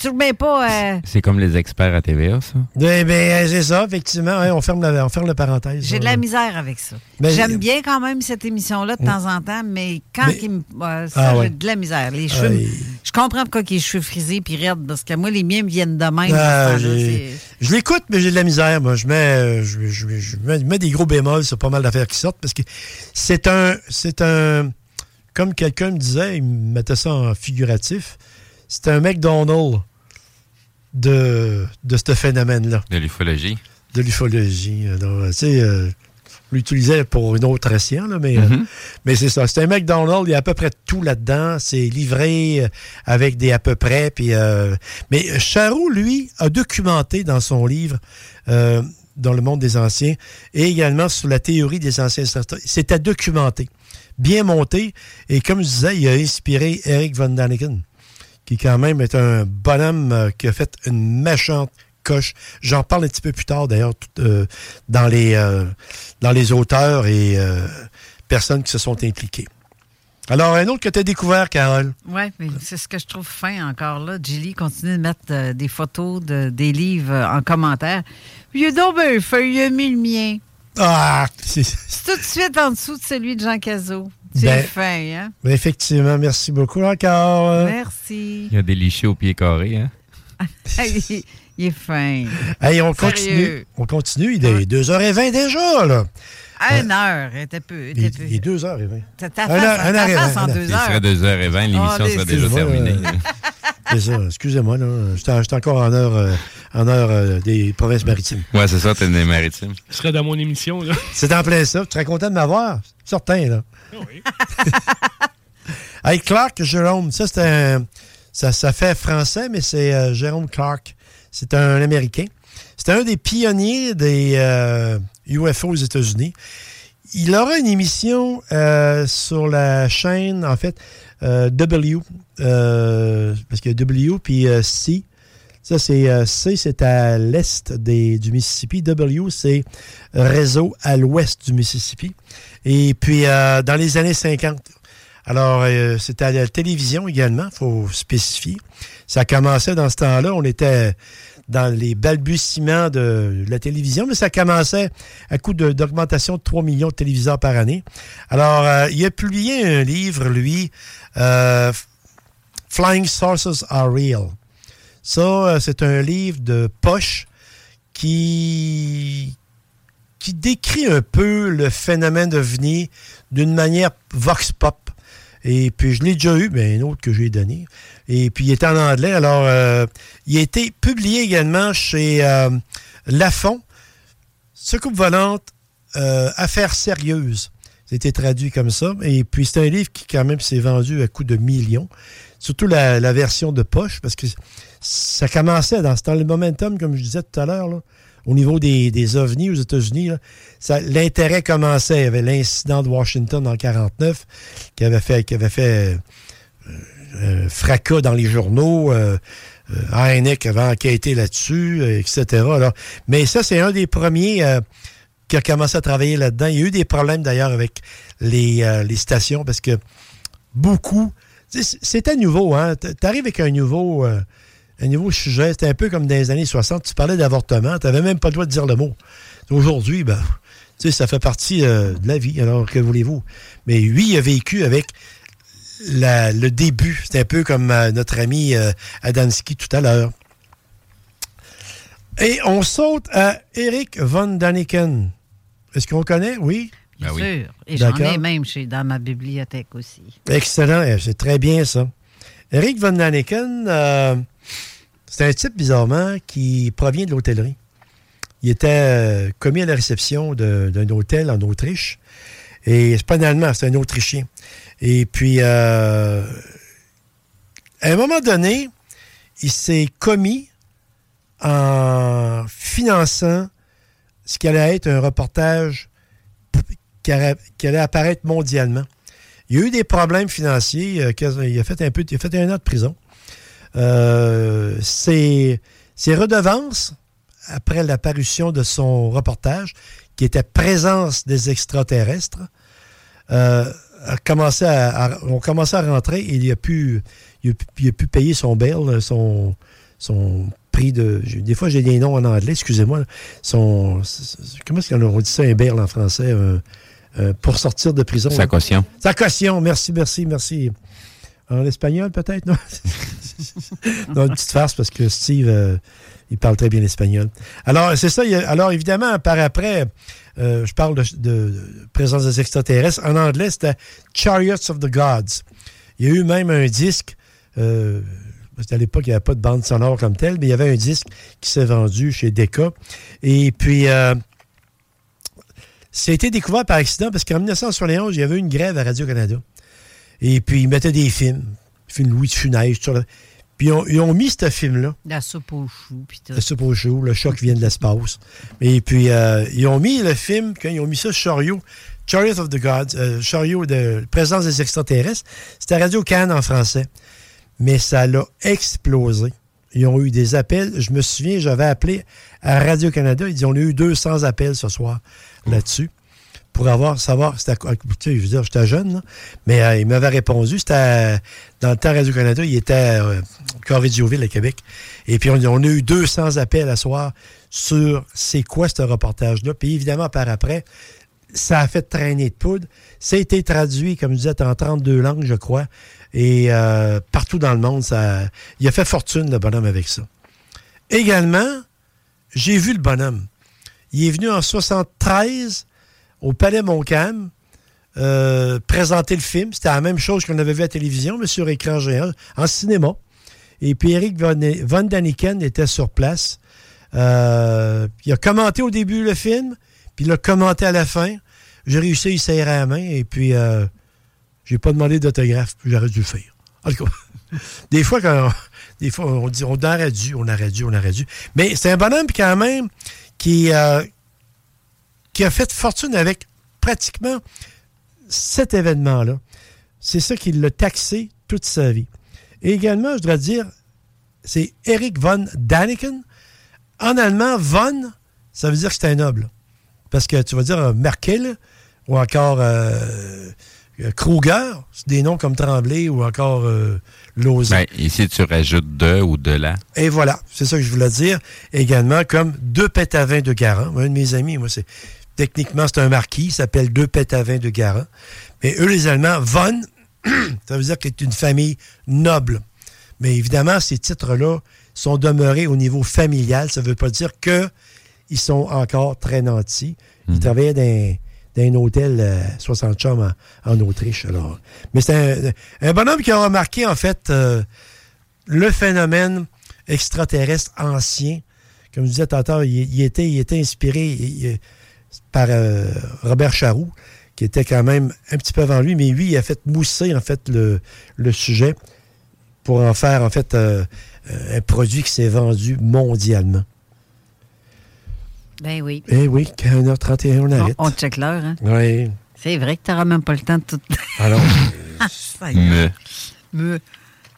[SPEAKER 2] Tu remets pas. euh,
[SPEAKER 3] C'est comme les experts à TVA, ça?
[SPEAKER 4] Ben, ben, c'est ça, effectivement. hein, on, ferme la, on ferme la parenthèse.
[SPEAKER 2] J'ai de la misère avec ça.
[SPEAKER 4] Ben,
[SPEAKER 2] J'aime bien quand même cette émission-là de temps en temps, mais quand
[SPEAKER 4] Mais-
[SPEAKER 2] il me. ça,
[SPEAKER 4] Ah ouais.
[SPEAKER 2] j'ai de la misère. Les cheveux.
[SPEAKER 4] Il-
[SPEAKER 2] Je comprends pourquoi il a les cheveux frisés puis raides, parce que moi, les miens me viennent de même.
[SPEAKER 4] Ah, je l'écoute, mais j'ai de la misère. Moi, je mets, euh, je, je- je mets, je mets des gros bémols sur pas mal d'affaires qui sortent parce que c'est un, c'est un, comme quelqu'un me disait, il me mettait ça en figuratif. C'est un McDonald's de, de ce phénomène-là,
[SPEAKER 3] De l'ufologie.
[SPEAKER 4] de l'ufologie. Alors, Tu sais, euh, je l'utilisais pour une autre ration, là, mais, euh,
[SPEAKER 3] Mhm.
[SPEAKER 4] mais c'est ça. C'est un McDonald's, il y a à peu près tout là-dedans. C'est livré euh, avec des à peu près. Puis, euh, mais Charroux, lui, a documenté dans son livre euh, dans le monde des anciens et également sur la théorie des anciens. C'était documenté, bien monté. Et comme je disais, il a inspiré Eric Von Daniken, qui quand même est un bonhomme euh, qui a fait une méchante coche. J'en parle un petit peu plus tard, d'ailleurs, euh, dans, les, euh, dans les auteurs et euh, personnes qui se sont impliquées. Alors, un autre que tu as découvert, Carole?
[SPEAKER 2] Oui, mais c'est ce que je trouve fin encore là. Julie continue de mettre des photos de, des livres en commentaire. Il a donc bien fait, il a mis le mien.
[SPEAKER 4] Ah! C'est
[SPEAKER 2] C'est tout de suite en dessous de celui de Jean Cazot. C'est
[SPEAKER 4] Ben,
[SPEAKER 2] fin, hein?
[SPEAKER 4] ben, effectivement, merci beaucoup encore.
[SPEAKER 2] Merci.
[SPEAKER 3] Il y a des lichés au pied carré, hein?
[SPEAKER 2] il, il est fin.
[SPEAKER 4] Hey, on
[SPEAKER 2] Sérieux.
[SPEAKER 4] continue. On continue. Il est 2h20 déjà, là.
[SPEAKER 2] À une heure, était peu.
[SPEAKER 4] Il,
[SPEAKER 2] était peu.
[SPEAKER 4] il est 2h20.
[SPEAKER 2] Ta, ta face, ta
[SPEAKER 4] un
[SPEAKER 2] face en.
[SPEAKER 3] Il
[SPEAKER 2] heures.
[SPEAKER 3] serait 2h20, l'émission
[SPEAKER 2] Ah,
[SPEAKER 3] serait déjà terminée.
[SPEAKER 4] C'est ça, excusez-moi, là. J'étais encore en heure, euh, en heure euh, des provinces maritimes.
[SPEAKER 3] Ouais, c'est ça, t'es des maritimes.
[SPEAKER 8] Tu serais dans mon émission, là.
[SPEAKER 4] C'est en plein ça. Tu serais content de m'avoir? Certain, là. Hey, Clark Jérôme, ça, c'est un. Ça, ça fait français, mais c'est euh, Jérôme Clark. C'est un Américain. C'était un des pionniers des euh, UFO aux États-Unis. Il aura une émission euh, sur la chaîne, en fait, euh, W. euh, parce qu'il y a W puis euh, C. Ça, c'est euh, C, c'est à l'est des- du Mississippi. W, c'est réseau à l'ouest du Mississippi. Et puis, euh, dans les années 50, alors, euh, c'était à la télévision également, faut spécifier. Ça commençait dans ce temps-là, on était dans les balbutiements de la télévision, mais ça commençait à coup d'augmentation de 3 millions de téléviseurs par année. Alors, euh, il a publié un livre, lui, Flying Sources Are Real. Ça, c'est un livre de poche qui qui décrit un peu le phénomène ovni d'une manière vox pop. Et puis, je l'ai déjà eu, mais un autre que j'ai donné. Et puis, il est en anglais. Alors, euh, il a été publié également chez euh, Secoupe volante, euh, Affaires sérieuses. C'était traduit comme ça. Et puis, c'est un livre qui, quand même, s'est vendu à coût de millions. Surtout la, version de poche, parce que ça commençait dans, dans le momentum, comme je disais tout à l'heure, au niveau des, des ovnis aux États-Unis. L'intérêt commençait. Il y avait l'incident de Washington en 49 qui avait fait, qui avait fait euh, euh, fracas dans les journaux. Euh, euh, ANEC avait enquêté là-dessus, etc. Mais ça, c'est un des premiers qui a commencé à travailler là-dedans. Il y a eu des problèmes d'ailleurs avec les, les stations parce que beaucoup. C'était nouveau, hein? Tu arrives avec un nouveau, un nouveau sujet. C'était un peu comme dans les années 60. Tu parlais d'avortement. Tu n'avais même pas le droit de dire le mot. Aujourd'hui, ben, tu sais, ça fait partie euh, de la vie. Alors, que voulez-vous? Mais lui, il a vécu avec la- le début. C'est un peu comme euh, notre ami euh, Adamski tout à l'heure. Et on saute à Eric von Daniken. Est-ce qu'on connaît? Oui?
[SPEAKER 2] Bien sûr. Et j'en ai même chez, dans ma bibliothèque aussi.
[SPEAKER 4] Excellent, eh, c'est très bien ça. Eric von Daniken, euh, c'est un type bizarrement qui provient de l'hôtellerie. Il était euh, commis à la réception d'un hôtel en Autriche. Et c'est pas un Allemand, c'est un Autrichien. Et puis, euh, à un moment donné, il s'est commis en finançant ce qui allait être un reportage qui allait, apparaître mondialement. Il y a eu des problèmes financiers. euh, Il a fait un peu, il a fait un an de prison. Euh, ses, ses redevances, après l'apparition de son reportage, qui était Présence des extraterrestres, euh, a commencé à, à- ont commencé à rentrer et il a pu, il a, pu- il a pu payer son bail, son, son prix de. Des fois, j'ai des noms en anglais, excusez-moi. Son, comment est-ce qu'on dit ça, un bail en français? euh, euh, pour sortir de prison.
[SPEAKER 3] Sa caution.
[SPEAKER 4] Sa caution, merci, merci, merci. En espagnol, peut-être, non? non, une petite farce parce que Steve, euh, il parle très bien l'espagnol. Alors, c'est ça. alors, évidemment, par après, euh, je parle de, présence des extraterrestres. En anglais, c'était Chariots of the Gods. Il y a eu même un disque. Euh, qu'à l'époque, il n'y avait pas de bande sonore comme telle, mais il y avait un disque qui s'est vendu chez Decca. Et puis, euh, ça a été découvert par accident parce qu'en 1971, il y avait une grève à Radio-Canada. Et puis, ils mettaient des films. Film Louis de Funès, sur le- Puis, ils ont, ils ont mis ce film-là.
[SPEAKER 2] La soupe aux choux, puis tout.
[SPEAKER 4] Le soupe au chou, le choc vient de l'espace. Et puis, euh, ils ont mis le film, quand ils ont mis ça sur Chariot, Chariot of the Gods, euh, Chariot de Présence des extraterrestres. C'était Radio Cannes en français. Mais ça l'a explosé. Ils ont eu des appels. Je me souviens, j'avais appelé à Radio-Canada. Ils disent on a eu 200 appels ce soir là-dessus pour avoir, savoir, c'était sais, je veux dire, j'étais jeune, là, mais euh, il m'avait répondu, c'était à- dans le temps Radio-Canada, il était euh, Corridioville à Québec. Et puis, on, on a eu 200 appels à soir sur c'est quoi ce reportage-là. Puis, évidemment, par après, ça a fait traîner de poudre. Ça a été traduit, comme je disais, en 32 langues, je crois. Et euh, partout dans le monde, ça, il a fait fortune, le bonhomme, avec ça. Également, j'ai vu le bonhomme. Il est venu en 73 au Palais Montcalm euh, présenter le film. C'était la même chose qu'on avait vu à la télévision, mais sur écran géant, en cinéma. Et puis Eric Von, Von Daniken était sur place. Euh, il a commenté au début le film, puis il a commenté à la fin. J'ai réussi à y serrer la main, et puis euh, j'ai pas demandé d'autographe, j'aurais dû le faire. En tout cas, des fois, quand des fois, on dit on aurait dû, on aurait dû, on aurait dû. Mais c'est un bonhomme quand même qui, euh, qui a fait fortune avec pratiquement cet événement-là. C'est ça qui l'a taxé toute sa vie. Et également, je dois dire, c'est Eric von Daniken. En allemand, von, ça veut dire que c'est un noble. Parce que tu vas dire euh, Merkel ou encore euh, euh, Kruger, c'est des noms comme Tremblay ou encore euh, Lausanne.
[SPEAKER 3] Ben, ici, tu rajoutes de ou de la.
[SPEAKER 4] Et voilà, c'est ça que je voulais dire. Également, comme deux pétavins de Garant. Un de mes amis, moi, c'est techniquement, c'est un marquis, il s'appelle deux pétavins de Garant. Mais eux, les Allemands, von, ça veut dire que c'est une famille noble. Mais évidemment, ces titres-là sont demeurés au niveau familial. Ça ne veut pas dire que ils sont encore très nantis. Ils travaillaient dans, dans un hôtel euh, 60 chambres en, en Autriche. Alors. Mais c'est un, un bonhomme qui a remarqué, en fait, euh, le phénomène extraterrestre ancien. Comme je disais tantôt, il, il était, il était inspiré il- par euh, Robert Charroux, qui était quand même un petit peu avant lui, mais lui, il a fait mousser, en fait, le, le sujet pour en faire, en fait, euh, euh, un produit qui s'est vendu mondialement.
[SPEAKER 2] Ben oui.
[SPEAKER 4] Eh oui, 1h31, on
[SPEAKER 2] On,
[SPEAKER 4] arrête.
[SPEAKER 2] on check l'heure, hein?
[SPEAKER 4] Oui.
[SPEAKER 2] C'est vrai que tu n'auras même pas le temps de tout.
[SPEAKER 4] Alors,
[SPEAKER 2] Ça y est.
[SPEAKER 3] Mais.
[SPEAKER 2] Me.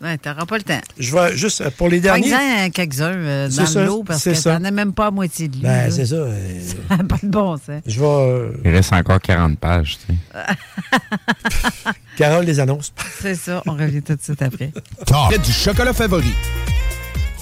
[SPEAKER 2] Ouais, tu n'auras pas le temps.
[SPEAKER 4] je vais juste, euh, pour les derniers...
[SPEAKER 2] Prends-en quelques-uns euh, dans l'eau parce que n'en as même pas à moitié de lui.
[SPEAKER 4] Ben, c'est ça. euh,
[SPEAKER 2] Ça n'a pas de bon sens.
[SPEAKER 4] je vais... euh,
[SPEAKER 3] Il reste encore 40 pages, tu sais.
[SPEAKER 4] Carole les annonces.
[SPEAKER 2] C'est ça, on revient tout de suite après.
[SPEAKER 6] Top. du chocolat favori.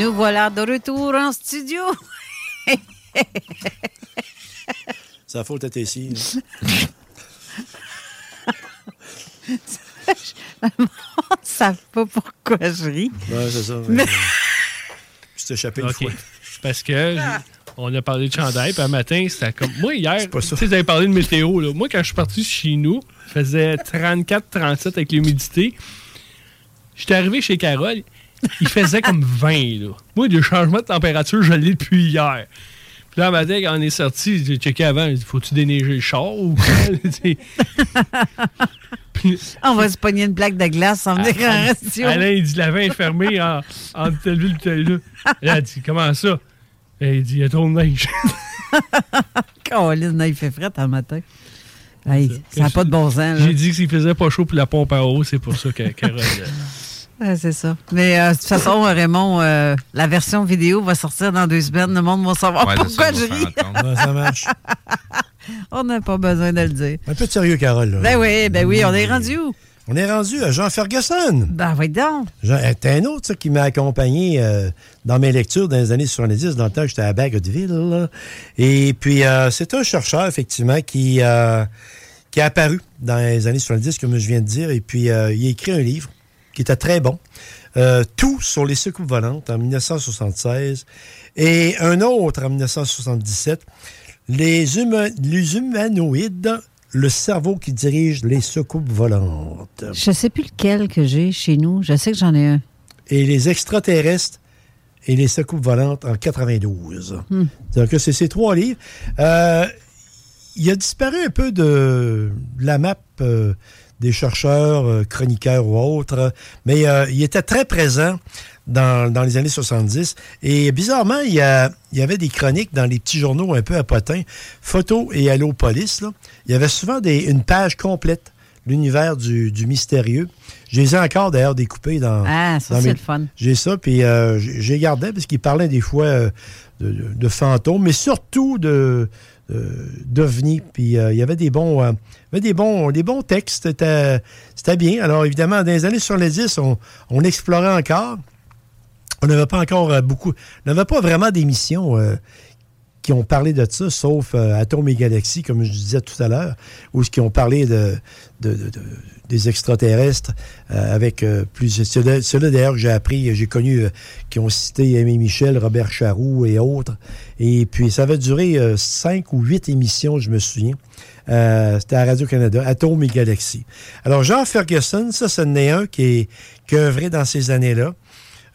[SPEAKER 2] Nous voilà de retour en studio.
[SPEAKER 4] C'est la faute à tes ici.
[SPEAKER 2] Ça pas pourquoi je ris.
[SPEAKER 4] Ouais, c'est ça.
[SPEAKER 2] Mais-
[SPEAKER 4] Je t'ai échappé une fois.
[SPEAKER 8] Parce que j- on a parlé de chandail, puis un matin, c'était comme. Moi, hier, tu sais, vous avez parlé de météo, là. Moi, quand je suis parti chez nous, il faisait 34-37 avec l'humidité. J'étais arrivé chez Carole, il faisait comme 20, là. Moi, le changement de température, je l'ai depuis hier. Puis là, matin, quand on est sorti, j'ai checké avant, faut-tu déneiger le char ou quoi?
[SPEAKER 2] On va se pogner une plaque de glace sans venir en radio.
[SPEAKER 8] Alain, il dit la est fermée en, telle ville et telle là. Là, elle dit comment ça? Et il dit il y a trop de neige.
[SPEAKER 2] Caroline, il fait frais un matin. Hey, ça n'a pas de bon sens.
[SPEAKER 8] J'ai dit que s'il faisait pas chaud pour la pompe à eau, c'est pour ça que Carole. euh,
[SPEAKER 2] Ouais, c'est ça. Mais euh, de toute façon, Raymond, euh, la version vidéo va sortir dans deux semaines. Le monde va savoir
[SPEAKER 4] Ouais,
[SPEAKER 2] pourquoi
[SPEAKER 4] ça,
[SPEAKER 2] je ris.
[SPEAKER 4] ça marche.
[SPEAKER 2] On n'a pas besoin de le dire.
[SPEAKER 4] Un peu de sérieux, Carole. là.
[SPEAKER 2] Ben oui, ben oui, on est rendu où?
[SPEAKER 4] On est rendu à Jean Ferguson.
[SPEAKER 2] Ben oui, donc.
[SPEAKER 4] Jean, euh, t'es un autre ça, qui m'a accompagné euh, dans mes lectures dans les années 70, dans le temps que j'étais à Bagotville. là. Et puis, euh, c'est un chercheur, effectivement, qui, euh, qui a apparu dans les années 70, comme je viens de dire. Et puis, euh, il a écrit un livre qui était très bon. Euh, tout sur les soucoupes volantes en 1976 et un autre en 1977. Les, huma- les humanoïdes, le cerveau qui dirige les soucoupes volantes.
[SPEAKER 2] Je sais plus lequel que j'ai chez nous. Je sais que j'en ai un.
[SPEAKER 4] et les extraterrestres et les soucoupes volantes en 92.
[SPEAKER 2] Hmm.
[SPEAKER 4] Donc, c'est ces trois livres. Euh, il a disparu un peu de, de la map euh, des chercheurs, euh, chroniqueurs ou autres, mais euh, il était très présent dans, dans les années 70. Et bizarrement, il y, a- il y avait des chroniques dans les petits journaux un peu à potin, Photo et Allo Police. là. Il y avait souvent des, une page complète, l'univers du, du mystérieux. Je les ai encore d'ailleurs découpés dans.
[SPEAKER 2] Ah, ça, c'est
[SPEAKER 4] mes-
[SPEAKER 2] le fun.
[SPEAKER 4] J'ai ça, puis euh, j'ai gardé parce qu'il parlait des fois euh, de fantômes, mais surtout de de- d'ovnis. Puis euh, il y avait des bons, euh, des bons, des bons textes. C'était bien. Alors évidemment, dans les années sur les 10, on, on explorait encore. On n'avait pas encore euh, beaucoup. On n'avait pas vraiment d'émissions euh, qui ont parlé de ça, sauf euh, Atome et Galaxie, comme je disais tout à l'heure, ou qui ont parlé de, de- de- de- des extraterrestres euh, avec euh, plus. Ceux-là d'ailleurs que j'ai appris, j'ai connu, euh, qui ont cité Aimé Michel, Robert Charroux et autres. Et puis ça avait duré euh, cinq ou huit émissions, je me souviens. C'était à Radio-Canada, Atome et Galaxie. Alors, Jean Ferguson, ça, ce n'est un qui, est, qui a œuvré dans ces années-là.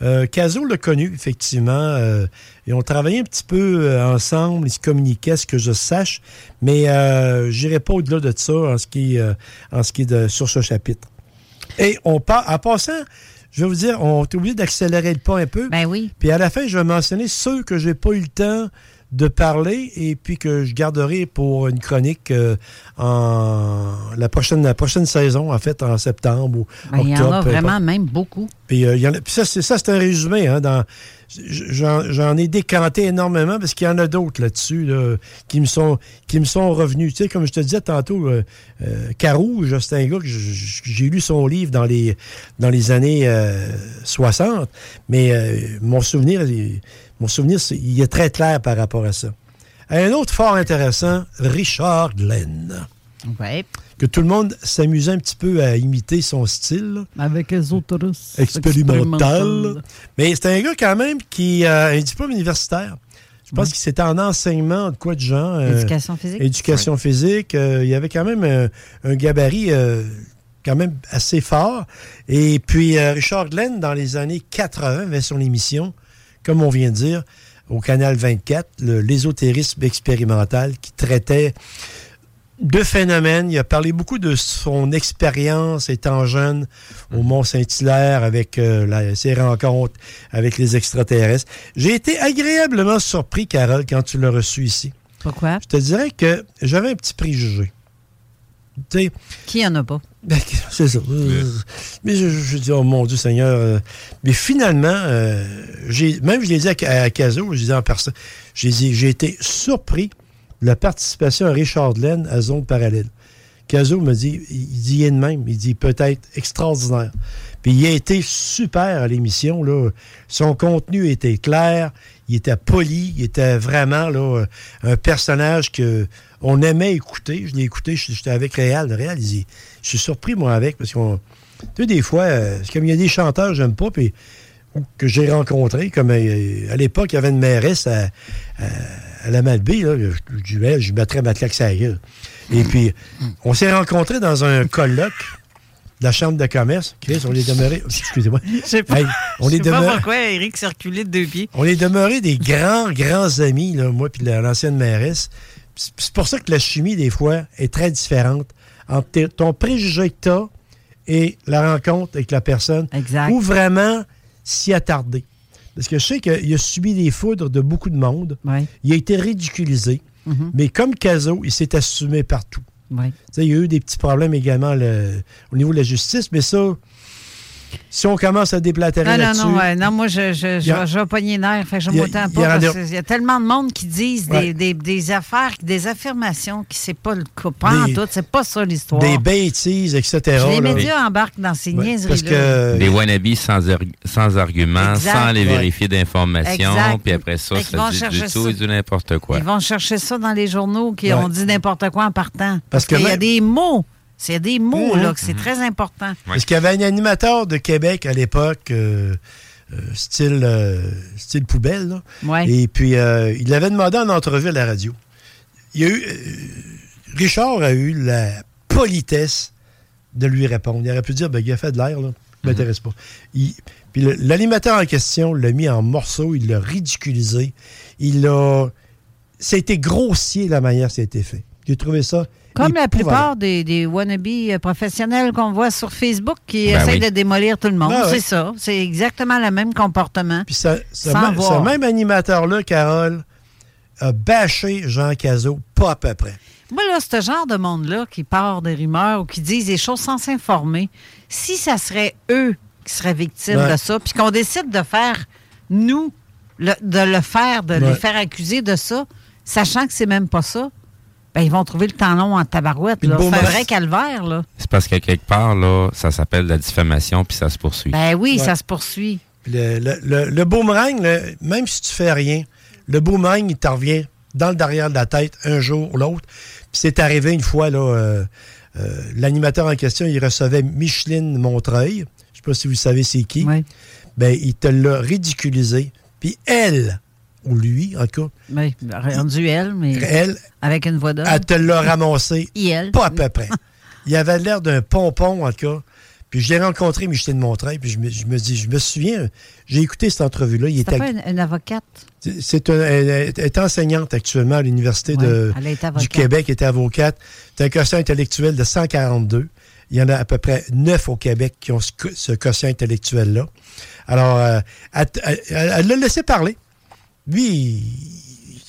[SPEAKER 4] Euh, Caso l'a connu, effectivement. euh, et on travaillait un petit peu euh, ensemble, ils se communiquaient, ce que je sache, mais euh, j'irai pas au-delà de ça en ce qui, euh, en ce qui est de, sur ce chapitre. Et on part, en passant, je vais vous dire, on est obligé d'accélérer le pas un peu.
[SPEAKER 2] Ben oui.
[SPEAKER 4] Puis à la fin, je vais mentionner ceux que j'ai pas eu le temps de parler et puis que je garderai pour une chronique euh, en la prochaine, la prochaine saison, en fait, en septembre ou
[SPEAKER 2] Ben, il y en a vraiment même beaucoup.
[SPEAKER 4] Puis, euh, il y en a- puis ça, c'est ça, c'est un résumé. Hein, dans, j'en, ai décanté énormément parce qu'il y en a d'autres là-dessus là, qui, me sont, qui me sont revenus. Tu sais, comme je te disais tantôt, euh, euh, Carouge, c'est un gars que j'ai lu son livre dans les, dans les années euh, 60, mais mon souvenir, mon souvenir il est très clair par rapport à ça. Un autre fort intéressant, Richard Glenn.
[SPEAKER 2] Ouais.
[SPEAKER 4] Que tout le monde s'amusait un petit peu à imiter son style.
[SPEAKER 2] Avec les autres
[SPEAKER 4] expérimental. Mais c'est un gars quand même qui a un diplôme universitaire. Je pense qu'il c'était en enseignement de quoi de genre. euh,
[SPEAKER 2] Éducation physique?
[SPEAKER 4] Éducation physique. Euh, il y avait quand même un, un gabarit euh, quand même assez fort. Et puis euh, Richard Glenn, dans les années 80, avait son émission, comme on vient de dire, au Canal 24, le- l'ésotérisme expérimental, qui traitait de phénomènes. Il a parlé beaucoup de son expérience étant jeune au Mont-Saint-Hilaire avec euh, la- ses rencontres avec les extraterrestres. J'ai été agréablement surpris, Carole, quand tu l'as reçu ici.
[SPEAKER 2] Pourquoi?
[SPEAKER 4] Je te dirais que j'avais un petit préjugé. Tu sais,
[SPEAKER 2] Qui en a pas?
[SPEAKER 4] Ben, c'est ça. Mais je, dis, oh mon Dieu Seigneur. euh, mais finalement, euh, même je l'ai dit à, à Caso, je dit en personne, j'ai dit, j'ai été surpris de la participation à Richard Glenn à Zone Parallèle. Caso me dit, il dit il de même, il dit peut-être extraordinaire. Puis il a été super à l'émission, là. Son contenu était clair, il était poli, il était vraiment là, un personnage que on aimait écouter. Je l'ai écouté, j'étais avec Réal. Réal, il dit, je suis surpris, moi, avec, parce qu'on. Tu sais, des fois, euh, c'est comme il y a des chanteurs que j'aime pas, puis que j'ai rencontrés, comme euh, à l'époque, il y avait une mairesse à, à- à la Malbaie, là, je, je, je, mettrais ma claque la gueule. Et puis, on s'est rencontrés dans un colloque de la Chambre de commerce. Chris, on est demeuré. Excusez-moi.
[SPEAKER 2] Je sais pas.
[SPEAKER 4] Hey, on
[SPEAKER 2] Je
[SPEAKER 4] est
[SPEAKER 2] sais pas
[SPEAKER 4] demeuré.
[SPEAKER 2] pourquoi Eric circulait de deux pieds.
[SPEAKER 4] On est demeuré des grands, grands amis, là, moi puis la- l'ancienne mairesse. C'est pour ça que la chimie, des fois, est très différente entre ton préjugé que tu et la rencontre avec la personne.
[SPEAKER 2] Exact.
[SPEAKER 4] Ou vraiment s'y attarder. Parce que je sais qu'il a subi des foudres de beaucoup de monde. Il a été ridiculisé.
[SPEAKER 2] Mhm.
[SPEAKER 4] Mais comme Caso, il s'est assumé partout.
[SPEAKER 2] Ouais.
[SPEAKER 4] Il y a eu des petits problèmes également le- au niveau de la justice, mais ça, si on commence à déblatérer
[SPEAKER 2] Non, non,
[SPEAKER 4] là-dessus...
[SPEAKER 2] non, ouais. non, moi, je, je, je,
[SPEAKER 4] a-
[SPEAKER 2] je vais pogner nerf. Fait que je
[SPEAKER 4] il y a-
[SPEAKER 2] m'entends
[SPEAKER 4] il y en
[SPEAKER 2] pas.
[SPEAKER 4] a-
[SPEAKER 2] parce qu'il y a tellement de monde qui disent des,
[SPEAKER 4] Ouais.
[SPEAKER 2] des, des affaires, des affirmations qui c'est pas le cas. Pas en
[SPEAKER 4] Des-
[SPEAKER 2] tout. C'est pas ça l'histoire.
[SPEAKER 4] des bêtises, etc.
[SPEAKER 2] Les
[SPEAKER 4] là.
[SPEAKER 2] médias embarquent dans ces
[SPEAKER 4] Ouais,
[SPEAKER 2] niaiseries-là.
[SPEAKER 4] parce que-
[SPEAKER 3] Des wannabes sans, sans argument,
[SPEAKER 2] Exact.
[SPEAKER 3] sans les
[SPEAKER 2] Ouais.
[SPEAKER 3] vérifier d'informations, puis après ça, ça dit du tout
[SPEAKER 2] ça.
[SPEAKER 3] et du n'importe quoi.
[SPEAKER 2] Ils vont chercher ça dans les journaux qui
[SPEAKER 4] Ouais.
[SPEAKER 2] ont dit n'importe quoi en partant. Parce,
[SPEAKER 4] Parce que
[SPEAKER 2] qu'il y a des mots. C'est des mots,
[SPEAKER 4] Mhm.
[SPEAKER 2] là, que c'est très important.
[SPEAKER 4] Parce qu'il y avait un animateur de Québec à l'époque, euh, euh, style, euh, style poubelle. là?
[SPEAKER 2] Ouais.
[SPEAKER 4] Et puis, il avait demandé en entrevue à la radio. Il y a eu, Richard a eu la politesse de lui répondre. Il aurait pu dire, ben, il a fait de l'air, là. Ça m'intéresse pas. Il- puis l'animateur en question l'a mis en morceaux, il l'a ridiculisé. Il a. C'était grossier la manière que ça a été fait. J'ai trouvé ça.
[SPEAKER 2] Comme la plupart des, des wannabes euh, professionnels qu'on voit sur Facebook qui
[SPEAKER 4] Ben
[SPEAKER 2] essayent
[SPEAKER 4] oui.
[SPEAKER 2] de démolir tout le monde.
[SPEAKER 4] Ben
[SPEAKER 2] c'est
[SPEAKER 4] oui.
[SPEAKER 2] ça. C'est exactement le même comportement.
[SPEAKER 4] Puis ça, ce,
[SPEAKER 2] Sans
[SPEAKER 4] même-
[SPEAKER 2] voir.
[SPEAKER 4] ce même animateur-là, Carole, a bâché Jean Cazot, pas à peu près.
[SPEAKER 2] Moi, là, ce genre de monde-là qui part des rumeurs ou qui disent des choses sans s'informer, si ça serait eux qui seraient victimes
[SPEAKER 4] Ouais.
[SPEAKER 2] de ça, puis qu'on décide de faire, nous, le- de le faire, de les faire accuser de ça, sachant que c'est même pas ça, ben, ils vont trouver le temps long en tabarouette. C'est un vrai calvaire, là.
[SPEAKER 3] C'est parce que quelque part, là, ça s'appelle la diffamation, puis ça se poursuit.
[SPEAKER 2] Ben oui,
[SPEAKER 4] Ouais.
[SPEAKER 2] ça se poursuit.
[SPEAKER 4] Le, le, le- le boomerang, même si tu fais rien, le boomerang, il te revient dans le derrière de la tête un jour ou l'autre. Puis c'est arrivé une fois, là, euh, euh, l'animateur en question, il recevait Micheline Montreuil. Je sais pas si vous savez c'est qui. Ben, il te l'a ridiculisé. Puis elle, ou lui, en tout cas,
[SPEAKER 2] Oui, rendu elle, mais
[SPEAKER 4] elle,
[SPEAKER 2] avec une voix d'homme.
[SPEAKER 4] elle te l'a ramassé.
[SPEAKER 2] Elle.
[SPEAKER 4] Pas à peu près. Il avait l'air d'un pompon, en tout cas. Puis je l'ai rencontré, Micheline Montreuil, puis je me, je me dis, je me souviens, j'ai écouté cette entrevue-là. Il était
[SPEAKER 2] pas une, une avocate?
[SPEAKER 4] c'est- un- elle est- enseignante actuellement à l'Université
[SPEAKER 2] Ouais,
[SPEAKER 4] du Québec, elle était avocate. C'est un quotient intellectuel de 142. Il y en a à peu près neuf au Québec qui ont ce, quotient intellectuel-là. Alors, euh, elle l'a laissé parler. Lui,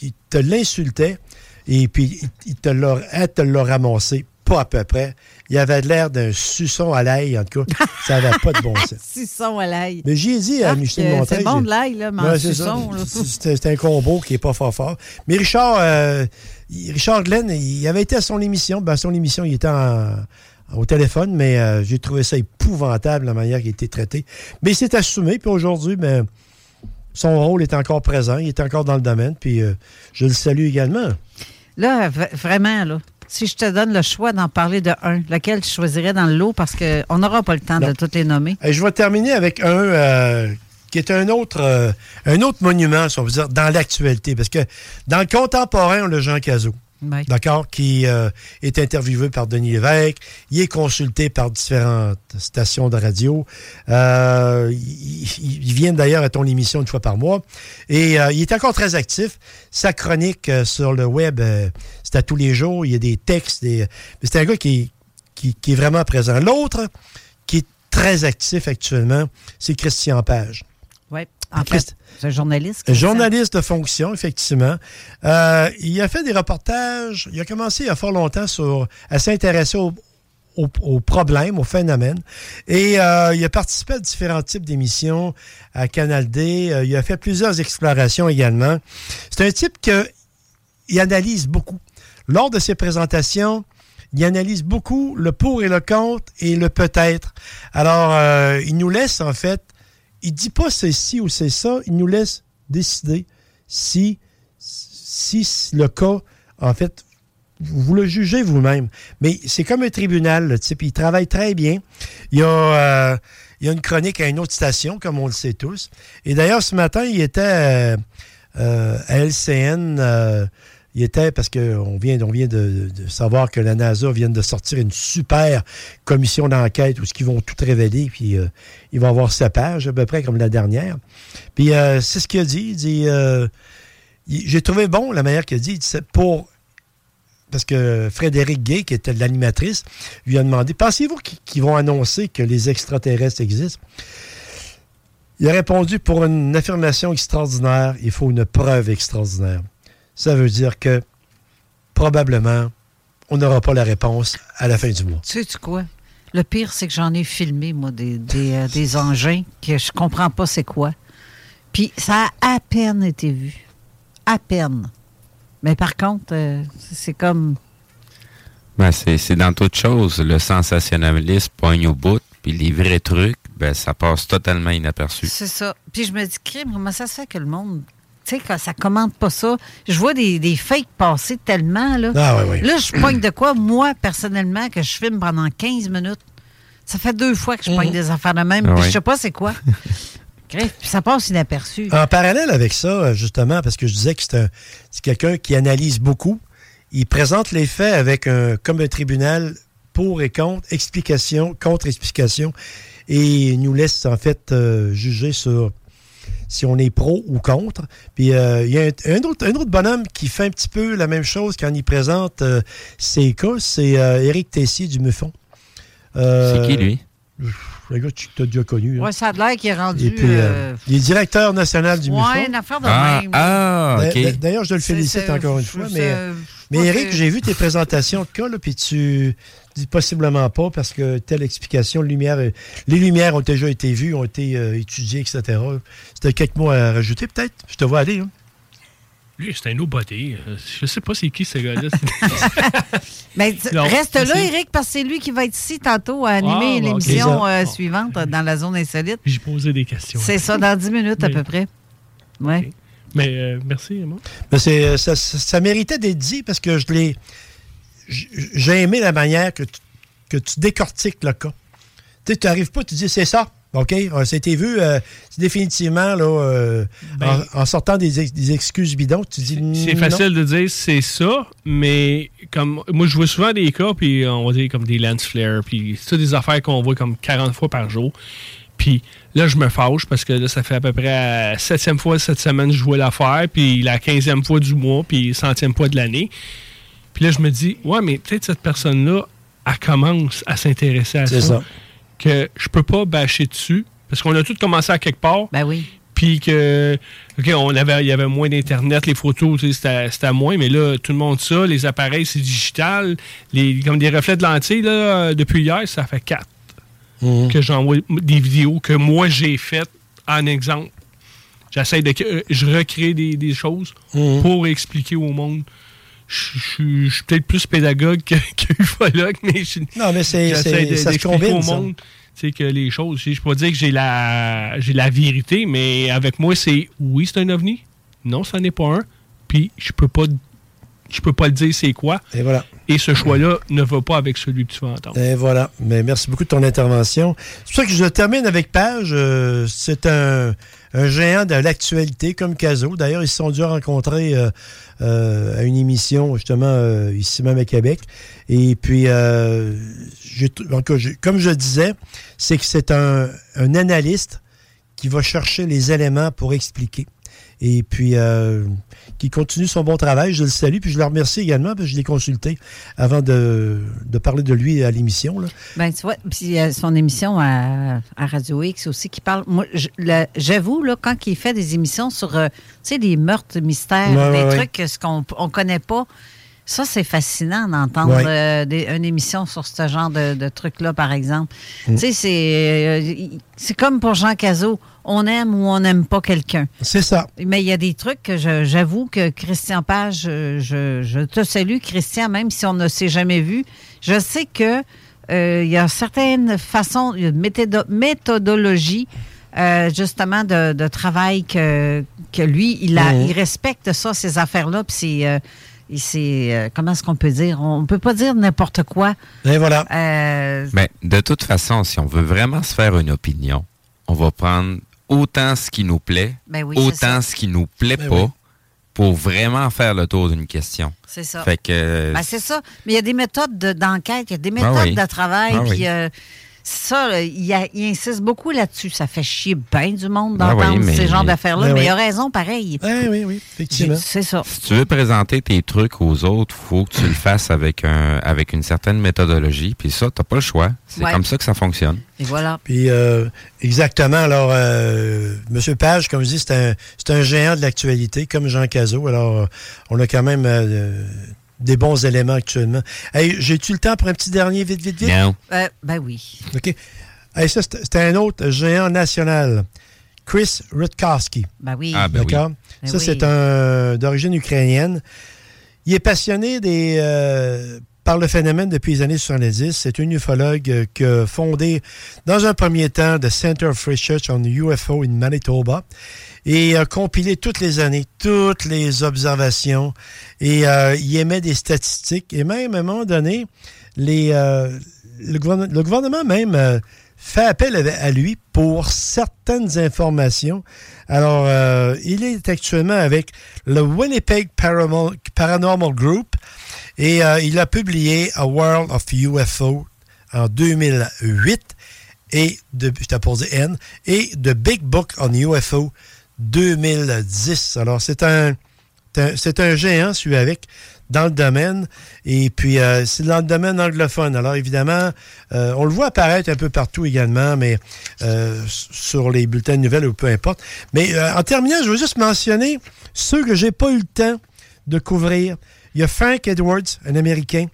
[SPEAKER 4] il, te l'insultait et puis il- te l'a, elle te l'a ramassé, pas à peu près. Il avait l'air d'un suçon à l'ail, en tout cas. Ça n'avait pas de bon sens.
[SPEAKER 2] Suçon à l'ail.
[SPEAKER 4] Mais j'y ai dit à
[SPEAKER 2] Arc,
[SPEAKER 4] Micheline
[SPEAKER 2] euh,
[SPEAKER 4] Montagne.
[SPEAKER 2] c'est bon
[SPEAKER 4] j'ai-
[SPEAKER 2] de l'ail, là, mais en suçon.
[SPEAKER 4] C'est un combo qui n'est pas fort fort. Mais Richard, euh, Richard Glenn, il avait été à son émission. Ben, à son émission, il était en- au téléphone, mais euh, j'ai trouvé ça épouvantable, la manière qu'il été traité. Mais il s'est assumé, puis aujourd'hui, ben, son rôle est encore présent, il est encore dans le domaine, puis euh, je le salue également.
[SPEAKER 2] Là, vraiment, là, si je te donne le choix d'en parler de un, lequel tu choisirais dans le lot parce qu'on n'aura pas le temps de toutes les nommer.
[SPEAKER 4] Et je vais terminer avec un euh, qui est un autre, euh, un autre monument, si on veut dire, dans l'actualité. Parce que dans le contemporain, on a Jean Cazot. D'accord, qui euh, est interviewé par Denis Lévesque, il est consulté par différentes stations de radio. Euh, il, vient d'ailleurs à ton émission une fois par mois. Et euh, il est encore très actif. Sa chronique euh, sur le web, c'est à tous les jours. Il y a des textes. Des... mais C'est un gars qui, qui, qui est vraiment présent. L'autre, qui est très actif actuellement, c'est Christian Page.
[SPEAKER 2] Oui, en
[SPEAKER 4] Christ-
[SPEAKER 2] fait, c'est un journaliste.
[SPEAKER 4] Journaliste de fonction, effectivement. Euh, il a fait des reportages. Il a commencé il y a fort longtemps sur, à s'intéresser aux, problèmes, aux phénomènes. Et euh, il a participé à différents types d'émissions à Canal D. Euh, il a fait plusieurs explorations également. C'est un type que il analyse beaucoup. Lors de ses présentations, il analyse beaucoup le pour et le contre et le peut-être. Alors, euh, il nous laisse, en fait, il dit pas c'est ci ou c'est ça, il nous laisse décider si, si le cas, en fait, vous le jugez vous-même. Mais c'est comme un tribunal, le type. Il travaille très bien. Il y a, euh, il y a une chronique à une autre station, comme on le sait tous. Et d'ailleurs, ce matin, il était euh, euh, à LCN. Il était parce qu'on vient, on vient de, savoir que la NASA vient de sortir une super commission d'enquête où ce qu'ils vont tout révéler, puis euh, il va avoir sa page, à peu près comme la dernière. Puis euh, c'est ce qu'il a dit. Il dit euh, J'ai trouvé bon la manière qu'il a dit. Pour parce que Frédéric Gay, qui était l'animatrice, lui a demandé Pensez-vous qu'ils vont annoncer que les extraterrestres existent? Il a répondu Pour une affirmation extraordinaire, il faut une preuve extraordinaire. Ça veut dire que probablement, on n'aura pas la réponse à la fin du mois.
[SPEAKER 2] Tu sais quoi? Le pire, c'est que j'en ai filmé, moi, des, des, euh, des engins que je comprends pas c'est quoi. Puis ça a à peine été vu. À peine. Mais par contre, euh, c'est comme.
[SPEAKER 3] Ben, c'est c'est dans toute chose. Le sensationnalisme poigne au bout, puis les vrais trucs, ben, ça passe totalement inaperçu.
[SPEAKER 2] C'est ça. Puis je me dis, crime, comment ça se fait que le monde. Tu sais, quand ça commande pas ça. Je vois des, des fakes passer tellement, là.
[SPEAKER 4] Ah, ouais, ouais.
[SPEAKER 2] Là, je pogne de quoi, moi, personnellement, que je filme pendant 15 minutes. Ça fait deux fois que je pogne des affaires de même,
[SPEAKER 4] Ah
[SPEAKER 2] puis je sais pas c'est quoi. Puis ça passe inaperçu.
[SPEAKER 4] En parallèle avec ça, euh, justement, parce que je disais que c'est un- c'est quelqu'un qui analyse beaucoup, il présente les faits avec un, comme un tribunal pour et contre, explication, contre-explication, et il nous laisse en fait euh, juger sur si on est pro ou contre. Puis euh, il y a un, un autre, un autre bonhomme qui fait un petit peu la même chose quand il présente euh, ses cas, c'est euh, Éric Tessier du Muffon. Euh,
[SPEAKER 3] C'est qui, lui?
[SPEAKER 4] Le gars tu as déjà connu. hein.
[SPEAKER 2] Ouais, ça a l'air qu'il est rendu.
[SPEAKER 4] Et puis, euh,
[SPEAKER 2] euh,
[SPEAKER 4] il est directeur national du
[SPEAKER 2] ouais,
[SPEAKER 4] MUFON.
[SPEAKER 2] une affaire de
[SPEAKER 3] Ah,
[SPEAKER 2] même.
[SPEAKER 3] ah, OK.
[SPEAKER 4] D'ailleurs, je le félicite encore une fois. Mais, mais Eric,
[SPEAKER 2] que-
[SPEAKER 4] j'ai vu tes présentations de cas, là, puis tu dis possiblement pas parce que telle explication, lumière, euh, les lumières ont déjà été vues, ont été euh, étudiées, etc. C'était quelques mots à rajouter, peut-être? Je te vois aller. hein?
[SPEAKER 8] Lui, c'est un nobody. Euh, Je sais pas c'est qui ce gars-là. Non,
[SPEAKER 2] reste là, Eric, parce que c'est lui qui va être ici tantôt à animer
[SPEAKER 8] Ah,
[SPEAKER 2] l'émission euh, suivante euh, dans la zone insolite.
[SPEAKER 8] J'ai posé des questions.
[SPEAKER 2] C'est ça, dans 10 minutes à peu près. Ouais.
[SPEAKER 8] Mais euh, merci, Emma.
[SPEAKER 4] Mais c'est, euh, ça, ça- ça méritait d'être dit parce que je l'ai. J'ai aimé la manière que tu, que tu décortiques le cas. Tu sais, tu n'arrives pas, tu dis c'est ça. OK? C'était vu euh, définitivement, là, euh,
[SPEAKER 8] Ben-
[SPEAKER 4] en, en sortant des, ex- des excuses bidons, tu dis
[SPEAKER 8] C'est facile de dire c'est ça, mais comme moi je vois souvent des cas, puis on va dire comme des lens flares, puis c'est des affaires qu'on voit comme 40 fois par jour. Puis là, je me fâche parce que là, ça fait à peu près la septième fois cette semaine que je vois l'affaire, puis la quinzième fois du mois, puis centième fois de l'année. Puis là, je me dis, ouais, mais peut-être cette personne-là elle commence à s'intéresser à ça.
[SPEAKER 4] C'est ça.
[SPEAKER 8] Que je peux pas bâcher dessus, parce qu'on a tous commencé à quelque part.
[SPEAKER 2] Ben oui.
[SPEAKER 8] Puis que, OK, on avait, il y avait moins d'Internet, les photos, tu sais, c'était c'était moins, mais là, tout le monde ça, les appareils, c'est digital. Les, comme des reflets de lentilles, là, depuis hier, ça fait quatre
[SPEAKER 4] Mhm.
[SPEAKER 8] que j'envoie des vidéos que moi j'ai faites en exemple. J'essaie de. euh, Je recrée des, des choses
[SPEAKER 4] Mhm.
[SPEAKER 8] pour expliquer au monde. Je je- je suis peut-être plus pédagogue que, que ufologue, mais je,
[SPEAKER 4] Non, mais c'est- ça se combine,
[SPEAKER 8] au
[SPEAKER 4] ça.
[SPEAKER 8] monde sais, que les choses. Je ne peux pas dire que j'ai la, j'ai la vérité, mais avec moi, c'est oui, c'est un ovni. Non, ça n'est pas un. Puis je peux pas je peux pas le dire c'est quoi.
[SPEAKER 4] Et voilà.
[SPEAKER 8] Et ce choix-là ne va pas avec celui que tu vas entendre.
[SPEAKER 4] Et voilà. Mais merci beaucoup de ton intervention. C'est pour ça que je termine avec Page. Euh, c'est un, un géant de l'actualité comme Caso. D'ailleurs, ils se sont dû rencontrer euh, euh, à une émission, justement, euh, ici même à Québec. Et puis, euh, comme je disais, c'est que c'est un analyste qui va chercher les éléments pour expliquer. Et puis, euh, qui continue son bon travail. Je le salue, puis je le remercie également, parce que je l'ai consulté avant de, de parler de lui à l'émission. là.
[SPEAKER 2] Ben, tu vois, puis il y a son émission à, à Radio X aussi qui parle. Moi, j'avoue, là, quand il fait des émissions sur, euh, tu sais, des meurtres mystères,
[SPEAKER 4] Ouais,
[SPEAKER 2] des
[SPEAKER 4] ouais, ouais.
[SPEAKER 2] trucs, ce qu'on on connaît pas, ça, c'est fascinant d'entendre
[SPEAKER 4] Ouais.
[SPEAKER 2] euh, une émission sur ce genre de, de trucs-là, par exemple.
[SPEAKER 4] Mm.
[SPEAKER 2] Tu sais, c'est euh, c'est comme pour Jean Cazot. On aime ou on n'aime pas quelqu'un.
[SPEAKER 4] C'est ça.
[SPEAKER 2] Mais il y a des trucs que j'avoue que Christian Page, je, je- te salue, Christian, même si on ne s'est jamais vu. Je sais que euh, il y a certaines façons, il y a une méthodo- méthodologie, euh, justement, de, de travail que, que lui, il, a,
[SPEAKER 4] Mhm.
[SPEAKER 2] il respecte ça, ces affaires-là. Puis c'est. euh, euh, comment est-ce qu'on peut dire? On ne peut pas dire n'importe quoi.
[SPEAKER 4] Et voilà.
[SPEAKER 2] Euh,
[SPEAKER 3] Mais de toute façon, si on veut vraiment se faire une opinion, on va prendre autant ce qui nous plaît,
[SPEAKER 2] Ben oui,
[SPEAKER 3] autant ce qui nous plaît
[SPEAKER 4] Ben
[SPEAKER 3] pas,
[SPEAKER 4] oui.
[SPEAKER 3] pour vraiment faire le tour d'une question.
[SPEAKER 2] C'est ça.
[SPEAKER 3] Fait que
[SPEAKER 2] Ben, c'est ça. Mais il y a des méthodes de- d'enquête, il y a des méthodes
[SPEAKER 3] oui.
[SPEAKER 2] de travail.
[SPEAKER 3] Ah
[SPEAKER 2] puis
[SPEAKER 3] oui.
[SPEAKER 2] euh, ça, il, a- il insiste beaucoup là-dessus. Ça fait chier bien du monde
[SPEAKER 3] Ah
[SPEAKER 2] d'entendre
[SPEAKER 3] oui, mais-
[SPEAKER 2] ces genres d'affaires-là.
[SPEAKER 4] Ben
[SPEAKER 2] mais
[SPEAKER 4] oui.
[SPEAKER 2] il a raison, pareil.
[SPEAKER 4] Oui, oui, oui, effectivement.
[SPEAKER 2] C'est ça.
[SPEAKER 3] si tu veux présenter tes trucs aux autres, faut que tu le fasses avec un avec une certaine méthodologie. Puis ça, t'as pas le choix. C'est
[SPEAKER 2] Ouais.
[SPEAKER 3] comme ça que ça fonctionne.
[SPEAKER 2] Et voilà.
[SPEAKER 4] Puis, euh, exactement. Alors, euh, M. Page, comme je dis, c'est un, c'est un géant de l'actualité, comme Jean Cazot. Alors, euh, on a quand même euh, des bons éléments actuellement. Hey, J'ai-tu le temps pour un petit dernier, vite, vite, vite?
[SPEAKER 3] Non.
[SPEAKER 2] Euh, ben oui.
[SPEAKER 4] OK. Hey, ça, c'est c'est un autre géant national. Chris Rutkowski.
[SPEAKER 2] Ben oui.
[SPEAKER 3] Ah, ben oui.
[SPEAKER 4] D'accord?
[SPEAKER 2] Ben
[SPEAKER 4] ça,
[SPEAKER 2] oui.
[SPEAKER 4] c'est un d'origine ukrainienne. Il est passionné des, euh, par le phénomène depuis les années 70. C'est un ufologue euh, qui a fondé, dans un premier temps, the Center of Research on UFO in Manitoba et a compilé toutes les années, toutes les observations et euh, il émet des statistiques et même à un moment donné, euh, le, gouvernement, le même euh, fait appel à, lui pour certaines informations. Alors, euh, il est actuellement avec le Winnipeg Paranormal Group et euh, il a publié A World of UFO en 2008 et j'étais pour dire N, et The Big Book on UFO 2010. Alors, c'est un, c'est un- géant, celui avec, dans le domaine. Et puis, euh, c'est dans le domaine anglophone. Alors, évidemment, euh, on le voit apparaître un peu partout également, mais sur les bulletins de nouvelles ou peu importe. Mais en terminant, je veux juste mentionner ceux que j'ai pas eu le temps de couvrir. Il y a Frank Edwards, un Américain,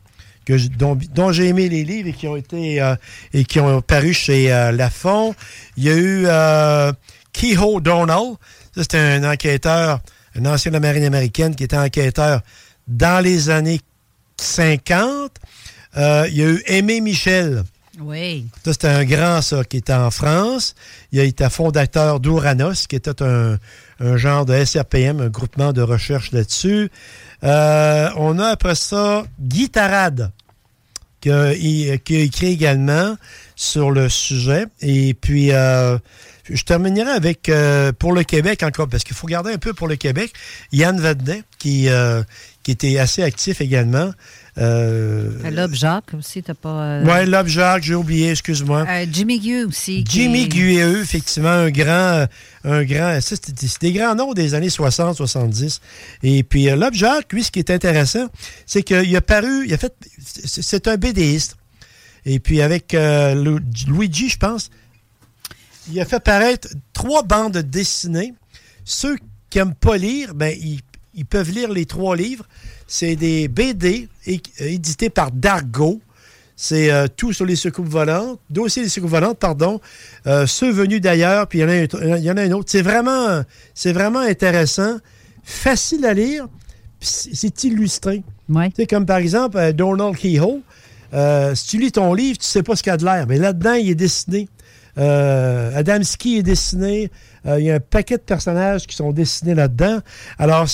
[SPEAKER 4] que je- dont, dont j'ai aimé les livres et qui ont été euh, et qui ont paru chez euh, Lafon. Il y a eu euh, Kehoe Donald. Ça, c'était un enquêteur, un ancien de la marine américaine qui était enquêteur dans les années 50. Euh, il y a eu Aimé Michel.
[SPEAKER 2] Oui.
[SPEAKER 4] Ça, c'était un grand, ça, qui était en France. Il a été fondateur d'Ouranos, qui était un, un genre de SRPM, un groupement de recherche là-dessus. Euh, on a après ça Guy Tarade, qui a, écrit également sur le sujet. Et puis, euh, je terminerai avec, euh, pour le Québec encore, parce qu'il faut garder un peu pour le Québec, Yann euh, qui était assez actif également. Euh,
[SPEAKER 2] Lob Jacques aussi, t'as pas. euh,
[SPEAKER 4] Ouais, Lob Jacques, j'ai oublié, excuse-moi.
[SPEAKER 2] euh, Jimmy Gue aussi. qui-
[SPEAKER 4] Jimmy Guilleux, effectivement, un grand, un grand, ça, c'est des grands noms des années 60, 70. Et puis, euh, Lob Jacques, lui, ce qui est intéressant, c'est qu'il a paru, il a fait, c'est un BDiste. Et puis avec euh, Lu- Luigi, je pense, il a fait paraître trois bandes dessinées. Ceux qui n'aiment pas lire, ben, ils, ils peuvent lire les trois livres. C'est des BD é- édités par Dargo. C'est euh, tout sur les secoupes volantes, dossier des secoupes volantes, pardon. Euh, ceux venus d'ailleurs, puis il y en a un, il y en a un autre. C'est vraiment, c'est vraiment intéressant, facile à lire, puis c'est illustré. C'est comme par exemple euh, Donald Kehoe. Euh, si tu lis ton livre, tu sais pas ce qu'il y a de l'air. Mais là-dedans, il est dessiné. Euh, Adamski est dessiné. Euh, il y a un paquet de personnages qui sont dessinés là-dedans. Alors,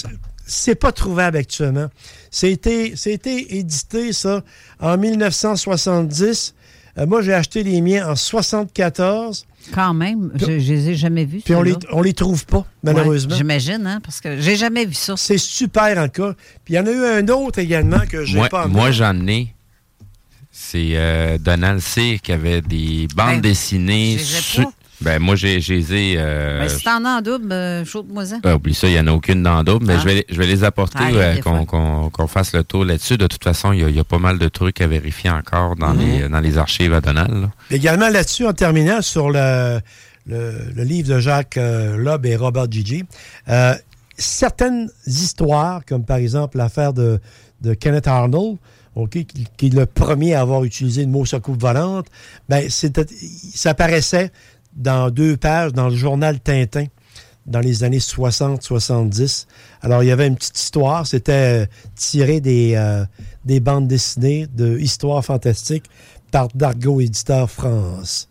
[SPEAKER 4] c'est pas trouvable actuellement. C'était c'était édité, ça, en 1970. Euh, moi, j'ai acheté les miens en 74.
[SPEAKER 2] Quand même, je, je les ai jamais vus.
[SPEAKER 4] Puis on les, on les trouve pas, malheureusement.
[SPEAKER 2] Ouais, J'imagine, hein, parce que j'ai jamais vu ça.
[SPEAKER 4] C'est super en cas. Puis il y en a eu un autre également que j'ai
[SPEAKER 3] Moi,
[SPEAKER 4] pas encore.
[SPEAKER 3] moi j'en ai. C'est euh, Donald C. qui avait des bandes
[SPEAKER 2] Ben,
[SPEAKER 3] dessinées.
[SPEAKER 2] je les ai
[SPEAKER 3] su-
[SPEAKER 2] pas.
[SPEAKER 3] Ben, moi, j'ai ai, euh,
[SPEAKER 2] Ben, si t'en as en double, euh, chaude-moi ça.
[SPEAKER 3] Ah, oublie ça, il n'y en a aucune dans d'autres, mais
[SPEAKER 2] Ah.
[SPEAKER 3] je, vais, je vais les apporter,
[SPEAKER 2] Ah,
[SPEAKER 3] euh, qu'on
[SPEAKER 2] fois.
[SPEAKER 3] qu'on- qu'on fasse le tour là-dessus. De toute façon, il y, a- il y a pas mal de trucs à vérifier encore dans,
[SPEAKER 4] Mhm.
[SPEAKER 3] les, dans les archives à Donald. là.
[SPEAKER 4] Également là-dessus, en terminant, sur le, le, le livre de Jacques euh, Loeb et Robert Gigi, euh, certaines histoires, comme par exemple l'affaire de, de Kenneth Arnold, ok, qui, qui est le premier à avoir utilisé le mot secoupe volante, ben, c'était- ça apparaissait dans deux pages dans le journal Tintin dans les années 60-70. Alors, il y avait une petite histoire, c'était euh, tiré des, euh, des bandes dessinées de Histoires fantastiques par Dargo Éditeur France.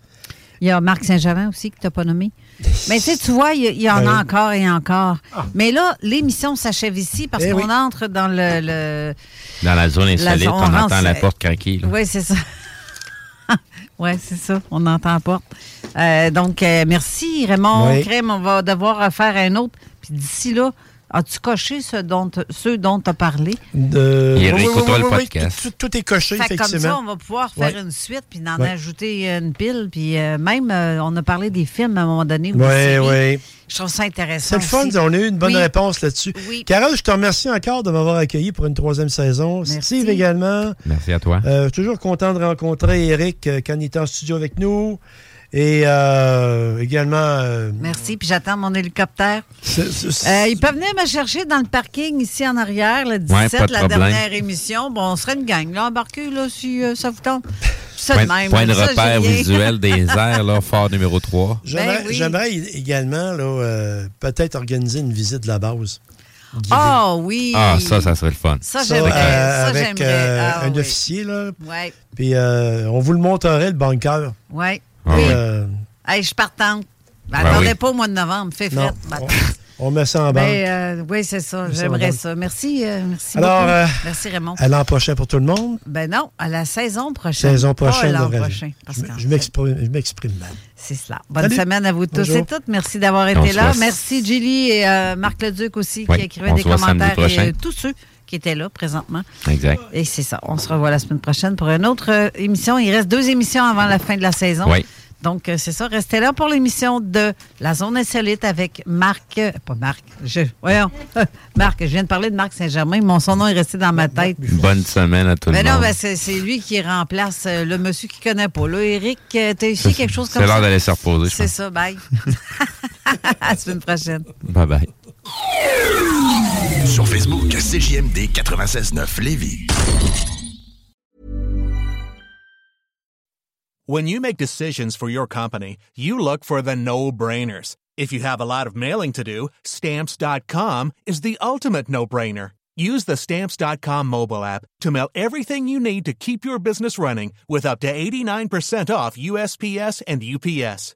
[SPEAKER 2] Il y a Marc Saint-Germain aussi que tu n'as pas nommé. Mais tu sais, tu vois, il y, en
[SPEAKER 4] Ben
[SPEAKER 2] a
[SPEAKER 4] oui.
[SPEAKER 2] encore et encore. Mais là, l'émission s'achève ici parce
[SPEAKER 4] Eh
[SPEAKER 2] qu'on
[SPEAKER 4] oui.
[SPEAKER 2] entre dans le. le-
[SPEAKER 3] Dans la zone insolite,
[SPEAKER 2] zone-
[SPEAKER 3] on,
[SPEAKER 2] on
[SPEAKER 3] entend la porte craquer.
[SPEAKER 2] Oui, c'est ça. oui, c'est ça. On entend la porte. Euh, donc, euh, merci, Raymond
[SPEAKER 4] Oui.
[SPEAKER 2] Crème. On va devoir faire un autre. Puis d'ici là, as-tu coché ce dont, ceux dont tu as parlé?
[SPEAKER 4] De...
[SPEAKER 3] Il
[SPEAKER 4] Oui, oui,
[SPEAKER 3] réécoutera
[SPEAKER 4] oui,
[SPEAKER 3] le podcast.
[SPEAKER 4] Tout, tout est coché,
[SPEAKER 2] Fait que comme
[SPEAKER 4] effectivement.
[SPEAKER 2] ça, on va pouvoir faire
[SPEAKER 4] Ouais.
[SPEAKER 2] une suite puis d'en
[SPEAKER 4] Ouais.
[SPEAKER 2] ajouter une pile. Puis euh, même, euh, on a parlé des films à un moment donné.
[SPEAKER 4] Oui, oui.
[SPEAKER 2] Je trouve ça intéressant.
[SPEAKER 4] C'est le fun,
[SPEAKER 2] aussi.
[SPEAKER 4] on a eu une bonne
[SPEAKER 2] Oui.
[SPEAKER 4] réponse là-dessus.
[SPEAKER 2] Oui.
[SPEAKER 4] Carole, je te remercie encore de m'avoir accueilli pour une troisième saison. Steve également.
[SPEAKER 3] Merci à toi.
[SPEAKER 4] Euh, toujours content de rencontrer Eric euh, quand il était en studio avec nous. Et euh, également. euh,
[SPEAKER 2] Merci, puis j'attends mon hélicoptère. Euh, ils peuvent venir me chercher dans le parking ici en arrière, le 17,
[SPEAKER 3] pas de
[SPEAKER 2] la
[SPEAKER 3] problème.
[SPEAKER 2] dernière émission. Bon, on serait une gang, là, embarquez, là, si euh, ça vous de
[SPEAKER 3] Point,
[SPEAKER 2] même.
[SPEAKER 3] point de
[SPEAKER 2] ça,
[SPEAKER 3] repère visuel des airs, là, phare numéro 3.
[SPEAKER 4] J'aimerais
[SPEAKER 2] Ben oui.
[SPEAKER 4] j'aimerais également là, euh, peut-être organiser une visite de la base.
[SPEAKER 2] Ah oui.
[SPEAKER 3] Ah, ça, ça serait le fun.
[SPEAKER 2] Ça,
[SPEAKER 4] Ça,
[SPEAKER 2] j'aimerais.
[SPEAKER 4] euh,
[SPEAKER 2] ça,
[SPEAKER 4] avec
[SPEAKER 2] j'aimerais.
[SPEAKER 4] euh,
[SPEAKER 2] Ah,
[SPEAKER 4] un
[SPEAKER 2] oui.
[SPEAKER 4] officier, là.
[SPEAKER 2] Ouais,
[SPEAKER 4] Puis euh, on vous le montrerait, le bunker.
[SPEAKER 2] ouais.
[SPEAKER 3] Ah oui.
[SPEAKER 4] euh,
[SPEAKER 2] Hey, je partante. Ben,
[SPEAKER 3] Ben
[SPEAKER 2] attendez
[SPEAKER 3] oui.
[SPEAKER 2] pas au mois de novembre, fret. Ben,
[SPEAKER 4] on, met ça en bas.
[SPEAKER 2] ben, euh, oui, c'est ça. J'aimerais
[SPEAKER 4] banque.
[SPEAKER 2] ça. Merci, euh, merci
[SPEAKER 4] Alors,
[SPEAKER 2] beaucoup.
[SPEAKER 4] euh,
[SPEAKER 2] merci, Raymond.
[SPEAKER 4] À l'an prochain pour tout le monde?
[SPEAKER 2] Ben non, à la saison prochaine.
[SPEAKER 4] Saison
[SPEAKER 2] Pas
[SPEAKER 4] prochaine.
[SPEAKER 2] l'an
[SPEAKER 4] devrais-je-
[SPEAKER 2] prochain. Parce
[SPEAKER 4] Je, m'exprime mal.
[SPEAKER 2] C'est cela. Bonne
[SPEAKER 4] Salut.
[SPEAKER 2] semaine à vous tous
[SPEAKER 4] Bonjour.
[SPEAKER 2] et toutes. Merci d'avoir été là. Merci, Julie et euh, Marc Leduc aussi,
[SPEAKER 3] Oui,
[SPEAKER 2] qui écrivaient des commentaires. Et tous ceux qui étaient là présentement.
[SPEAKER 3] Exact.
[SPEAKER 2] Et c'est ça. On se revoit la semaine prochaine pour une autre euh, émission. Il reste deux émissions avant la fin de la saison.
[SPEAKER 3] Oui.
[SPEAKER 2] Donc, euh, c'est ça. Restez là pour l'émission de La Zone Insolite avec Marc. euh, pas Marc. Je, voyons. Marc, je viens de parler de Marc Saint-Germain. Mon son nom est resté dans ma tête.
[SPEAKER 3] Bonne semaine à tout
[SPEAKER 2] Mais
[SPEAKER 3] le
[SPEAKER 2] non,
[SPEAKER 3] monde.
[SPEAKER 2] c'est c'est lui qui remplace euh, le monsieur qui connaît pas. Là, Eric, t'as ici quelque chose comme
[SPEAKER 3] C'est
[SPEAKER 2] ça?
[SPEAKER 3] l'heure d'aller se reposer,
[SPEAKER 2] C'est ça, bye. à la semaine prochaine.
[SPEAKER 3] Bye bye.
[SPEAKER 12] Sur Facebook, CJMD 96.9 Lévis.
[SPEAKER 13] When you make decisions for your company, you look for the no-brainers. If you have a lot of mailing to do, stamps.com is the ultimate no-brainer. Use the stamps.com mobile app to mail everything you need to keep your business running with up to 89% off USPS and UPS.